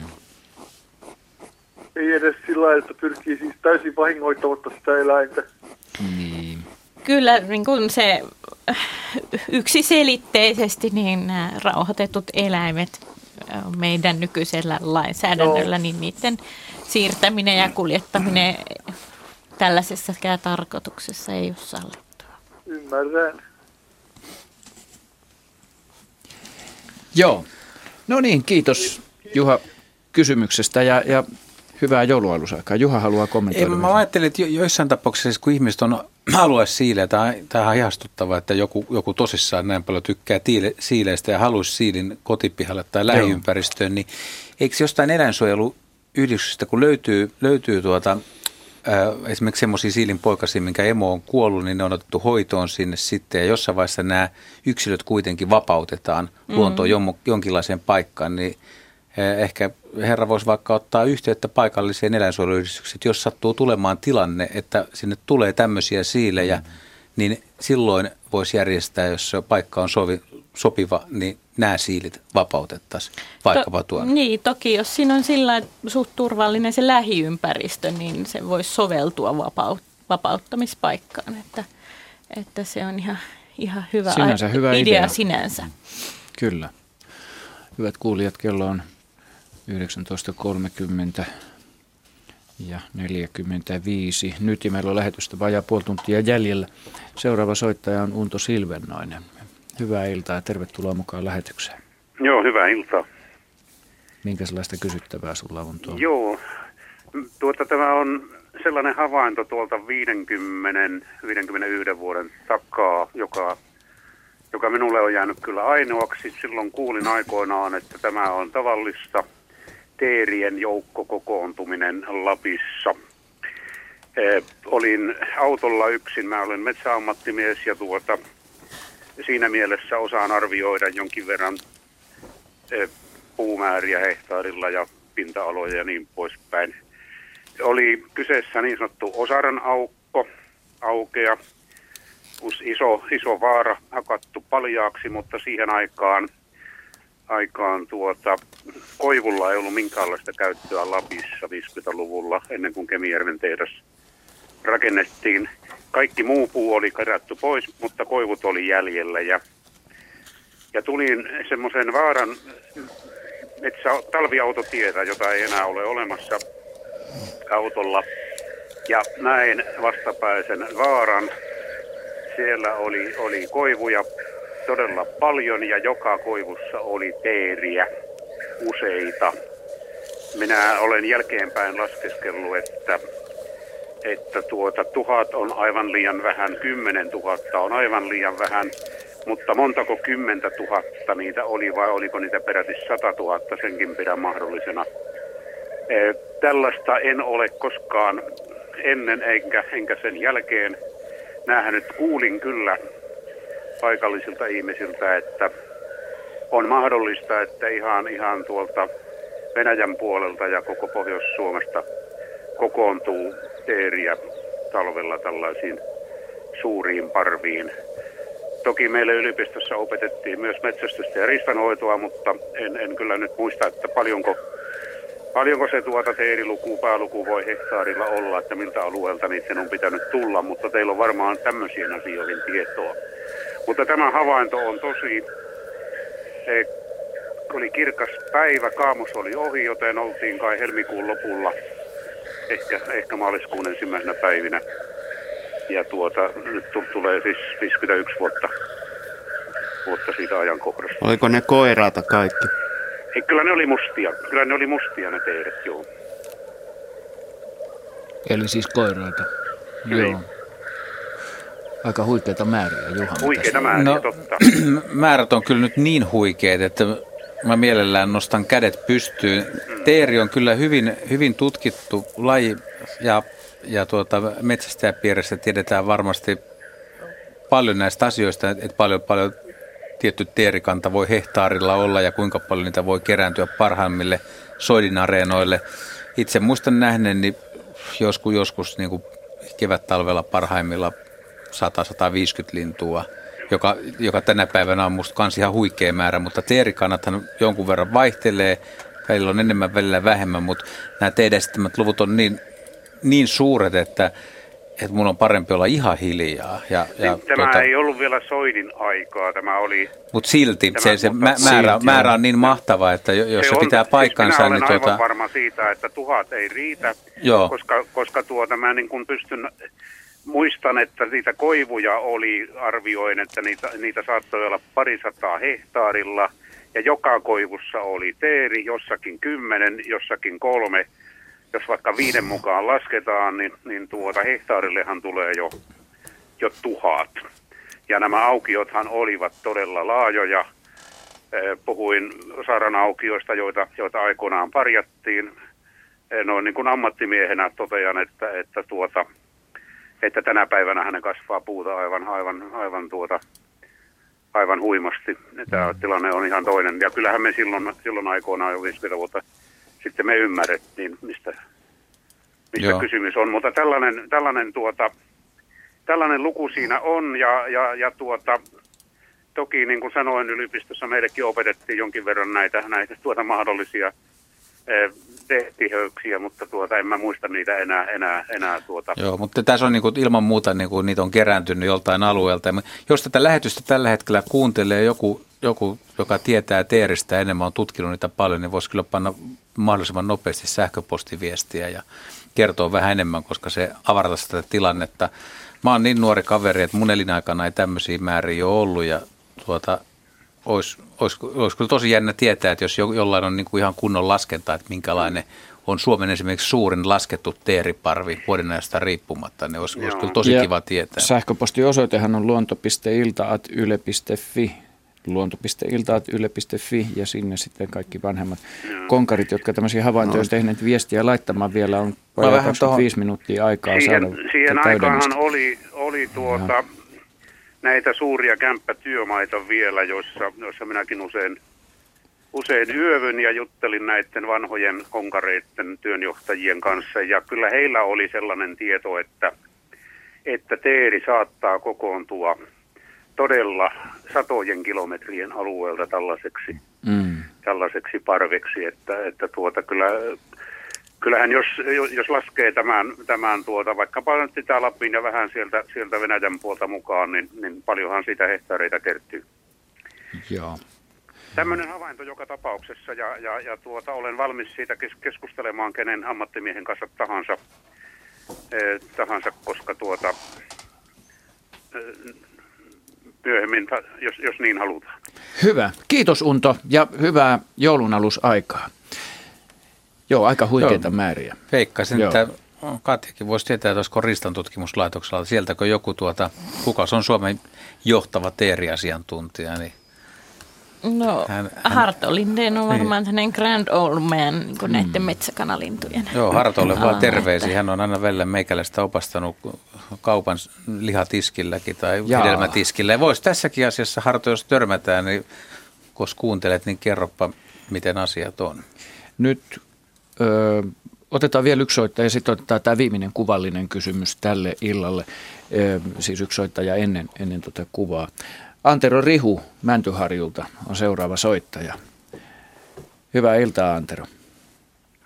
Ei edes sillä lailla, että pyrkii siis täysin vahingoittamatta sitä eläintä. Niin. Kyllä niin kuin se äh, yksiselitteisesti niin nämä rauhoitetut eläimet äh, meidän nykyisellä lainsäädännöllä, niin niiden siirtäminen ja kuljettaminen tällaisessa tarkoituksessa ei ole sallittua. Ymmärrän. Joo. No niin, kiitos Juha kysymyksestä ja, ja hyvää joulualusaikaa. Juha haluaa Ei, kommentoida. mä ajattelin, että jo- joissain tapauksissa, kun ihmiset on halua siileä, tämä tämä on ihastuttavaa, että joku, joku tosissaan näin paljon tykkää tiile, siileistä ja haluaisi siilin kotipihalle tai lähiympäristöön, niin eikö jostain eläinsuojeluyhdistyksestä, kun löytyy, löytyy tuota, esimerkiksi semmoisia siilin poikasia, minkä emo on kuollut, niin ne on otettu hoitoon sinne sitten ja jossain vaiheessa nämä yksilöt kuitenkin vapautetaan Mm. luontoon jon- jonkinlaiseen paikkaan, niin Eh, Ehkä herra voisi vaikka ottaa yhteyttä paikalliseen eläinsuojeluyhdistykseen, että jos sattuu tulemaan tilanne, että sinne tulee tämmöisiä siilejä, mm. niin silloin voisi järjestää, jos se paikka on sovi, sopiva, niin nämä siilit vapautettaisiin vaikkapa tuonne. Niin, toki jos siinä on sillä suht turvallinen se lähiympäristö, niin se voisi soveltua vapaut- vapauttamispaikkaan. Että, että se on ihan, ihan hyvä, Sinänsä hyvä idea, idea. sinänsä. Kyllä. Hyvät kuulijat, kello on 19.30 ja 45. Nyt ja meillä on lähetystä vajaa puoli tuntia jäljellä. Seuraava soittaja on Unto Silvennoinen. Hyvää iltaa ja tervetuloa mukaan lähetykseen. Joo, hyvää iltaa. Minkä sellaista kysyttävää sulla on tuolla? Joo, tuota, tämä on sellainen havainto tuolta 50-51 vuoden takaa, joka, joka minulle on jäänyt kyllä ainoaksi. Silloin kuulin aikoinaan, että tämä on tavallista teerien joukkokokoontuminen Lapissa. Eh, olin autolla yksin, mä olen metsäammattimies ja tuota, siinä mielessä osaan arvioida jonkin verran eh, puumääriä hehtaarilla ja pinta-aloja ja niin poispäin. Oli kyseessä niin sanottu osaran aukko, aukea, iso, iso vaara hakattu paljaaksi, mutta siihen aikaan, aikaan tuota, koivulla ei ollut minkäänlaista käyttöä Lapissa 50-luvulla ennen kuin Kemijärven tehdas rakennettiin. Kaikki muu puu oli kerätty pois, mutta koivut oli jäljellä ja, ja tulin semmoisen vaaran metsä, talviautotietä, jota ei enää ole olemassa autolla. Ja näin vastapäisen vaaran. Siellä oli, oli koivuja todella paljon ja joka koivussa oli teeriä useita. Minä olen jälkeenpäin laskeskellut, että, että tuota, tuhat on aivan liian vähän, kymmenen tuhatta on aivan liian vähän, mutta montako kymmentä tuhatta niitä oli vai oliko niitä peräti sata tuhatta, senkin pidän mahdollisena. Eh, Tällaista en ole koskaan ennen enkä, enkä sen jälkeen nähnyt. Kuulin kyllä paikallisilta ihmisiltä, että on mahdollista, että ihan, ihan tuolta Venäjän puolelta ja koko Pohjois-Suomesta kokoontuu teeriä talvella tällaisiin suuriin parviin. Toki meille yliopistossa opetettiin myös metsästystä ja ristanhoitoa, mutta en, en kyllä nyt muista, että paljonko, paljonko se tuota teeriluku, pääluku voi hehtaarilla olla, että miltä alueelta niiden on pitänyt tulla, mutta teillä on varmaan tämmöisiin asioihin tietoa. Mutta tämä havainto on tosi, e, oli kirkas päivä, kaamus oli ohi, joten oltiin kai helmikuun lopulla, ehkä, ehkä maaliskuun ensimmäisenä päivinä ja tuota, nyt tulee siis 51 vuotta, vuotta siitä ajankohdasta. Oliko ne koiraata kaikki? Ei, kyllä ne oli mustia. Kyllä ne oli mustia ne teidät, joo. Eli siis koiraita. Niin. Joo. Aika huikeita määriä, Juha. Huikeita määriä, no, totta. määrät on kyllä nyt niin huikeet, että mä mielellään nostan kädet pystyyn. Teeri on kyllä hyvin, hyvin tutkittu laji ja ja tuota, metsästäjäpiirissä tiedetään varmasti paljon näistä asioista, että paljon, paljon tietty teerikanta voi hehtaarilla olla ja kuinka paljon niitä voi kerääntyä parhaimmille soidinareenoille. Itse muistan nähneeni joskus, joskus niin kuin kevät-talvella parhaimmilla 100-150 lintua, joka, joka tänä päivänä on musta kans ihan huikea määrä, mutta teerikannathan jonkun verran vaihtelee, välillä on enemmän, välillä vähemmän, mutta nämä teidän esittämät luvut on niin niin suuret, että, että mun on parempi olla ihan hiljaa. Ja, ja, niin, tämä tuota, ei ollut vielä soidin aikaa, tämä oli... Mutta silti tämä, se, se mutta, määrä, silti määrä on niin mahtava, että jos se, se on, pitää paikkansa... Siis minä olen niin tuota... varma siitä, että tuhat ei riitä, Joo. koska, koska tuota, mä niin kun pystyn... Muistan, että niitä koivuja oli, arvioin, että niitä, niitä saattoi olla parisataa hehtaarilla, ja joka koivussa oli teeri, jossakin kymmenen, jossakin kolme, jos vaikka viiden mukaan lasketaan, niin, niin tuota hehtaarillehan tulee jo, jo tuhat. Ja nämä aukiothan olivat todella laajoja. Puhuin saran aukioista, joita, joita aikoinaan parjattiin. Noin niin kuin ammattimiehenä totean, että, että, tuota, että tänä päivänä hänen kasvaa puuta aivan, aivan, aivan, tuota, aivan huimasti. Tämä tilanne on ihan toinen. Ja kyllähän me silloin, silloin aikoinaan jo 50 vuotta sitten me ymmärrettiin, mistä, mistä Joo. kysymys on. Mutta tällainen, tällainen, tuota, tällainen luku siinä on ja, ja, ja tuota, toki niin kuin sanoin, yliopistossa meillekin opetettiin jonkin verran näitä, näitä tuota mahdollisia eh, tehtihöyksiä, mutta tuota, en mä muista niitä enää. enää, enää tuota. Joo, mutta tässä on niin kuin, ilman muuta niin kuin, niitä on kerääntynyt joltain alueelta. Jos tätä lähetystä tällä hetkellä kuuntelee joku, joku joka tietää teeristä enemmän, on tutkinut niitä paljon, niin voisi kyllä panna mahdollisimman nopeasti sähköpostiviestiä ja kertoa vähän enemmän, koska se avartaa sitä tilannetta. Mä oon niin nuori kaveri, että mun elinaikana ei tämmöisiä määriä ole ollut ja tuota, olisi, olisi, olisi kyllä tosi jännä tietää, että jos jollain on niin kuin ihan kunnon laskenta, että minkälainen on Suomen esimerkiksi suurin laskettu teeriparvi vuodenajasta riippumatta, niin olisi, olisi kyllä tosi ja kiva tietää. Sähköpostiosoitehan on luonto.ilta.yle.fi luonto.iltaat.yle.fi ja sinne sitten kaikki vanhemmat konkarit, jotka tämmöisiä havaintoja no. tehneet viestiä laittamaan vielä on vajaa 25 tohon. minuuttia aikaa siihen, saada Siihen aikaan oli, oli tuota, näitä suuria kämppätyömaita vielä, joissa, joissa minäkin usein, usein yövyn ja juttelin näiden vanhojen konkareiden työnjohtajien kanssa ja kyllä heillä oli sellainen tieto, että, että teeri saattaa kokoontua – todella satojen kilometrien alueelta tällaiseksi, mm. tällaiseksi parveksi, että, että tuota, kyllä, kyllähän jos, jos laskee tämän, tämän tuota, vaikkapa nyt sitä Lapin ja vähän sieltä, sieltä Venäjän puolta mukaan, niin, niin paljonhan siitä hehtaareita kertyy. Joo. Tämmöinen havainto joka tapauksessa ja, ja, ja tuota, olen valmis siitä keskustelemaan kenen ammattimiehen kanssa tahansa, eh, tahansa koska tuota, eh, myöhemmin, jos, jos niin halutaan. Hyvä. Kiitos Unto ja hyvää joulunalusaikaa. Joo, aika huikeita Joo. määriä. Veikkasin, Joo. että Katjakin voisi tietää, että olisiko Ristan tutkimuslaitoksella, sieltäkö joku tuota, kuka on Suomen johtava teeriasiantuntija, niin No, hän, hän, Harto Lindén on varmaan niin. grand old man niin kuin mm. näiden metsäkanalintujen. Joo, Hartolle vaan terveisiä. Hän on aina välillä meikäläistä opastanut kaupan lihatiskilläkin tai Jaa. hedelmätiskillä. Voisi tässäkin asiassa, Harto, jos törmätään, niin kun kuuntelet, niin kerropa, miten asiat on. Nyt ö, otetaan vielä yksi soittaja ja sitten otetaan tämä viimeinen kuvallinen kysymys tälle illalle. Ö, siis yksi soittaja ennen, ennen tuota kuvaa. Antero Rihu Mäntyharjulta on seuraava soittaja. Hyvää iltaa, Antero.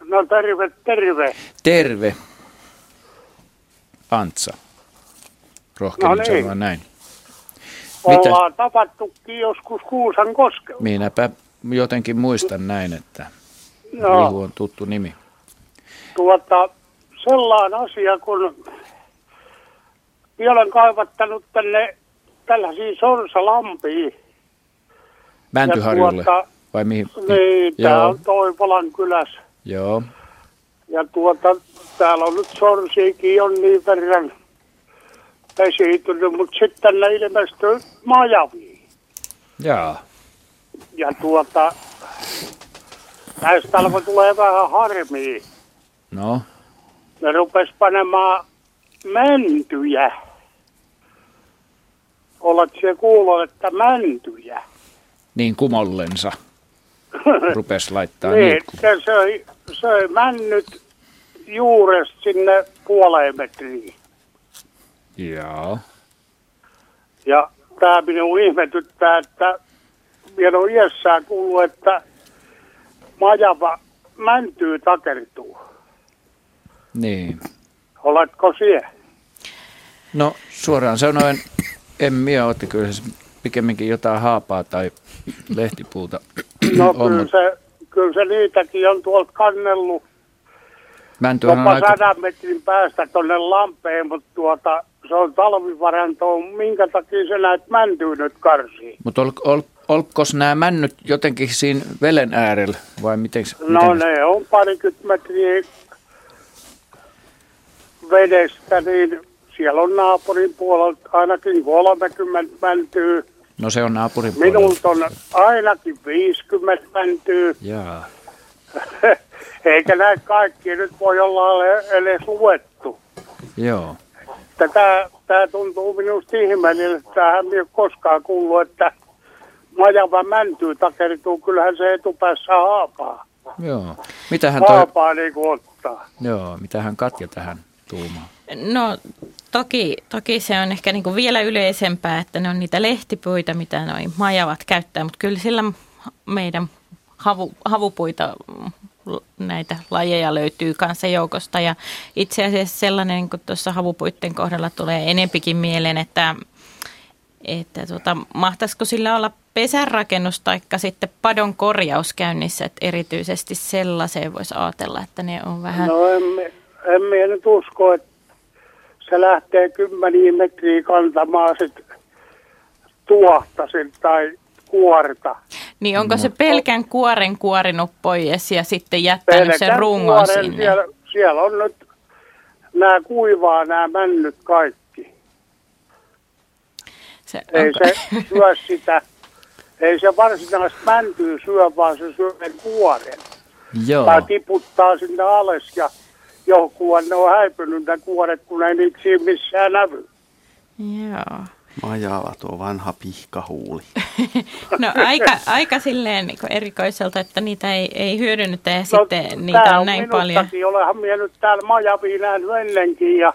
No terve, terve. Terve. Antsa. Rohkein no niin. sanoa näin. Ollaan Mitä? tapattukin joskus Kuusan koskella. Minäpä jotenkin muistan näin, että no. Rihu on tuttu nimi. Tuota, sellainen asia, kun olen kaivattanut tänne tällaisia sorsalampia. Mäntyharjulle tuota, vai mihin? Niin, tämä on Toivolan kylässä. Joo. Ja tuota, täällä on nyt sorsiikin on niin verran pesiytynyt, mutta sitten ne ilmestyy majaviin. Jaa. Ja tuota, näistä alkoi tulee vähän harmia. No? Ne rupes panemaan mäntyjä Oletko kuullut, että mäntyjä? Niin kumollensa rupes laittaa niin, se söi, söi männyt juuresta sinne puoleen metriin. Joo. Ja tämä minun ihmetyttää, että minä on iässään kuullut, että majava mäntyy takertuu. Niin. Oletko siellä? No suoraan sanoen en minä otti kyllä se pikemminkin jotain haapaa tai lehtipuuta. No kyllä se, kyllä se niitäkin on tuolta kannellut. Mäntyhän on aika... sadan metrin päästä tuonne lampeen, mutta tuota, se on talvivaranto. Minkä takia se näet mäntyy nyt karsii? Mutta ol, ol, olko nämä männyt jotenkin siinä velen äärellä vai miten? No miten? ne on parikymmentä metriä vedestä, niin siellä on naapurin puolelta ainakin 30 mäntyy. No se on naapurin puolelta. Minulta on ainakin 50 mäntyy. Jaa. Eikä näitä kaikki nyt voi olla edes luettu. Joo. Tämä, tämä tuntuu minusta ihmeellinen, että tähän ei ole koskaan kuullut, että majava mäntyy takerituu. Kyllähän se etupäässä haapaa. Joo. Mitähän toi... Haapaa niin kuin ottaa. Joo, mitähän Katja tähän tuumaa? No toki, toki se on ehkä niin vielä yleisempää, että ne on niitä lehtipuita, mitä noin majavat käyttää, mutta kyllä sillä meidän havu, havupuita näitä lajeja löytyy kanssa joukosta. Ja itse asiassa sellainen, niin kuin tuossa havupuitten kohdalla tulee enempikin mieleen, että, että tuota, mahtaisiko sillä olla pesänrakennus tai sitten padon korjaus käynnissä, että erityisesti sellaiseen voisi ajatella, että ne on vähän... No en, en minä nyt usko, että se lähtee kymmeniä metriä kantamaan sit tuohta sen tai kuorta. Niin onko se pelkän kuoren kuorinut pois ja sitten jättänyt pelkän sen rungon kuoren, sinne? Siellä, siellä on nyt nämä kuivaa nämä männyt kaikki. Se, ei onko... se syö sitä, ei se varsinaisesti mäntyy syö, vaan se syö kuoren. Joo. Tai tiputtaa sinne alas ja johkuun ne on häipynyt ne kuoret, kun ei niitä siinä missään näy. Joo. Majavat on vanha pihkahuuli. no aika, aika silleen niin erikoiselta, että niitä ei, ei hyödynnetä ja no, sitten niitä on, on näin paljon. Olehan minä nyt täällä majavia nähnyt ennenkin ja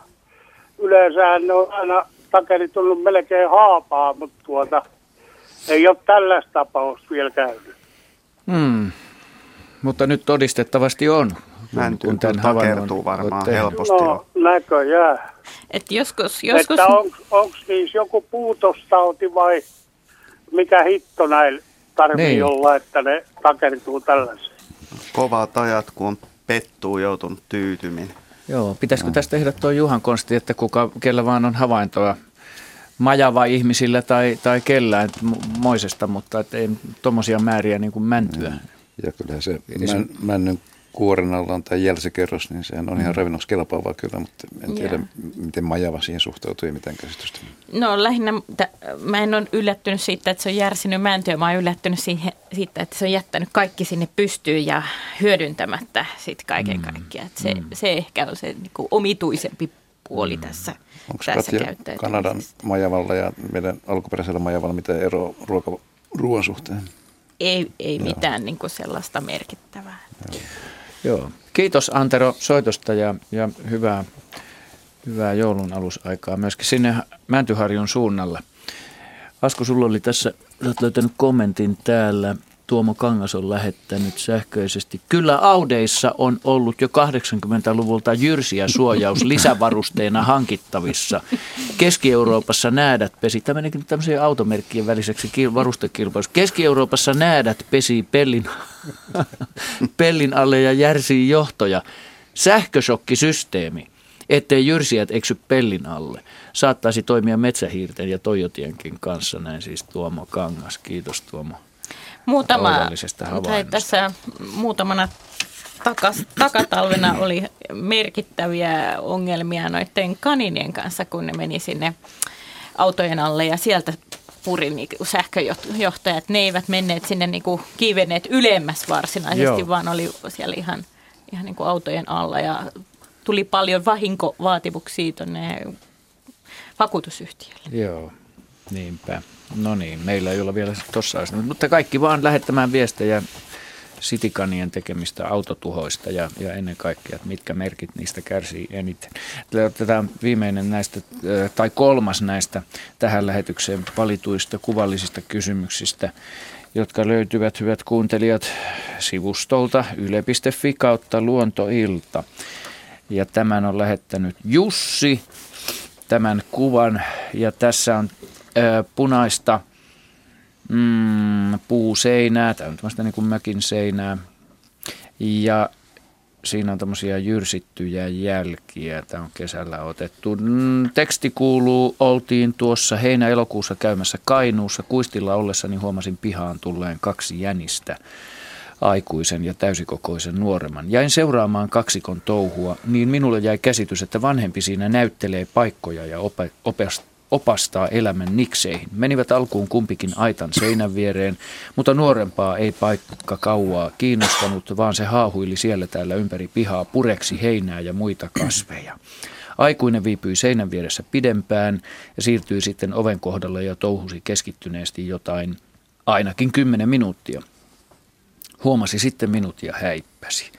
yleensä ne on aina takerit tullut melkein haapaa, mutta tuota, ei ole tällaista tapausta vielä käynyt. Hmm. Mutta nyt todistettavasti on Mäntyyn kun takertuu varmaan helposti. No, näköjään. Et joskus, joskus... Että onko niissä joku puutostauti vai mikä hitto näillä tarvii niin. olla, että ne takertuu tällaisen? Kovat ajat, kun on pettuu joutunut tyytymin. Joo, pitäisikö no. tästä tehdä tuo Juhan konsti, että kuka, kellä vaan on havaintoa majava ihmisillä tai, tai kellään moisesta, mutta et ei tuommoisia määriä niin kuin mäntyä. Ja kyllä se män, männyn kuoren alla on tämä jälsikerros, niin sehän on ihan mm. ravinnoksi kelpaavaa kyllä, mutta en tiedä, Joo. miten majava siihen suhtautuu ja mitään käsitystä. No lähinnä, mä en ole yllättynyt siitä, että se on järsinyt mäntyä. Mä oon yllättynyt siihen, siitä, että se on jättänyt kaikki sinne pystyyn ja hyödyntämättä sit kaiken mm. kaikkiaan. Se, mm. se ehkä on se niinku omituisempi puoli mm. tässä, Onko tässä. Kanadan majavalla ja meidän alkuperäisellä majavalla mitä eroa ruoka, ruoan suhteen? Ei, ei mitään niinku sellaista merkittävää. Joo. Kiitos Antero soitosta ja, ja hyvää, hyvää joulun alusaikaa myöskin sinne Mäntyharjun suunnalla. Asko, sulla oli tässä, sä oot löytänyt kommentin täällä. Tuomo Kangas on lähettänyt sähköisesti. Kyllä Audeissa on ollut jo 80-luvulta jyrsiä suojaus lisävarusteena hankittavissa. Keski-Euroopassa näädät pesi, tämä menikin tämmöisen automerkkien väliseksi kil- varustekilpailuksi. Keski-Euroopassa näädät pesi pellin, pellin alle ja järsii johtoja. Sähköshokkisysteemi, ettei jyrsijät eksy pellin alle. Saattaisi toimia metsähiirten ja Toyotienkin kanssa, näin siis Tuomo Kangas. Kiitos Tuomo. Muutama, tai tässä muutamana takas, takatalvena oli merkittäviä ongelmia noiden kaninien kanssa, kun ne meni sinne autojen alle ja sieltä puri niinku sähköjohtajat. Ne eivät menneet sinne niinku kiivenneet ylemmäs varsinaisesti, Joo. vaan oli siellä ihan, ihan niinku autojen alla ja tuli paljon vahinkovaatimuksia tuonne vakuutusyhtiölle. Joo, niinpä. No niin, meillä ei ole vielä tuossa asiassa. Mutta kaikki vaan lähettämään viestejä sitikanien tekemistä autotuhoista ja, ja ennen kaikkea, että mitkä merkit niistä kärsii eniten. Tätä viimeinen näistä, äh, tai kolmas näistä tähän lähetykseen valituista kuvallisista kysymyksistä, jotka löytyvät, hyvät kuuntelijat, sivustolta yle.fi kautta luontoilta. Ja tämän on lähettänyt Jussi, tämän kuvan, ja tässä on punaista mm, puuseinää, tämmöistä niin kuin mökin seinää, ja siinä on tämmöisiä jyrsittyjä jälkiä, tämä on kesällä otettu. Mm, teksti kuuluu, oltiin tuossa heinä-elokuussa käymässä Kainuussa, kuistilla ollessani huomasin pihaan tulleen kaksi jänistä aikuisen ja täysikokoisen nuoremman. Jäin seuraamaan kaksikon touhua, niin minulle jäi käsitys, että vanhempi siinä näyttelee paikkoja ja ope, opast, opastaa elämän nikseihin. Menivät alkuun kumpikin aitan seinän viereen, mutta nuorempaa ei paikka kauaa kiinnostanut, vaan se haahuili siellä täällä ympäri pihaa, pureksi heinää ja muita kasveja. Aikuinen viipyi seinän vieressä pidempään ja siirtyi sitten oven kohdalle ja touhusi keskittyneesti jotain ainakin kymmenen minuuttia. Huomasi sitten minut ja häippäsi.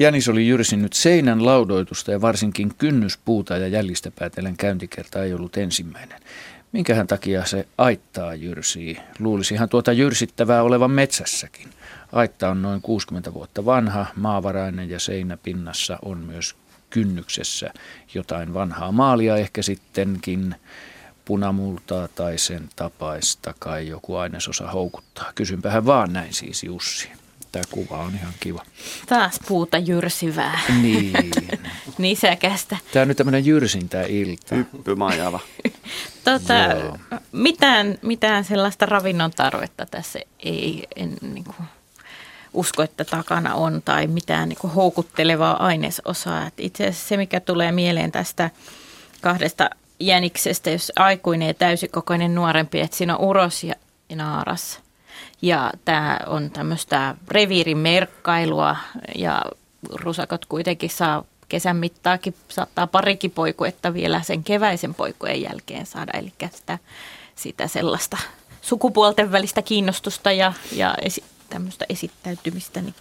Jänis oli jyrsinyt seinän laudoitusta ja varsinkin kynnyspuuta ja jäljistä päätellen käyntikerta ei ollut ensimmäinen. Minkähän takia se aittaa jyrsii? Luulisihan tuota jyrsittävää olevan metsässäkin. Aitta on noin 60 vuotta vanha, maavarainen ja seinäpinnassa on myös kynnyksessä jotain vanhaa maalia, ehkä sittenkin punamultaa tai sen tapaista, kai joku ainesosa houkuttaa. Kysynpähän vaan näin siis Jussi. Tämä kuva on ihan kiva. Taas puuta jyrsivää. Niin. Nisäkästä. Tämä on nyt tämmöinen jyrsintä ilta. Hyppymajava. Tota, Joo. mitään, mitään sellaista ravinnon tarvetta tässä ei en, niin kuin, usko, että takana on tai mitään niin kuin, houkuttelevaa ainesosaa. Et itse asiassa se, mikä tulee mieleen tästä kahdesta jäniksestä, jos aikuinen ja täysikokoinen nuorempi, että siinä on uros ja naaras. Ja tämä on tämmöistä reviirin merkkailua ja rusakot kuitenkin saa kesän mittaakin, saattaa parikin poikuetta vielä sen keväisen poikueen jälkeen saada. Eli sitä, sitä sellaista sukupuolten välistä kiinnostusta ja, ja esi, tämmöistä esittäytymistä niin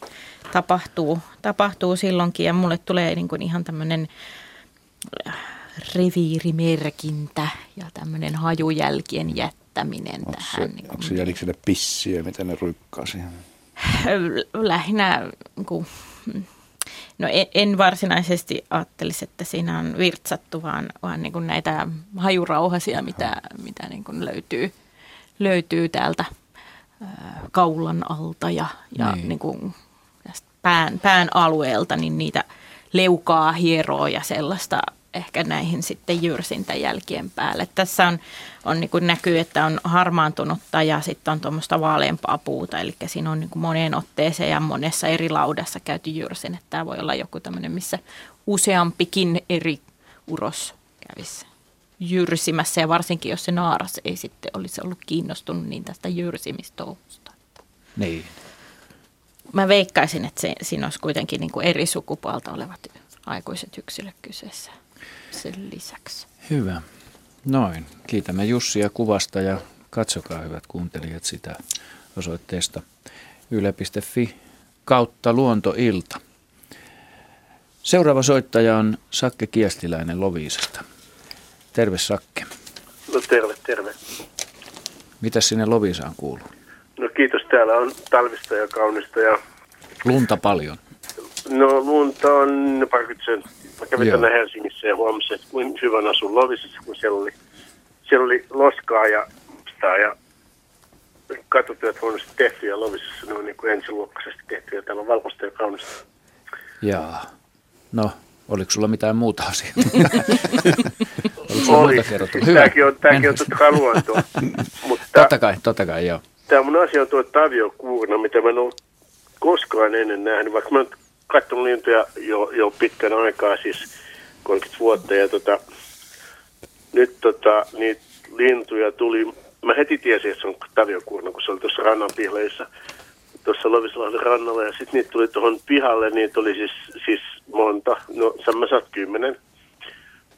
tapahtuu, tapahtuu silloinkin. Ja mulle tulee niin kuin ihan tämmöinen reviirimerkintä ja tämmöinen hajujälkien jättäminen Onko tähän. se, niin onko se pissiä, mitä ne ruikkaa siihen? lähinnä, niin kuin, no en, en varsinaisesti ajattelisi, että siinä on virtsattu, vaan, vaan niin kuin näitä hajurauhasia, mitä, mitä niin kuin löytyy, löytyy täältä ää, kaulan alta ja, ja Niin. niin. kuin tästä pään, pään alueelta, niin niitä leukaa hieroo ja sellaista ehkä näihin sitten jyrsintäjälkien päälle. Tässä on, on niin kuin näkyy, että on harmaantunutta ja sitten on tuommoista vaaleampaa puuta, eli siinä on niin kuin moneen otteeseen ja monessa eri laudassa käyty jyrsin. Että tämä voi olla joku tämmöinen, missä useampikin eri uros kävisi jyrsimässä ja varsinkin jos se naaras ei sitten olisi ollut kiinnostunut niin tästä jyrsimistouhusta. Niin. Mä veikkaisin, että se, siinä olisi kuitenkin niin kuin eri sukupuolta olevat aikuiset yksilöt kyseessä sen lisäksi. Hyvä. Noin. Kiitämme Jussia kuvasta ja katsokaa hyvät kuuntelijat sitä osoitteesta yle.fi kautta luontoilta. Seuraava soittaja on Sakke Kiestiläinen Loviisasta. Terve Sakke. No terve, terve. Mitä sinne Loviisaan kuuluu? No kiitos, täällä on talvista ja kaunista ja... Lunta paljon. No lunta on parikymmentä. Mä kävin tänne Helsingissä ja huomasin, että kuin hyvän asun Lovisessa, kun siellä oli, siellä oli loskaa ja, ja katutyöt huonosti tehtyjä Lovisessa. Ne on niin kuin ensiluokkaisesti tehtyjä. Täällä on valkoista ja kaunista. Jaa. No, oliko sulla mitään muuta asiaa? oliko sulla Oli. muuta kerrottu? Hyvä. Tämäkin on, tämäkin on totta kai luontoa. Mutta Totta kai, totta kai, joo. tämä mun asia on tuo taviokuurna, mitä mä en ole koskaan ennen nähnyt, vaikka mä oon katsonut lintuja jo, jo pitkän aikaa, siis 30 vuotta. Ja tota, nyt tota, niitä lintuja tuli, mä heti tiesin, että se on taviokuurna, kun se oli tuossa rannan pihleissä, tuossa Lovislahden rannalla. Ja sitten niitä tuli tuohon pihalle, niitä oli siis, siis monta, no mä saat kymmenen.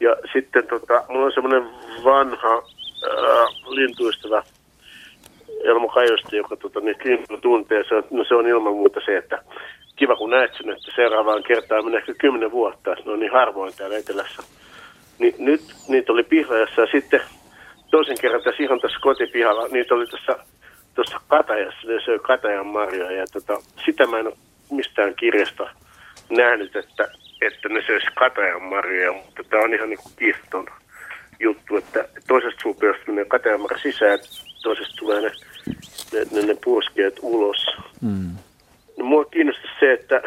Ja sitten tota, mulla on semmoinen vanha ää, lintuystävä, Elmo Kajosta, joka tota, lintuja tuntee. Se on, no, se on ilman muuta se, että kiva kun näet sen, että seuraavaan kertaan menee ehkä kymmenen vuotta, että ne on niin harvoin täällä etelässä. Ni, nyt niitä oli pihlajassa ja sitten toisen kerran tässä ihan tässä kotipihalla, niitä oli tässä tuossa katajassa, ne söi katajan marjoja ja tota, sitä mä en ole mistään kirjasta nähnyt, että, että ne söisi katajan marjoja, mutta tämä on ihan niin kuin juttu, että toisesta suupeosta menee katajanmarja sisään, toisesta tulee ne, ne, ne, ne ulos. Mm. No, mua kiinnostaa se, että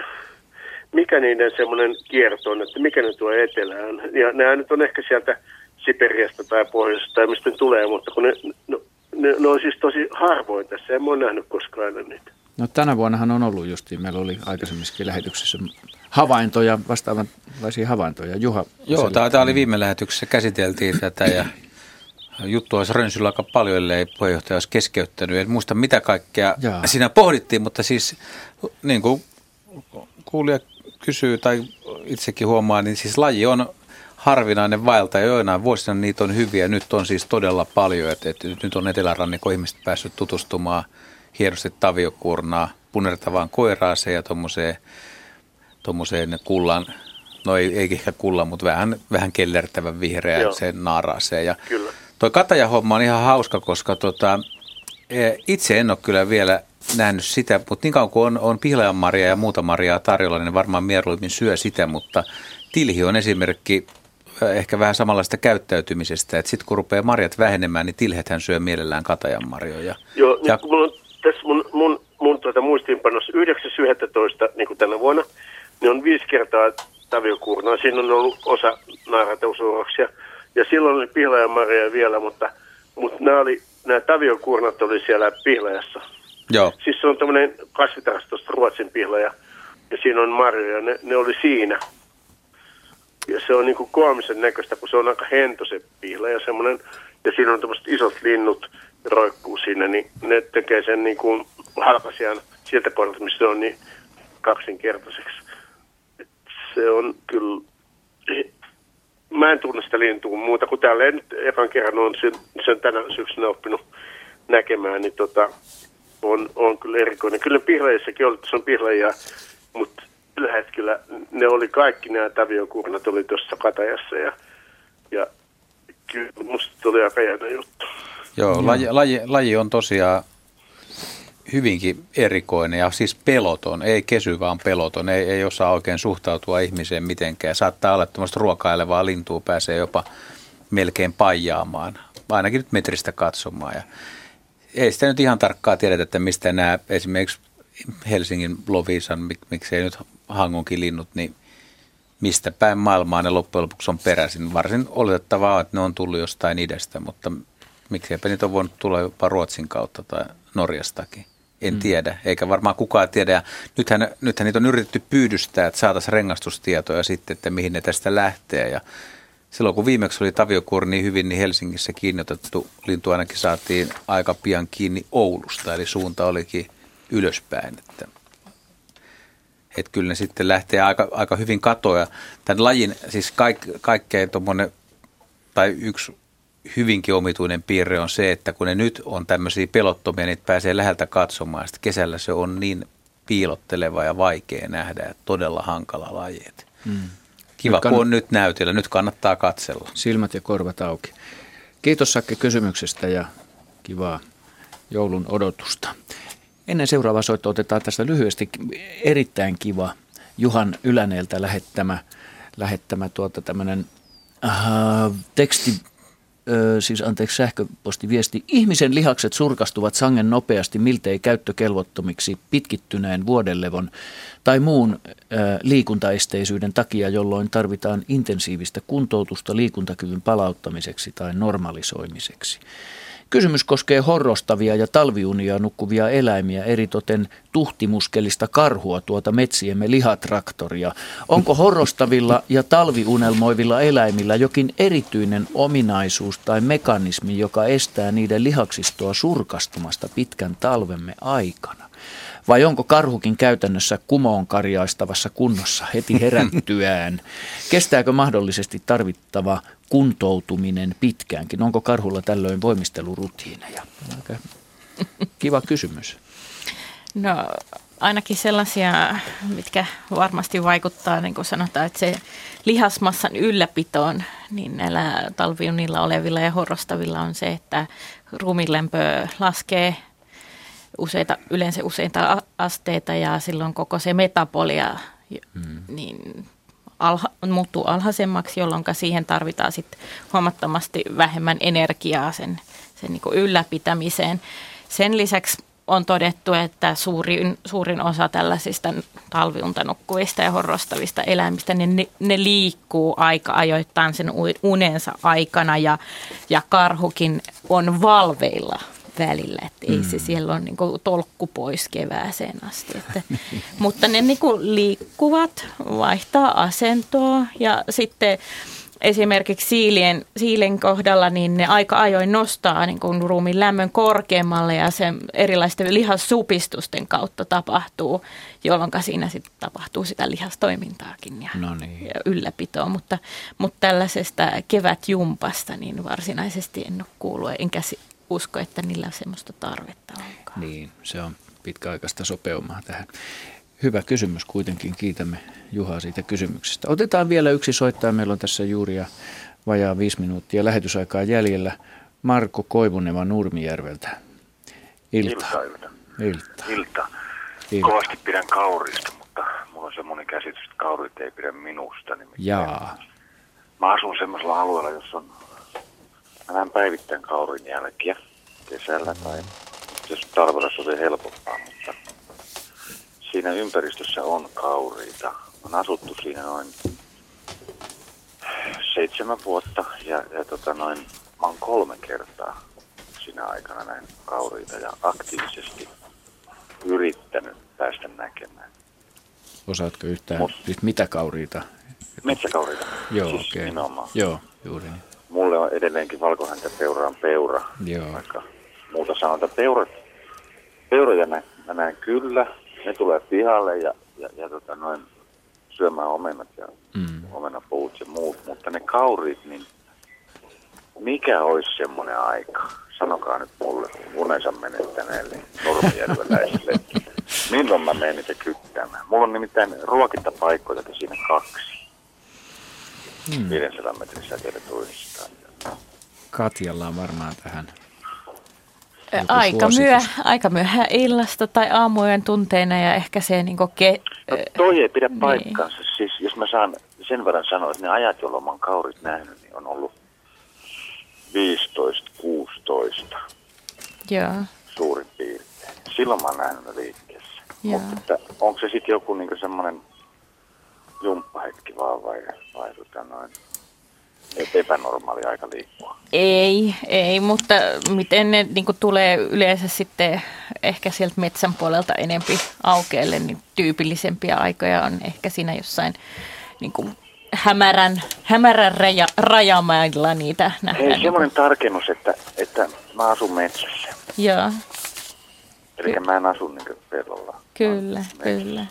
mikä niiden semmoinen kierto on, että mikä ne tuo etelään. Ja nämä nyt on ehkä sieltä Siperiasta tai Pohjoisesta tai mistä ne tulee, mutta kun ne, no, ne, ne on siis tosi harvoin tässä, en mä ole nähnyt koskaan niitä. No tänä vuonnahan on ollut justiin, meillä oli aikaisemmissakin lähetyksissä havaintoja, vastaavanlaisia havaintoja. Juha Joo, tämä oli viime lähetyksessä, käsiteltiin tätä ja juttua olisi rönsyllä aika paljon, ellei puheenjohtaja olisi keskeyttänyt. En muista mitä kaikkea Jaa. siinä pohdittiin, mutta siis niin kuin kuulija kysyy tai itsekin huomaa, niin siis laji on harvinainen vaelta ja joinain vuosina niitä on hyviä. Nyt on siis todella paljon, että, että nyt on etelärannikon ihmiset päässyt tutustumaan hienosti taviokurnaa, punertavaan koiraaseen ja tuommoiseen tuommoiseen kullan, no ei, ei ehkä kullan, mutta vähän, vähän kellertävän vihreään sen naaraaseen. Ja Kyllä. Toi katajahomma on ihan hauska, koska tota, eh, itse en ole kyllä vielä nähnyt sitä, mutta niin kauan kuin on, on pihlajanmarjaa ja muuta marjaa tarjolla, niin varmaan mieluummin syö sitä, mutta tilhi on esimerkki eh, ehkä vähän samanlaista käyttäytymisestä, että sitten kun rupeaa marjat vähenemään, niin tilhethän syö mielellään katajanmarjoja. Joo, Ja- ja, kun mulla on tässä mun, mun, mun tuota muistiinpanossa 9.11. niin kuin tänä vuonna, niin on viisi kertaa taviokuurnaa. Siinä on ollut osa naaratausurauksia. Ja silloin oli pihlajanmarjoja vielä, mutta, mutta nämä, oli, nämä taviokuurnat oli siellä pihlajassa. Joo. Siis se on tämmöinen kasvitarastosta Ruotsin pihlaja. Ja siinä on marjoja, ne, ne oli siinä. Ja se on niin kuin koomisen näköistä, kun se on aika hento se pihlaja semmoinen. Ja siinä on tämmöiset isot linnut roikkuu siinä, niin ne tekee sen niin kuin halkasijan sieltä kohdalta, missä se on niin kaksinkertaiseksi. Et se on kyllä, mä en tunne sitä lintua muuta kuin täällä nyt ekan kerran on sen, sen tänä syksynä oppinut näkemään, niin tota, on, on kyllä erikoinen. Kyllä pihlajissakin oli, se on pihlajia, mutta tällä hetkellä ne oli kaikki nämä taviokurnat oli tuossa katajassa ja, ja kyllä musta tuli aika juttu. Joo, laji, laji, laji on tosiaan hyvinkin erikoinen ja siis peloton, ei kesy vaan peloton, ei, ei osaa oikein suhtautua ihmiseen mitenkään. Saattaa olla, että ruokailevaa lintua pääsee jopa melkein paijaamaan, ainakin nyt metristä katsomaan. Ja ei sitä nyt ihan tarkkaa tiedetä, että mistä nämä esimerkiksi Helsingin Lovisan, mik- miksei nyt Hangonkin linnut, niin mistä päin maailmaa ne loppujen lopuksi on peräisin. Varsin oletettavaa, että ne on tullut jostain idästä, mutta mikseipä niitä on voinut tulla jopa Ruotsin kautta tai Norjastakin. En mm. tiedä, eikä varmaan kukaan tiedä. Ja nythän, nythän niitä on yritetty pyydystää, että saataisiin rengastustietoja sitten, että mihin ne tästä lähtee. Ja silloin kun viimeksi oli Taviokuori niin hyvin, niin Helsingissä kiinnitettu lintu ainakin saatiin aika pian kiinni Oulusta, eli suunta olikin ylöspäin. Että, että kyllä ne sitten lähtee aika, aika hyvin katoa. Tämän lajin, siis kaik, kaikkein tuommoinen, tai yksi hyvinkin omituinen piirre on se, että kun ne nyt on tämmöisiä pelottomia, niin pääsee läheltä katsomaan. Sitten kesällä se on niin piilotteleva ja vaikea nähdä, että todella hankala laji. Hmm. Kiva, kann- kun on nyt näytillä. Nyt kannattaa katsella. Silmät ja korvat auki. Kiitos Sakke kysymyksestä ja kivaa joulun odotusta. Ennen seuraavaa soittoa otetaan tästä lyhyesti erittäin kiva Juhan Yläneeltä lähettämä, lähettämä tuota tämmöinen äh, teksti siis anteeksi sähköpostiviesti, ihmisen lihakset surkastuvat sangen nopeasti miltei käyttökelvottomiksi pitkittyneen vuodenlevon tai muun liikuntaesteisyyden takia, jolloin tarvitaan intensiivistä kuntoutusta liikuntakyvyn palauttamiseksi tai normalisoimiseksi. Kysymys koskee horrostavia ja talviunia nukkuvia eläimiä, eritoten tuhtimuskelista karhua, tuota metsiemme lihatraktoria. Onko horrostavilla ja talviunelmoivilla eläimillä jokin erityinen ominaisuus tai mekanismi, joka estää niiden lihaksistoa surkastumasta pitkän talvemme aikana? Vai onko karhukin käytännössä kumoon karjaistavassa kunnossa heti herättyään? Kestääkö mahdollisesti tarvittava kuntoutuminen pitkäänkin? Onko karhulla tällöin voimistelurutiineja? Aika kiva kysymys. No ainakin sellaisia, mitkä varmasti vaikuttaa, niin kuin sanotaan, että se lihasmassan ylläpitoon, niin näillä talviunilla olevilla ja horrostavilla on se, että ruumilämpö laskee useita, yleensä useita asteita ja silloin koko se metabolia hmm. niin alha, muuttuu alhaisemmaksi, jolloin siihen tarvitaan sitten huomattavasti vähemmän energiaa sen, sen niin kuin ylläpitämiseen. Sen lisäksi on todettu, että suurin, suurin osa tällaisista talviuntanukkuvista ja horrostavista eläimistä, niin ne, ne liikkuu aika ajoittain sen unensa aikana ja, ja karhukin on valveilla välillä, että ei mm. se siellä ole niin tolkku pois kevääseen asti. Että, mutta ne niin liikkuvat, vaihtaa asentoa ja sitten esimerkiksi siilien, siilen kohdalla, niin ne aika ajoin nostaa niin kuin ruumiin lämmön korkeammalle ja se erilaisten lihassupistusten kautta tapahtuu, jolloin siinä sitten tapahtuu sitä lihastoimintaakin ja, no niin. ja ylläpitoa. Mutta, mutta tällaisesta kevätjumpasta niin varsinaisesti en ole kuullut, enkä usko, että niillä on semmoista tarvetta onkaan. Niin, se on pitkäaikaista sopeumaa tähän. Hyvä kysymys kuitenkin. Kiitämme Juhaa siitä kysymyksestä. Otetaan vielä yksi soittaja. Meillä on tässä juuri ja vajaa viisi minuuttia lähetysaikaa jäljellä. Marko Koivuneva Nurmijärveltä. Ilta. Ilta. Ilta. Ilta. Ilta. Kovasti pidän kaurista, mutta mulla on semmoinen käsitys, että kaurit ei pidä minusta. Nimittäin. Jaa. Mä asun semmoisella alueella, jossa on Mä päivittäin kaurin jälkiä kesällä tai jos talvella se oli helpompaa, mutta siinä ympäristössä on kauriita. On asuttu siinä noin seitsemän vuotta ja, ja tota noin, mä oon kolme kertaa siinä aikana näin kauriita ja aktiivisesti yrittänyt päästä näkemään. Osaatko yhtään, Mut, siis mitä kauriita? Metsäkauriita. Joo, siis okei. Okay. Joo, juuri niin mulle on edelleenkin valkohäntä peuraan peura. Joo. Vaikka muuta sanotaan, peurat, peuroja mä, mä näen kyllä, ne tulee pihalle ja, ja, ja tota noin syömään omenat ja mm. omenapuut ja muut, mutta ne kaurit, niin mikä olisi semmoinen aika? Sanokaa nyt mulle unensa menettäneelle Nurmijärveläisille. Milloin mä menen niitä kyttämään? Mulla on nimittäin ruokintapaikkoja siinä kaksi hmm. 500 metrin säteilytuista. Katjalla on varmaan tähän aika, myö, aika myöhä illasta tai aamujen tunteina ja ehkä se niin ke... No toi ei pidä niin. paikkaansa. Siis jos mä saan sen verran sanoa, että ne ajat, jolloin mä oon kaurit nähnyt, niin on ollut 15-16. Joo. Suurin piirtein. Silloin mä oon nähnyt ne liikkeessä. Mutta onko se sitten joku niin semmoinen jumppa lepohetki vaan vai, vai tota noin, epänormaali aika liikkua? Ei, ei, mutta miten ne niin tulee yleensä sitten ehkä sieltä metsän puolelta enempi aukeelle, niin tyypillisempiä aikoja on ehkä siinä jossain niin kuin hämärän, hämärän raja, rajamailla niitä nähdään. Hei, semmoinen tarkennus, että, että mä asun metsässä. Joo. Eli mä en asu niin pellolla. Kyllä, kyllä.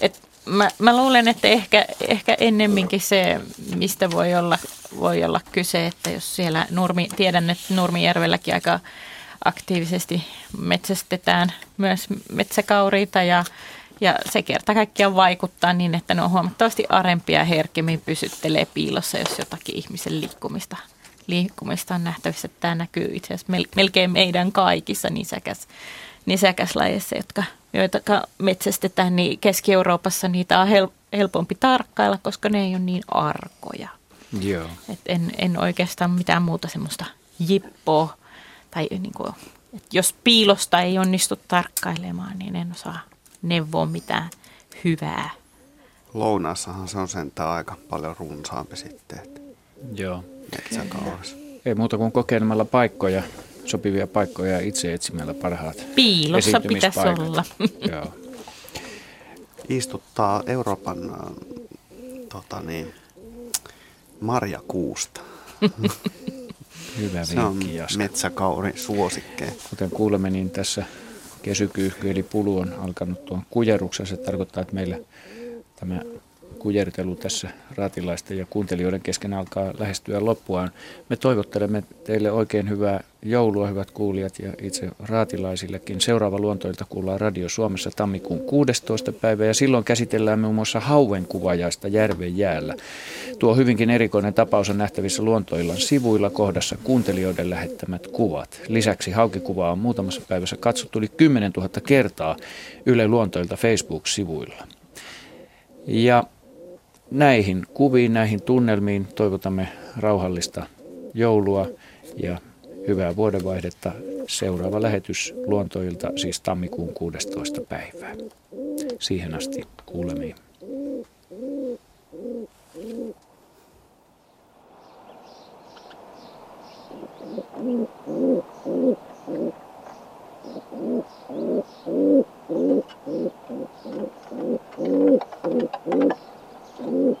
Et mä, mä luulen, että ehkä, ehkä ennemminkin se, mistä voi olla, voi olla kyse, että jos siellä Nurmi, tiedän, että Nurmijärvelläkin aika aktiivisesti metsästetään myös metsäkauriita ja, ja se kerta kaikkiaan vaikuttaa niin, että ne on huomattavasti arempia ja herkemmin pysyttelee piilossa, jos jotakin ihmisen liikkumista, liikkumista on nähtävissä. Tämä näkyy itse asiassa melkein meidän kaikissa nisäkäs, nisäkäslajeissa, jotka joita metsästetään, niin Keski-Euroopassa niitä on hel- helpompi tarkkailla, koska ne ei ole niin arkoja. Joo. Et en, en oikeastaan mitään muuta semmoista jippoa, tai niin kuin, että jos piilosta ei onnistu tarkkailemaan, niin en osaa neuvoa mitään hyvää. Lounaassahan se on sentään aika paljon runsaampi sitten. Että Joo. Metsäkaurassa. Ei muuta kuin kokeilemalla paikkoja sopivia paikkoja itse etsimällä parhaat Piilossa pitäisi olla. Joo. Istuttaa Euroopan tota niin, marjakuusta. Hyvä Se on vinkki, Jaska. metsäkauri suosikkeen. Kuten kuulemme, niin tässä kesykyyhky eli pulu on alkanut tuon kujeruksessa. Se tarkoittaa, että meillä tämä kujertelu tässä raatilaisten ja kuuntelijoiden kesken alkaa lähestyä loppuaan. Me toivottelemme teille oikein hyvää joulua, hyvät kuulijat ja itse raatilaisillekin. Seuraava luontoilta kuullaan Radio Suomessa tammikuun 16. päivä ja silloin käsitellään muun muassa hauen kuvajaista järven jäällä. Tuo hyvinkin erikoinen tapaus on nähtävissä luontoillan sivuilla kohdassa kuuntelijoiden lähettämät kuvat. Lisäksi haukikuvaa on muutamassa päivässä katsottu yli 10 000 kertaa Yle Luontoilta Facebook-sivuilla. Ja näihin kuviin, näihin tunnelmiin toivotamme rauhallista joulua ja hyvää vuodenvaihdetta. Seuraava lähetys luontoilta siis tammikuun 16. päivää. Siihen asti kuulemiin. Thank you. Mm-hmm.